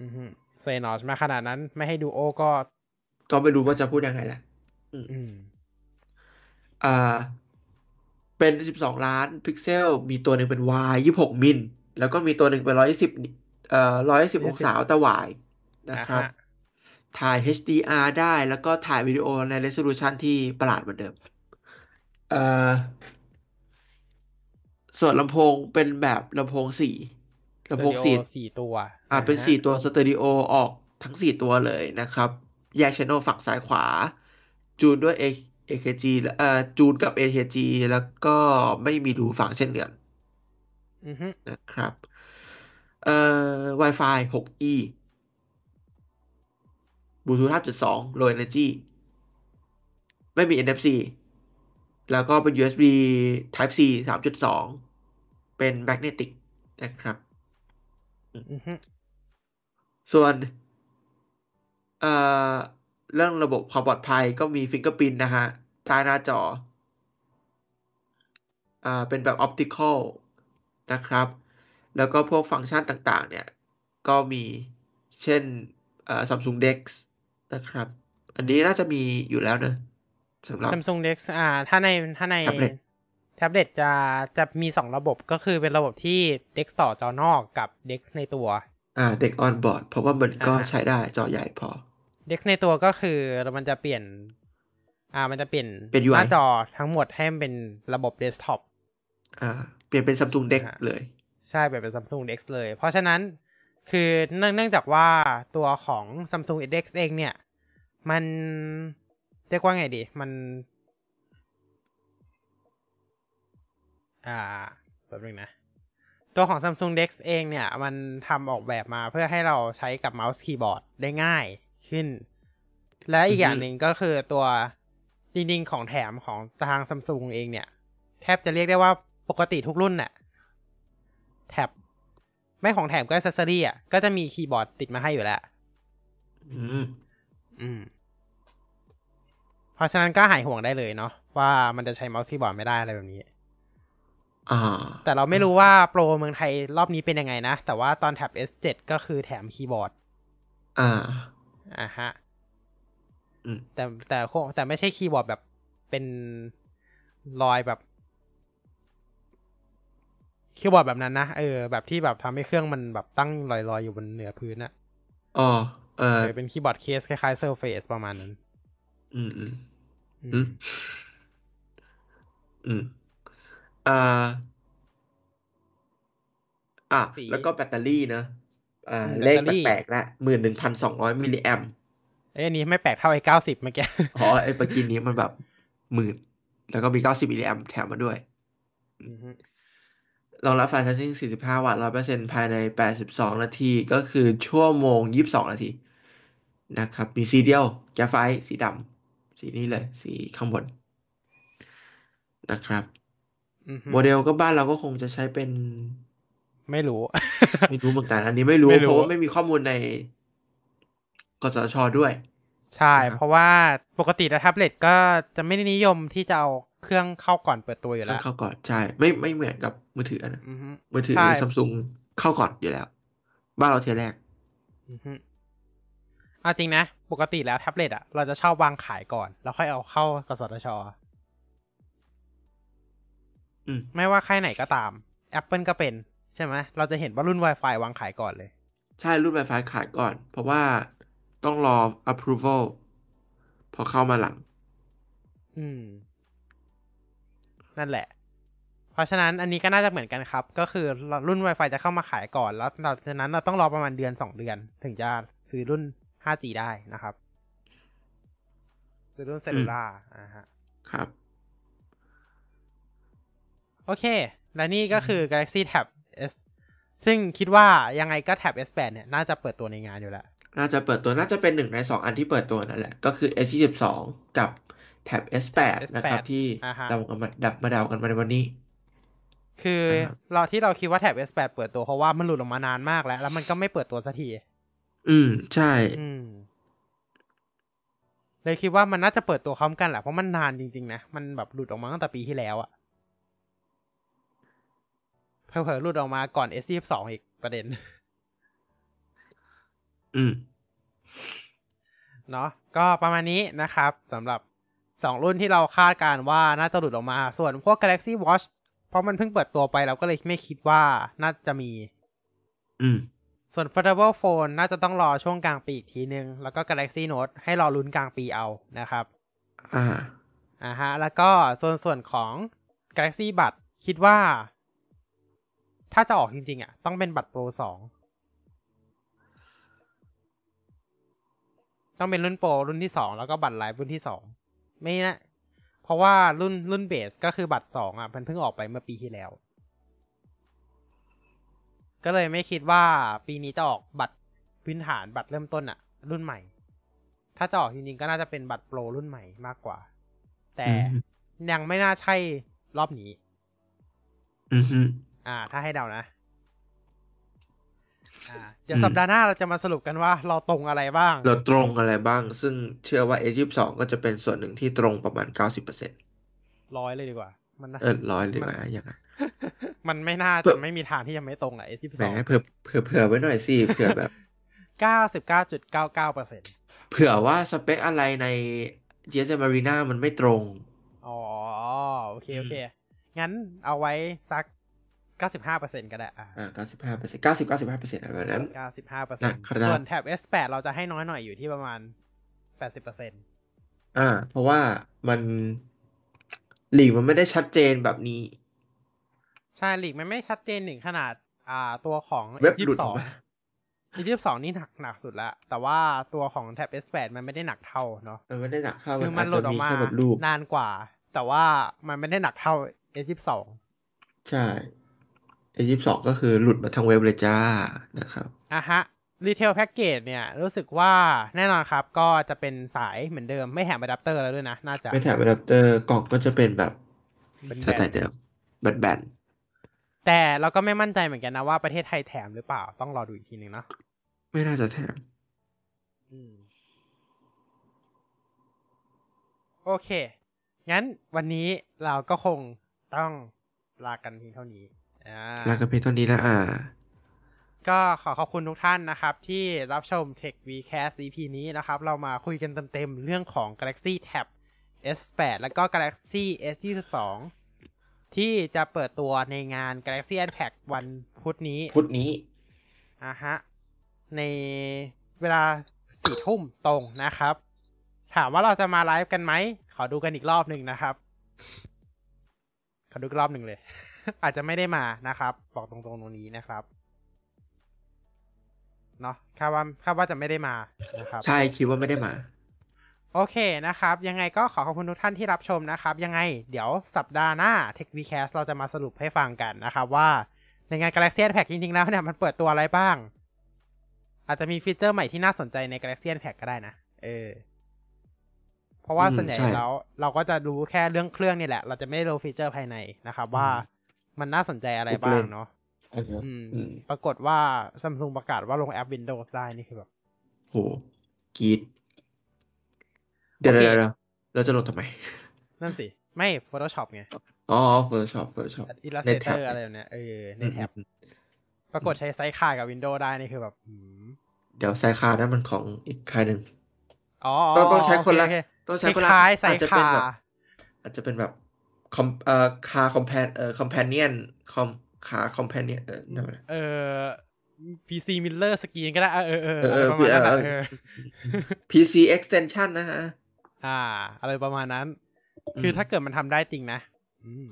อือฮึเซนอสมาขนาดนั้นไม่ให้ดูโอก็ ก็ไม่รู้ว่าจะพูดยังไงแหละอืมอ่า เป็นสิบสองล้านพิกเซล มีตัวหนึ่งเป็น Y ยี่หกมิล แล้วก็มีตัวหนึ่งเป็นร้อยสิบเอ่อร้อยสิบองศา ultra wide นะครับอ่าฮะถ่าย HDR ได้แล้วก็ถ่ายวิดีโอใน resolution ที่ประหลาดเหมือนเดิมเอ่อส่วนลำโพงเป็นแบบลำโพงสี่ลำโพงสตูสี่ดิโอสี่ตัว อ่าเป็นฮะสี่ตัวสเตอริโอออกทั้งสี่ตัวเลยนะครับ แยกช anel ฝั่งซ้ายขวา จูนด้วย A- AKG และเอ่อจูนกับ AKG แล้วก็ไม่มีรูฟังก์เช่นกันอือฮึนะครับ เอ่อ Wi-Fi 6E Bluetooth 5.2 Low Energy ไม่มี NFC แล้วก็เป็น USB Type C 3.2 เป็น Magnetic นะครับอือฮึส่วนเอ่อเรื่องระบบความปลอดภัยก็มี Fingerprint นะฮะใต้หน้าจออ่าเป็นแบบ Optical นะครับ แล้วก็พวกฟังก์ชันต่างๆ เนี่ย ก็มีเช่นเอ่อ Samsung Dex นะครับ อันนี้น่าจะมีอยู่แล้วเนอะสำหรับซัมซุงเด็กอ่า ถ้าในถ้าในแท็บเล็ตแท็บเล็ตจะจะมีสองระบบก็คือเป็นระบบที่เด็กต่อจอนอกกับเด็กในตัว อ่า Dex on board เพราะว่ามันก็อ่าฮะใช้ได้จอใหญ่พอเด็กในตัวก็คือมันจะเปลี่ยน อ่ามันจะเปลี่ยนเป็น UI หน้าจอทั้งหมดให้มันเป็นระบบเดสก์ท็อปอ่า เปลี่ยนเป็น Samsung Dex อ่าเลย ใช่แบบเป็น Samsung Dex เลย เพราะฉะนั้น คือเนื่องเนื่องจากว่าตัวของ Samsung Dex เองเนี่ย มันเรียกว่าไงดี มัน อ่าแบบนึงนะ ตัวของ Samsung Dex เองเนี่ย มันทำออกแบบมาเพื่อให้เราใช้กับเมาส์คีย์บอร์ดได้ง่ายขึ้น และอีกอย่างหนึ่งก็คือตัวจริงๆของแถมของทาง Samsung เองเนี่ย แทบจะเรียกได้ว่าปกติทุกรุ่นน่ะ Tab ไม่ของแถมก็ a อ c เซอรี่อะ ก็จะมีคีย์บอร์ดติดมาให้อยู่แล้ว อืม อืม เพราะฉะนั้นก็หายห่วงได้เลยเนาะว่ามันจะใช้เมาส์คีย์บอร์ดไม่ได้อะไรแบบนี้ อ่า แต่เราไม่รู้ว่าโปรเมืองไทยรอบนี้เป็นยังไงนะ แต่ว่าตอนแท็บ S7 ก็คือแถมคีย์บอร์ด อ่า อะฮะอืมแต่แต่คงแต่ไม่ใช่คีย์บอร์ดแบบเป็นลอยแบบ คีย์บอร์ดแบบนั้นนะเออแบบที่แบบทำให้เครื่องมันแบบตั้งลอยๆอยู่บนเหนือพื้นอะอ๋อเออเออเป็นคีย์บอร์ดเคสคล้ายๆ Surface ประมาณนั้น อืมอืมอืมอืมอืมอ่าอะสีแล้วก็แบตเตอรี่เนอะอ่าอืมเลขแบตเตอรี่แปลกๆละหมื่นหนึ่งพันสองร้อยมิลลิแอมเอ้ยอันนี้ไม่แปลกเท่าไอ้เก้าสิบเมื่อกี้อ๋อไอ้ปกินนี้มันแบบหมื่นแล้วก็มีเก้าสิบมิลลิแอมแถมมาด้วยอือฮึ รองรับ fast charging 45 วัตต์ 100%ภายใน 82 นาที ก็คือชั่วโมง 22 นาที นะครับ มีสีเดียวแกรไฟต์สีดำ สีนี้เลย สีข้างบน นะครับอือฮึโมเดลก็บ้านเราก็คงจะใช้เป็น ไม่รู้ ไม่รู้เหมือนกัน อันนี้ไม่รู้ไม่รู้เพราะว่าไม่มีข้อมูลในกสทชด้วย ใช่นะครับเพราะว่าปกติแล้วแท็บเล็ตก็จะไม่ได้นิยมที่จะเอา เครื่องเข้าก่อนเปิดตัวอยู่ต้อแล้งวเข้าก่อนใช่ ไม่ไม่เหมือนกับมือถือนะอือฮึมือถือใช่ซัมซุงเข้าก่อนอยู่แล้ว บ้านเราเทียแรกอือฮึเอาจริงนะ ปกติแล้วแท็บเล็ตอะ เราจะชอบวางขายก่อน แล้วค่อยเอาเข้ากสทชอืมไม่ว่าค่ายไหนก็ตาม Apple ก็เป็น ใช่ไหม เราจะเห็นว่ารุ่น Wi-Fi วางขายก่อนเลย ใช่รุ่น Wi-Fi ขายก่อน เพราะว่าต้องรอ approval พอเข้ามาหลัง อืม นั่นแหละ เพราะฉะนั้นอันนี้ก็น่าจะเหมือนกันครับ ก็คือรุ่น Wi-Fi จะเข้ามาขายก่อนแล้วหลังจากนั้นเราต้องรอประมาณเดือนสองเดือน ถึงจะซื้อรุ่น 5G ได้นะครับ ซื้อรุ่นเซลลูล่าอ่าฮะครับ โอเค และนี่ก็คือ Galaxy Tab S ซึ่งคิดว่ายังไงก็ Tab S8 เนี่ย น่าจะเปิดตัวในงานอยู่แล้ว น่าจะเปิดตัวน่าจะเป็นหนึ่งในสองอันที่เปิดตัวนั่นแหละ ก็คือ S22 กับ แท็บ S8 นะครับ S8 ที่อ่าฮะเดากันมาดับมาเดากันมาในวันนี้ คือครับเราที่เราคิดว่า Tab S8 เปิดตัวเพราะว่ามันหลุดออกมานานมากแล้ว แล้วมันก็ไม่เปิดตัวสักที อืม ใช่ อืมเลยคิดว่ามันน่าจะเปิดตัวพร้อมกันแหละเพราะมันนานจริงๆนะมันแบบหลุดออกมาตั้งแต่ปีที่แล้วอะเผลอๆหลุดออกมาก่อน S22 อีกประเด็น อืมเนาะก็ประมาณนี้นะครับสำหรับ สองรุ่นที่เราคาดการณ์ว่าน่าจะหลุดออกมา ส่วนพวก Galaxy Watch เพราะมันเพิ่งเปิดตัวไปเราก็เลยไม่คิดว่าน่าจะมี อืม ส่วน Foldable Phone น่าจะต้องรอช่วงกลางปีอีกทีนึง แล้วก็ Galaxy Note ให้รอลุ้นกลางปีเอานะครับ อ่า อ่าฮะ แล้วก็ส่วนส่วนของ Galaxy บัตรคิดว่า ถ้าจะออกจริงๆอะ ต้องเป็นบัตร Pro 2ต้องเป็นรุ่นโปรรุ่นที่สองแล้วก็บัตรไลฟ์รุ่นที่สอง ไม่นะ เพราะว่ารุ่นรุ่นเบสก็คือบัตรสองอะ มันเพิ่งออกไปเมื่อปีที่แล้ว ก็เลยไม่คิดว่าปีนี้จะออกบัตรพื้นฐานบัตรเริ่มต้นอะ รุ่นใหม่ ถ้าจะออกจริงๆก็น่าจะเป็นบัตรโปรรุ่นใหม่มากกว่า แต่อืมยังไม่น่าใช่รอบนี้ อืมฮึอ่า ถ้าให้เดานะอ่า เดี๋ยวอืมสัปดาห์หน้าเราจะมาสรุปกันว่าเราตรงอะไรบ้าง เราตรงอะไรบ้าง ซึ่งเชื่อว่า S22 ก็จะเป็นส่วนหนึ่งที่ตรงประมาณ 90%ร้อยเลยดีกว่า มันนะเออร้อยเลยว่าอย่างนั้นมันไม่น่าเผื่จะอไม่มีทางที่จะไม่ตรงอะ S ยี่แหมสองเผื่อเผื่อเผื่อไว้หน่อยสิเผื่อแบบเก้าสิบเก้าจุดเก้าเก้าเปอร์เซ็นต์เผื่อว่าสเปคอะไรใน GSM Arena มันไม่ตรง อ๋อ โอเค โอเค งั้นเอาไว้สัก เก้าสิบห้าเปอร์เซ็นก็ได้ อ่าอ่า95เปอร์เซ็นต์90 95เปอร์เซ็นต์อะไรแบบนั้นเก้าสิบห้าเปอร์เซ็นต์นะครับส่วนแท็บ S แปดเราจะให้น้อยหน่อยอยู่ที่ประมาณแปดสิบเปอร์เซ็นต์อ่า เพราะว่ามันหลีกมันไม่ได้ชัดเจนแบบนี้ ใช่หลีกมันไม่ชัดเจนถึงขนาด อ่า ตัวของเว็บยี่หลุดสอออกงมายี่สองนี่หนักหนักสุดแล้วแต่ว่าตัวของแท็บ S แปดมันไม่ได้หนักเท่าเนาะมันไม่ได้หนักเข้าคือมัมันนอาจหลุจะดออมีกมาแค่แบบรูปนานกว่า แต่ว่ามันไม่ได้หนักเท่า S ยี่สองใช่ A22 ก็คือหลุดมาทางเว็บเลยจ้านะครับอะฮะรีเทลแพ็กเกจเนี่ยรู้สึกว่าแน่นอนครับ ก็จะเป็นสายเหมือนเดิมไม่แถมอะแดปเตอร์แล้วด้วยนะ น่าจะ ไม่แถมอะแดปเตอร์กล่องก็จะเป็นแบบเป็นสแบไตล์บเดิมแบนแต่เราก็ไม่มั่นใจเหมือนกันนะว่าประเทศไทยแถมหรือเปล่าต้องรอดูอีกทีหนึ่งเนาะๆไม่น่าจะแถมอืมโอเค งั้นวันนี้เราก็คงต้องลากันเพียงเท่านี้ อ่าลากันเพียงเท่านี้แล้วอ่า ก็ขอขอบคุณทุกท่านนะครับ ที่รับชม Tech Vcast EP นี้นะครับ เรามาคุยกันเต็มๆเรื่องของ Galaxy Tab S8 แล้วก็ Galaxy S22 ที่จะเปิดตัวในงาน Galaxy Unpacked วันพุธนี้พุธนี้อะฮะ ในเวลาสี่ทุ่มตรงนะครับ ถามว่าเราจะมาไลฟ์กันไหม ขอดูกันอีกรอบหนึ่งนะครับ ขอดูอีกรอบหนึ่งเลยอาจจะไม่ได้มานะครับ บอกตรงๆตรงนี้นะครับเนาะคาดว่าคาดว่าจะไม่ได้มานะครับใช่คิดว่าไม่ได้มา โอเคนะครับ ยังไงก็ขอขอบคุณทุกท่านที่รับชมนะครับ ยังไงเดี๋ยวสัปดาห์หน้า Tech v c a s t เราจะมาสรุปให้ฟังกันนะครับ ว่าในงาน Galaxy Unpacked จริงๆแล้วเนี่ยมันเปิดตัวอะไรบ้าง อาจจะมีฟีเจอร์ใหม่ที่น่าสนใจใน Galaxy Unpacked ก็ได้นะเออเพราะว่าอืมส่วนใหญ่ใช่แล้วเราก็จะรู้แค่เรื่องเครื่องนี่แหละ เราจะไม่รู้ฟีเจอร์ภายในนะครับว่า มันน่าสนใจอะไรบ้างเนาะอันนี้อืมอืมปรากฏว่า Samsung ประกาศว่าลงแอป Windows ได้นี่คือแบบโหกรีดเดี๋ยวโอเคเดี๋ยวเดี๋ยวเราจะลงทำไม นั่นสิ ไม่ Photoshop ไง อ๋อ Photoshop Photoshop อิลลัสในเตแท็บอร์อะไรแบบเนี้ยเออในแท็บอืมปรากฏใช้ไซส์คากับ Windows ได้นี่คือแบบอืมเดี๋ยวไซคานั้นมันของอีกค่ายหนึ่งอ๋อต้องต้องใช้คนละโอเโอเต้องใช้คนละคล้ายๆไซอาจจะเป็นคาแบบอาจจะเป็นแบบ คอมเอ่อคาคอมแพนเอ่อคอมแพนเนียนคอมคาคอมแพนเนียนเออนั่นแหละเออ PC Miller Screen ก็ได้ เออเออเออเอออะไรประมาณนั้นอะเออเออ PC extension นะฮะ อ่า อะไรประมาณนั้นอืมคือถ้าเกิดมันทำได้จริงนะอืม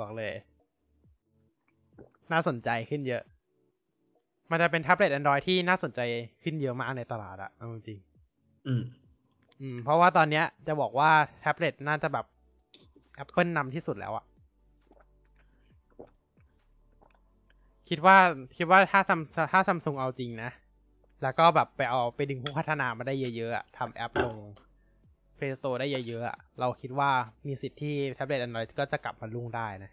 บอกเลย น่าสนใจขึ้นเยอะ มันจะเป็นแท็บเล็ต Android ที่น่าสนใจขึ้นเยอะมากในตลาดอะเอาจริง อืมๆอืม เพราะว่าตอนเนี้ยจะบอกว่าแท็บเล็ตน่าจะแบบ Apple นำที่สุดแล้วอะคิดว่าคิดว่าถ้าซัมถ้าซัมซุงเอาจริงนะ แล้วก็แบบไปเอาไปดึงผู้พัฒนามาได้เยอะๆอะทำแอปลง Play Store ได้เยอะๆอะเราคิดว่ามีสิทธิ์ที่แท็บเล็ต Android ก็จะกลับมารุ่งได้นะ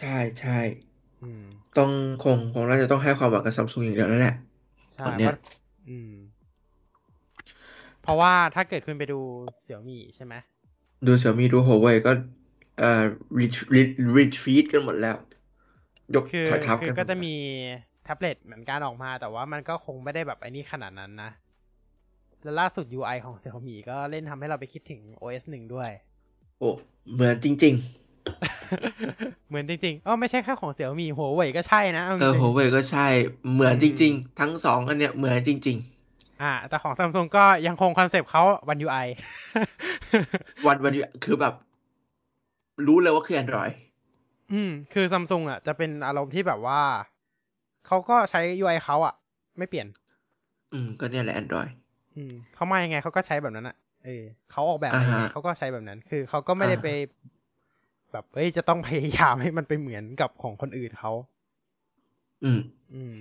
ใช่ใช่อืมต้องคงคงน่าจะต้องให้ความหวังกับซัมซุงอย่างเดียวแล้วแหละใช่ตอนเนี้ยเพราะอืม เพราะว่าถ้าเกิดคุณไปดูเสี่ยมี่ใช่ไหมดูเสี่ยมี่ดูโฮเว่ยก็ เอ่อรีรีรีทรีตกันหมดแล้ว ยกคือถอยทับคืกัอนหมก็ดจะมีแท็บเล็ตเหมือนกันออกมา แต่ว่ามันก็คงไม่ได้แบบไอ้นี่ขนาดนั้นนะ แล้วล่าสุด UI ของ Xiaomi ก็เล่นทำให้เราไปคิดถึง OS หนึ่งด้วย โอ้เหมือนจริงเหมือนจริงๆอ๋อไม่ใช่แค่ของ Xiaomi หัวเว่ยก็ใช่นะาๆจเออริงๆโฮเว่ยก็ใช่ เหมือนจริง ๆ ทั้งสองอันเนี้ยเหมือนจริงอ่า แต่ของ Samsung ก็ยังคงคอนเซปต์เขา One UI ๆวันวันนี้คือแบบ รู้เลยว่าคือ Android อืม คือซัมซุงอะ จะเป็นอารมณ์ที่แบบว่า เขาก็ใช้ UI เขาอะ ไม่เปลี่ยน อืม ก็เนี่ยแหละ Android อืมเขามายังไงเขาก็ใช้แบบนั้นอะ เออเขาออกแบบมายังไงอ่าฮะเขาก็ใช้แบบนั้น คือเขาก็ไม่ได้อ่าไป แบบเอ้ยจะต้องพยายามให้มันไปเหมือนกับของคนอื่นเขาอืม อืม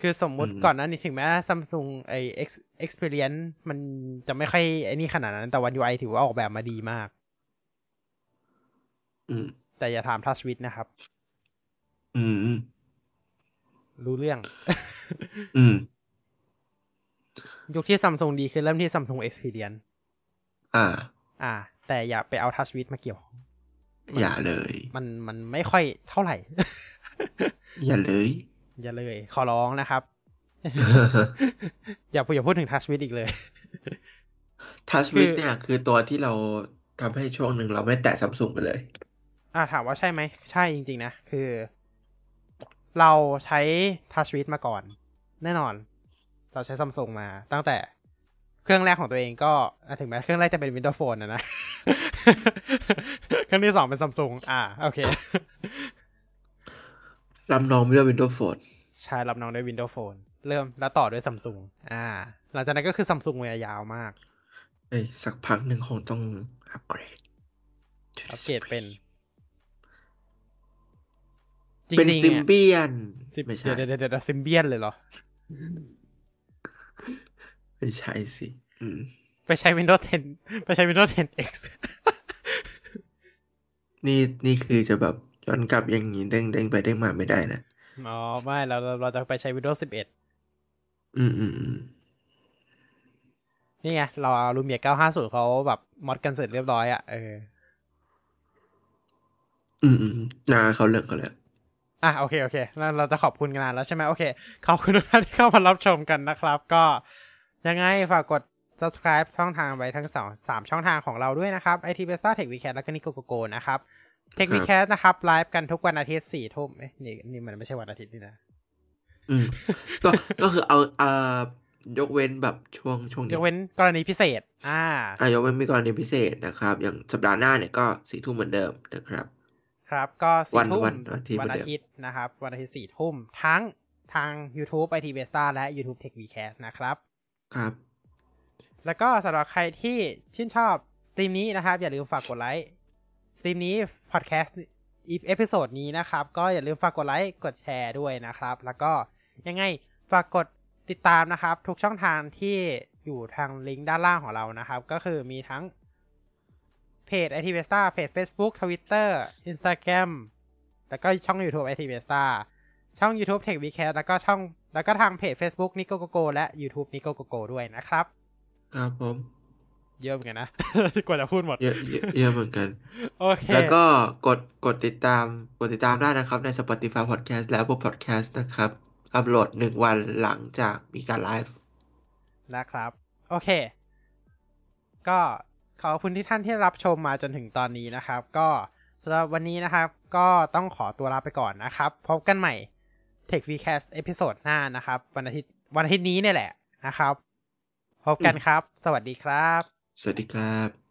คือสมมุติอืมก่อนหนั้นนี่ถึงแม้ซัมซุงไอ X experience มันจะไม่ค่อยไอ้นี่ขนาดนั้น แต่วัน UI ถือว่าออกแบบมาดีมาก อืม แต่อย่าถามทัชวิตนะครับอืมอืม รู้เรื่อง อืม ยุคที่ซัมซุงดีคือเริ่มที่ซัมซุง Experience อ่า อ่า แต่อย่าไปเอาทัชวิตมาเกี่ยว อย่าเลย มันมันไม่ค่อยเท่าไหร่ อย่าเลย อย่าเลย ขอร้องนะครับ อย่าพูดอย่าพูดถึงทัชวิตอีกเลยทัชคือวิสเนี่ยคือตัวที่เราทำให้ช่วงหนึ่งเราไม่แตะซัมซุงไปเลย อ่าถามว่าใช่ไหม ใช่จริง ๆ นะ คือ เราใช้ทัชวิตมาก่อน แน่นอน เราใช้ซัมซุงมาตั้งแต่เครื่องแรกของตัวเองก็อะถึงแม้เครื่องแรกจะเป็น Windows Phone นะนะ เครื่องที่สองเป็นซัมซุงอ่า โอเคลำนองไม่ได้ Windows Phone ใช้รับน้องด้วย Windows Phone เริ่มแล้วต่อด้วยซัมซุงอ่า หลังจากนั้นก็คือซัมซุงมายาวมาก เอ้ยสักพักหนึ่งคงต้องอัปเกรดอัปเกรดเป็น เป็นจริงๆซิมอะเบียนซิมไม่ใช่เดี๋ยวเดี๋ยวเดี๋ยวซิมเบียนเลยเหรอ ไม่ใช่สิอืมไปใช้ Windows 10 ไปใช้ Windows 10 X นี่นี่คือจะแบบย้อนกลับอย่างนี้เด้งเด้งไปเด้งมาไม่ได้นะอ๋อไม่เราเราเราจะไปใช้ Windows 11 อืมอืมอืมจนี่ไงรอลูเมีย950เขาแบบมอดกันเสร็จเรียบร้อยอะ่ะเออ อืมอืมนาเขาเลิกกันแล้ว อะโอเคโอเคแล้วเราจะขอบคุณกันนานแล้วใช่ไหมโอเคขอบคุณทุกท่านที่เข้ามารับชมกันนะครับ ก็ยังไงฝากกด subscribe ช่องทางไว้ทั้งสองสามช่องทางของเราด้วยนะครับ IT b e s t a Tech Weekend แล้วก็นิโกโกโกนะครับ Tech Weekend นะครับไลฟ์กันทุกวันอาทิตย์สี่ทุ่มเอ๊ะนี่นี่มันไม่ใช่วันอาทิตย์นี่นะอืมก็ก็คือเอาเอ่อยกเว้นแบบช่วงช่วงยนี้กเว้นกรณีพิเศษ อ่าอะยกเว้นมีกรณีพิเศษนะครับ อย่างสัปดาห์หน้าเนี่ยก็สี่ทุ่มเหมือนเดิมนะครับ ครับ ก็วัสี่นทุ่มวันอาทิตย์วันอาทิตย์นะครับ วันอาทิตย์สี่ทุ่มทั้งทาง YouTube IT b e s t a และ YouTube TechWeCast นะครับ ครับ แล้วก็สำหรับใครที่ชื่นชอบ stream นี้นะครับ อย่าลืมฝากกดไลค์ stream นี้พอดแคสต์อี episode นี้นะครับ ก็อย่าลืมฝากกดไลค์กดแชร์ด้วยนะครับ แล้วก็ยังไงฝากกดติดตามนะครับ ทุกช่องทางที่อยู่ทางลิงก์ด้านล่างของเรานะครับ ก็คือมีทั้ง เพจ IT v e s t a เพจ Facebook Twitter Instagram แล้วก็ช่อง YouTube IT v e s t a ช่อง YouTube Tech Weekend แล้วก็ช่อง แล้วก็ทางเพจ Facebook n i c o g o g o และ YouTube n i c o g o g o ด้วยนะครับ ครับผม เยอะเหมือนกันนะ กว่าจะพูดหมดเยอะเยอะเยอะเหมือนกัน โอเค แล้วก็กดกดติดตามกดติดตามได้นะครับ ใน Spotify Podcast และ Apple Podcast นะครับ อัปโหลดหนึ่งวันหลังจากมีการไลฟ์นะครับ โอเค ก็ ขอบคุณที่ท่านที่รับชมมาจนถึงตอนนี้นะครับ ก็สำหรับวันนี้นะครับ ก็ต้องขอตัวลาไปก่อนนะครับ พบกันใหม่ Tech Vcast เอพิโซดหน้านะครับ วันอาทิตย์วันอาทิตย์นี้เนี่ยแหละนะครับ พบกันครับ สวัสดีครับ สวัสดีครับ